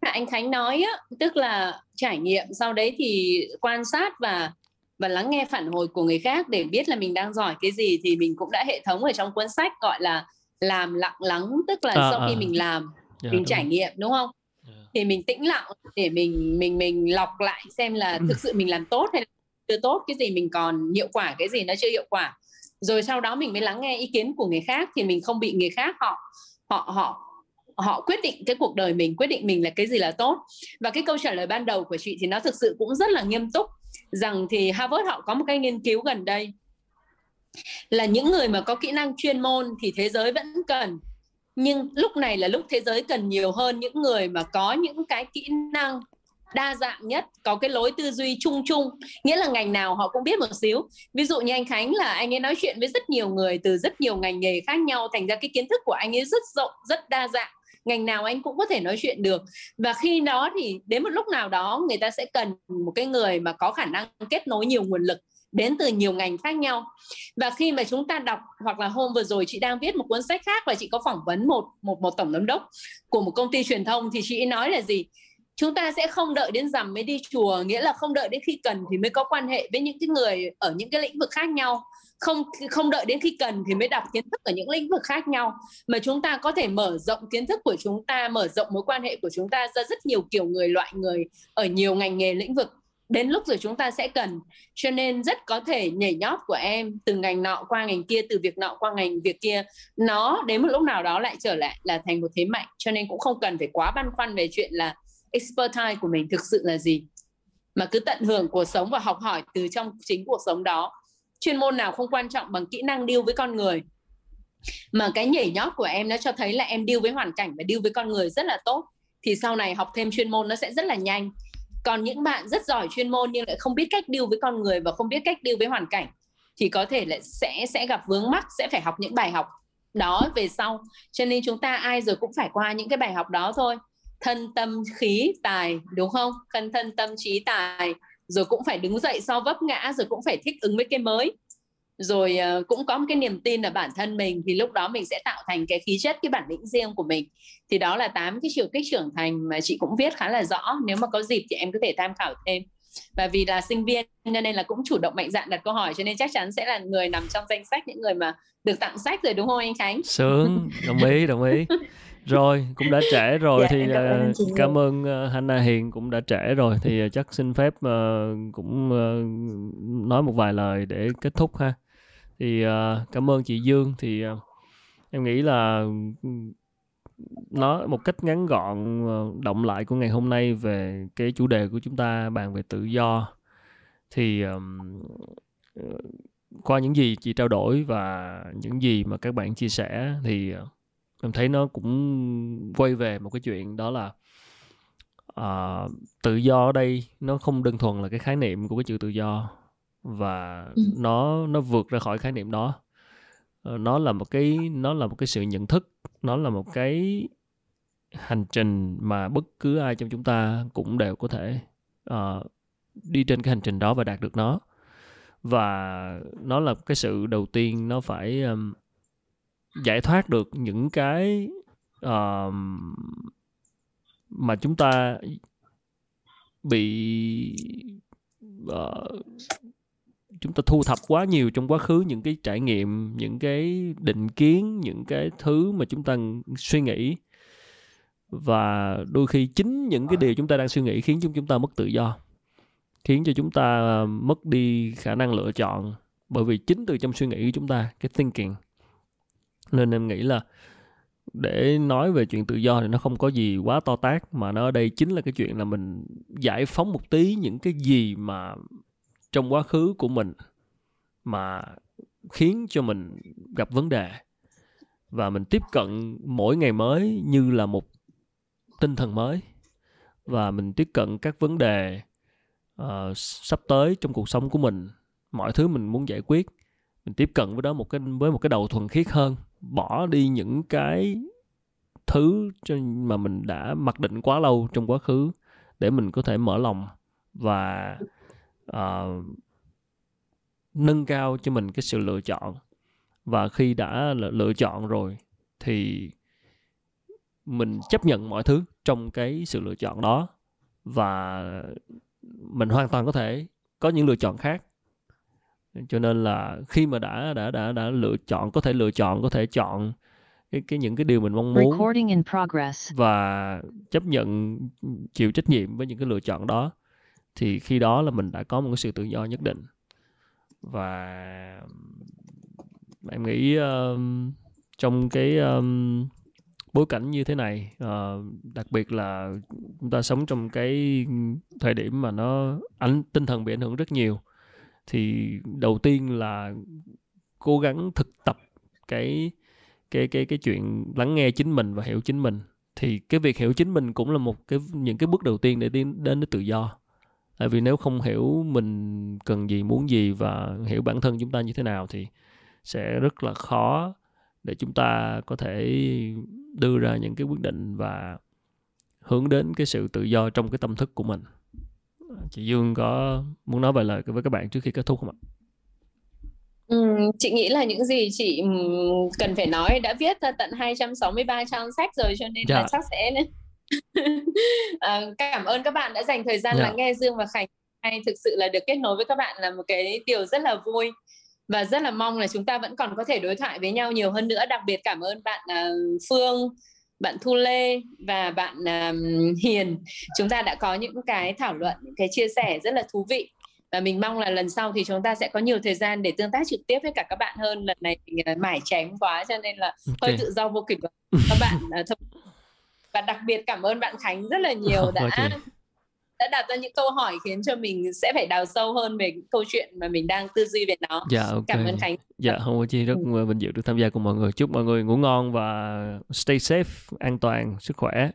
anh Khánh nói á, tức là trải nghiệm sau đấy thì quan sát và và lắng nghe phản hồi của người khác để biết là mình đang giỏi cái gì thì mình cũng đã hệ thống ở trong cuốn sách gọi là làm lặng lắng tức là à, sau à. khi mình làm yeah, dạ, mình trải nghiệm đúng không yeah. Dạ. thì mình tĩnh lặng để mình mình mình lọc lại xem là thực sự mình làm tốt hay là chưa tốt cái gì mình còn hiệu quả cái gì nó chưa hiệu quả rồi sau đó mình mới lắng nghe ý kiến của người khác thì mình không bị người khác họ họ họ họ quyết định cái cuộc đời mình, quyết định mình là cái gì là tốt. Và cái câu trả lời ban đầu của chị thì nó thực sự cũng rất là nghiêm túc, rằng thì Harvard họ có một cái nghiên cứu gần đây là những người mà có kỹ năng chuyên môn thì thế giới vẫn cần, nhưng lúc này là lúc thế giới cần nhiều hơn những người mà có những cái kỹ năng đa dạng nhất, có cái lối tư duy chung chung. Nghĩa là ngành nào họ cũng biết một xíu. Ví dụ như anh Khánh là anh ấy nói chuyện với rất nhiều người từ rất nhiều ngành nghề khác nhau, thành ra cái kiến thức của anh ấy rất rộng, rất đa dạng ngành nào anh cũng có thể nói chuyện được. Và khi đó thì đến một lúc nào đó, người ta sẽ cần một cái người mà có khả năng kết nối nhiều nguồn lực đến từ nhiều ngành khác nhau. Và khi mà chúng ta đọc hoặc là hôm vừa rồi chị đang viết một cuốn sách khác và chị có phỏng vấn một một một tổng giám đốc của một công ty truyền thông thì chị nói là gì? Chúng ta sẽ không đợi đến rằm mới đi chùa, nghĩa là không đợi đến khi cần thì mới có quan hệ với những cái người ở những cái lĩnh vực khác nhau không không đợi đến khi cần thì mới đọc kiến thức ở những lĩnh vực khác nhau. Mà chúng ta có thể mở rộng kiến thức của chúng ta, mở rộng mối quan hệ của chúng ta ra rất nhiều kiểu người, loại người ở nhiều ngành nghề lĩnh vực. Đến lúc rồi chúng ta sẽ cần. Cho nên rất có thể nhảy nhót của em từ ngành nọ qua ngành kia, từ việc nọ qua ngành việc kia, nó đến một lúc nào đó lại trở lại là thành một thế mạnh. Cho nên cũng không cần phải quá băn khoăn về chuyện là expertise của mình thực sự là gì. Mà cứ tận hưởng cuộc sống và học hỏi từ trong chính cuộc sống đó chuyên môn nào không quan trọng bằng kỹ năng deal với con người. Mà cái nhảy nhót của em nó cho thấy là em deal với hoàn cảnh và deal với con người rất là tốt. Thì sau này học thêm chuyên môn nó sẽ rất là nhanh. Còn những bạn rất giỏi chuyên môn nhưng lại không biết cách deal với con người và không biết cách deal với hoàn cảnh, thì có thể lại sẽ sẽ gặp vướng mắc, sẽ phải học những bài học đó về sau. Cho nên chúng ta ai rồi cũng phải qua những cái bài học đó thôi. Thân, tâm, khí, tài, đúng không? Thân thân, tâm, trí, tài rồi cũng phải đứng dậy sau vấp ngã rồi cũng phải thích ứng với cái mới rồi uh, cũng có một cái niềm tin ở bản thân mình thì lúc đó mình sẽ tạo thành cái khí chất cái bản lĩnh riêng của mình thì đó là tám cái chiều kích trưởng thành mà chị cũng viết khá là rõ nếu mà có dịp thì em có thể tham khảo thêm và vì là sinh viên nên là cũng chủ động mạnh dạn đặt câu hỏi cho nên chắc chắn sẽ là người nằm trong danh sách những người mà được tặng sách rồi đúng không anh Khánh? Sướng, đồng ý, đồng ý. rồi cũng đã trễ rồi dạ, thì cảm ơn, uh, cảm ơn uh, Hannah Hiền cũng đã trễ rồi thì uh, chắc xin phép uh, cũng uh, nói một vài lời để kết thúc ha. Thì uh, cảm ơn chị Dương thì uh, em nghĩ là nói một cách ngắn gọn động lại của ngày hôm nay về cái chủ đề của chúng ta bàn về tự do thì um, qua những gì chị trao đổi và những gì mà các bạn chia sẻ thì uh, em thấy nó cũng quay về một cái chuyện đó là uh, tự do ở đây nó không đơn thuần là cái khái niệm của cái chữ tự do và ừ. nó nó vượt ra khỏi khái niệm đó uh, nó là một cái nó là một cái sự nhận thức nó là một cái hành trình mà bất cứ ai trong chúng ta cũng đều có thể uh, đi trên cái hành trình đó và đạt được nó và nó là cái sự đầu tiên nó phải um, giải thoát được những cái uh, mà chúng ta bị uh, chúng ta thu thập quá nhiều trong quá khứ những cái trải nghiệm những cái định kiến những cái thứ mà chúng ta suy nghĩ. Và đôi khi chính những cái điều chúng ta đang suy nghĩ khiến chúng chúng ta mất tự do khiến cho chúng ta ờ, mất đi khả năng lựa chọn. Bởi vì chính từ trong suy nghĩ của chúng ta cái thinking nên em nghĩ là để nói về chuyện tự do thì nó không có gì quá to tát mà nó ở đây chính là cái chuyện là mình giải phóng một tí những cái gì mà trong quá khứ của mình mà khiến cho mình gặp vấn đề. Và mình tiếp cận mỗi ngày mới như là một tinh thần mới. Và mình tiếp cận các vấn đề uh, sắp tới trong cuộc sống của mình. Mọi thứ mình muốn giải quyết mình tiếp cận với đó một cái với một cái đầu thuần khiết hơn bỏ đi những cái thứ mà mình đã mặc định quá lâu trong quá khứ để mình có thể mở lòng và uh, nâng cao cho mình cái sự lựa chọn. Và khi đã lựa chọn rồi thì mình chấp nhận mọi thứ trong cái sự lựa chọn đó và mình hoàn toàn có thể có những lựa chọn khác cho nên là khi mà đã đã đã đã lựa chọn có thể lựa chọn có thể chọn cái cái những cái điều mình mong muốn và chấp nhận chịu trách nhiệm với những cái lựa chọn đó thì khi đó là mình đã có một cái sự tự do nhất định. Và em nghĩ uh, trong cái um, bối cảnh như thế này uh, đặc biệt là chúng ta sống trong cái thời điểm mà nó ảnh tinh thần bị ảnh hưởng rất nhiều thì đầu tiên là cố gắng thực tập cái cái cái cái chuyện lắng nghe chính mình và hiểu chính mình. Thì cái việc hiểu chính mình cũng là một cái, những cái bước đầu tiên để tiến đến với tự do. Tại vì nếu không hiểu mình cần gì, muốn gì và hiểu bản thân chúng ta như thế nào thì sẽ rất là khó để chúng ta có thể đưa ra những cái quyết định và hướng đến cái sự tự do trong cái tâm thức của mình chị Dương có muốn nói vài lời với các bạn trước khi kết thúc không ạ? Ừ, chị nghĩ là những gì chị cần phải nói đã viết ra tận 263 trang sách rồi cho nên dạ. là chắc sẽ à, cảm ơn các bạn đã dành thời gian dạ. lắng nghe Dương và Khánh hay thực sự là được kết nối với các bạn là một cái điều rất là vui và rất là mong là chúng ta vẫn còn có thể đối thoại với nhau nhiều hơn nữa đặc biệt cảm ơn bạn uh, Phương bạn Thu Lê và bạn um, Hiền. Chúng ta đã có những cái thảo luận những cái chia sẻ rất là thú vị. Và mình mong là lần sau thì chúng ta sẽ có nhiều thời gian để tương tác trực tiếp với cả các bạn hơn. Lần này mình mải chém quá cho nên là okay. hơi tự do vô kỷ các bạn uh, và đặc biệt cảm ơn bạn Khánh rất là nhiều đã okay đã đặt ra những câu hỏi khiến cho mình sẽ phải đào sâu hơn về câu chuyện mà mình đang tư duy về nó. Dạ ok. Cảm ơn Khánh. Dạ không có chi rất ừ. vinh dự được tham gia cùng mọi người. Chúc mọi người ngủ ngon và stay safe, an toàn, sức khỏe.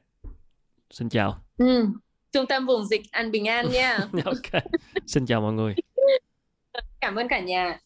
Xin chào. Ừ. Trung tâm vùng dịch an bình an nha. ok. Xin chào mọi người. Cảm ơn cả nhà.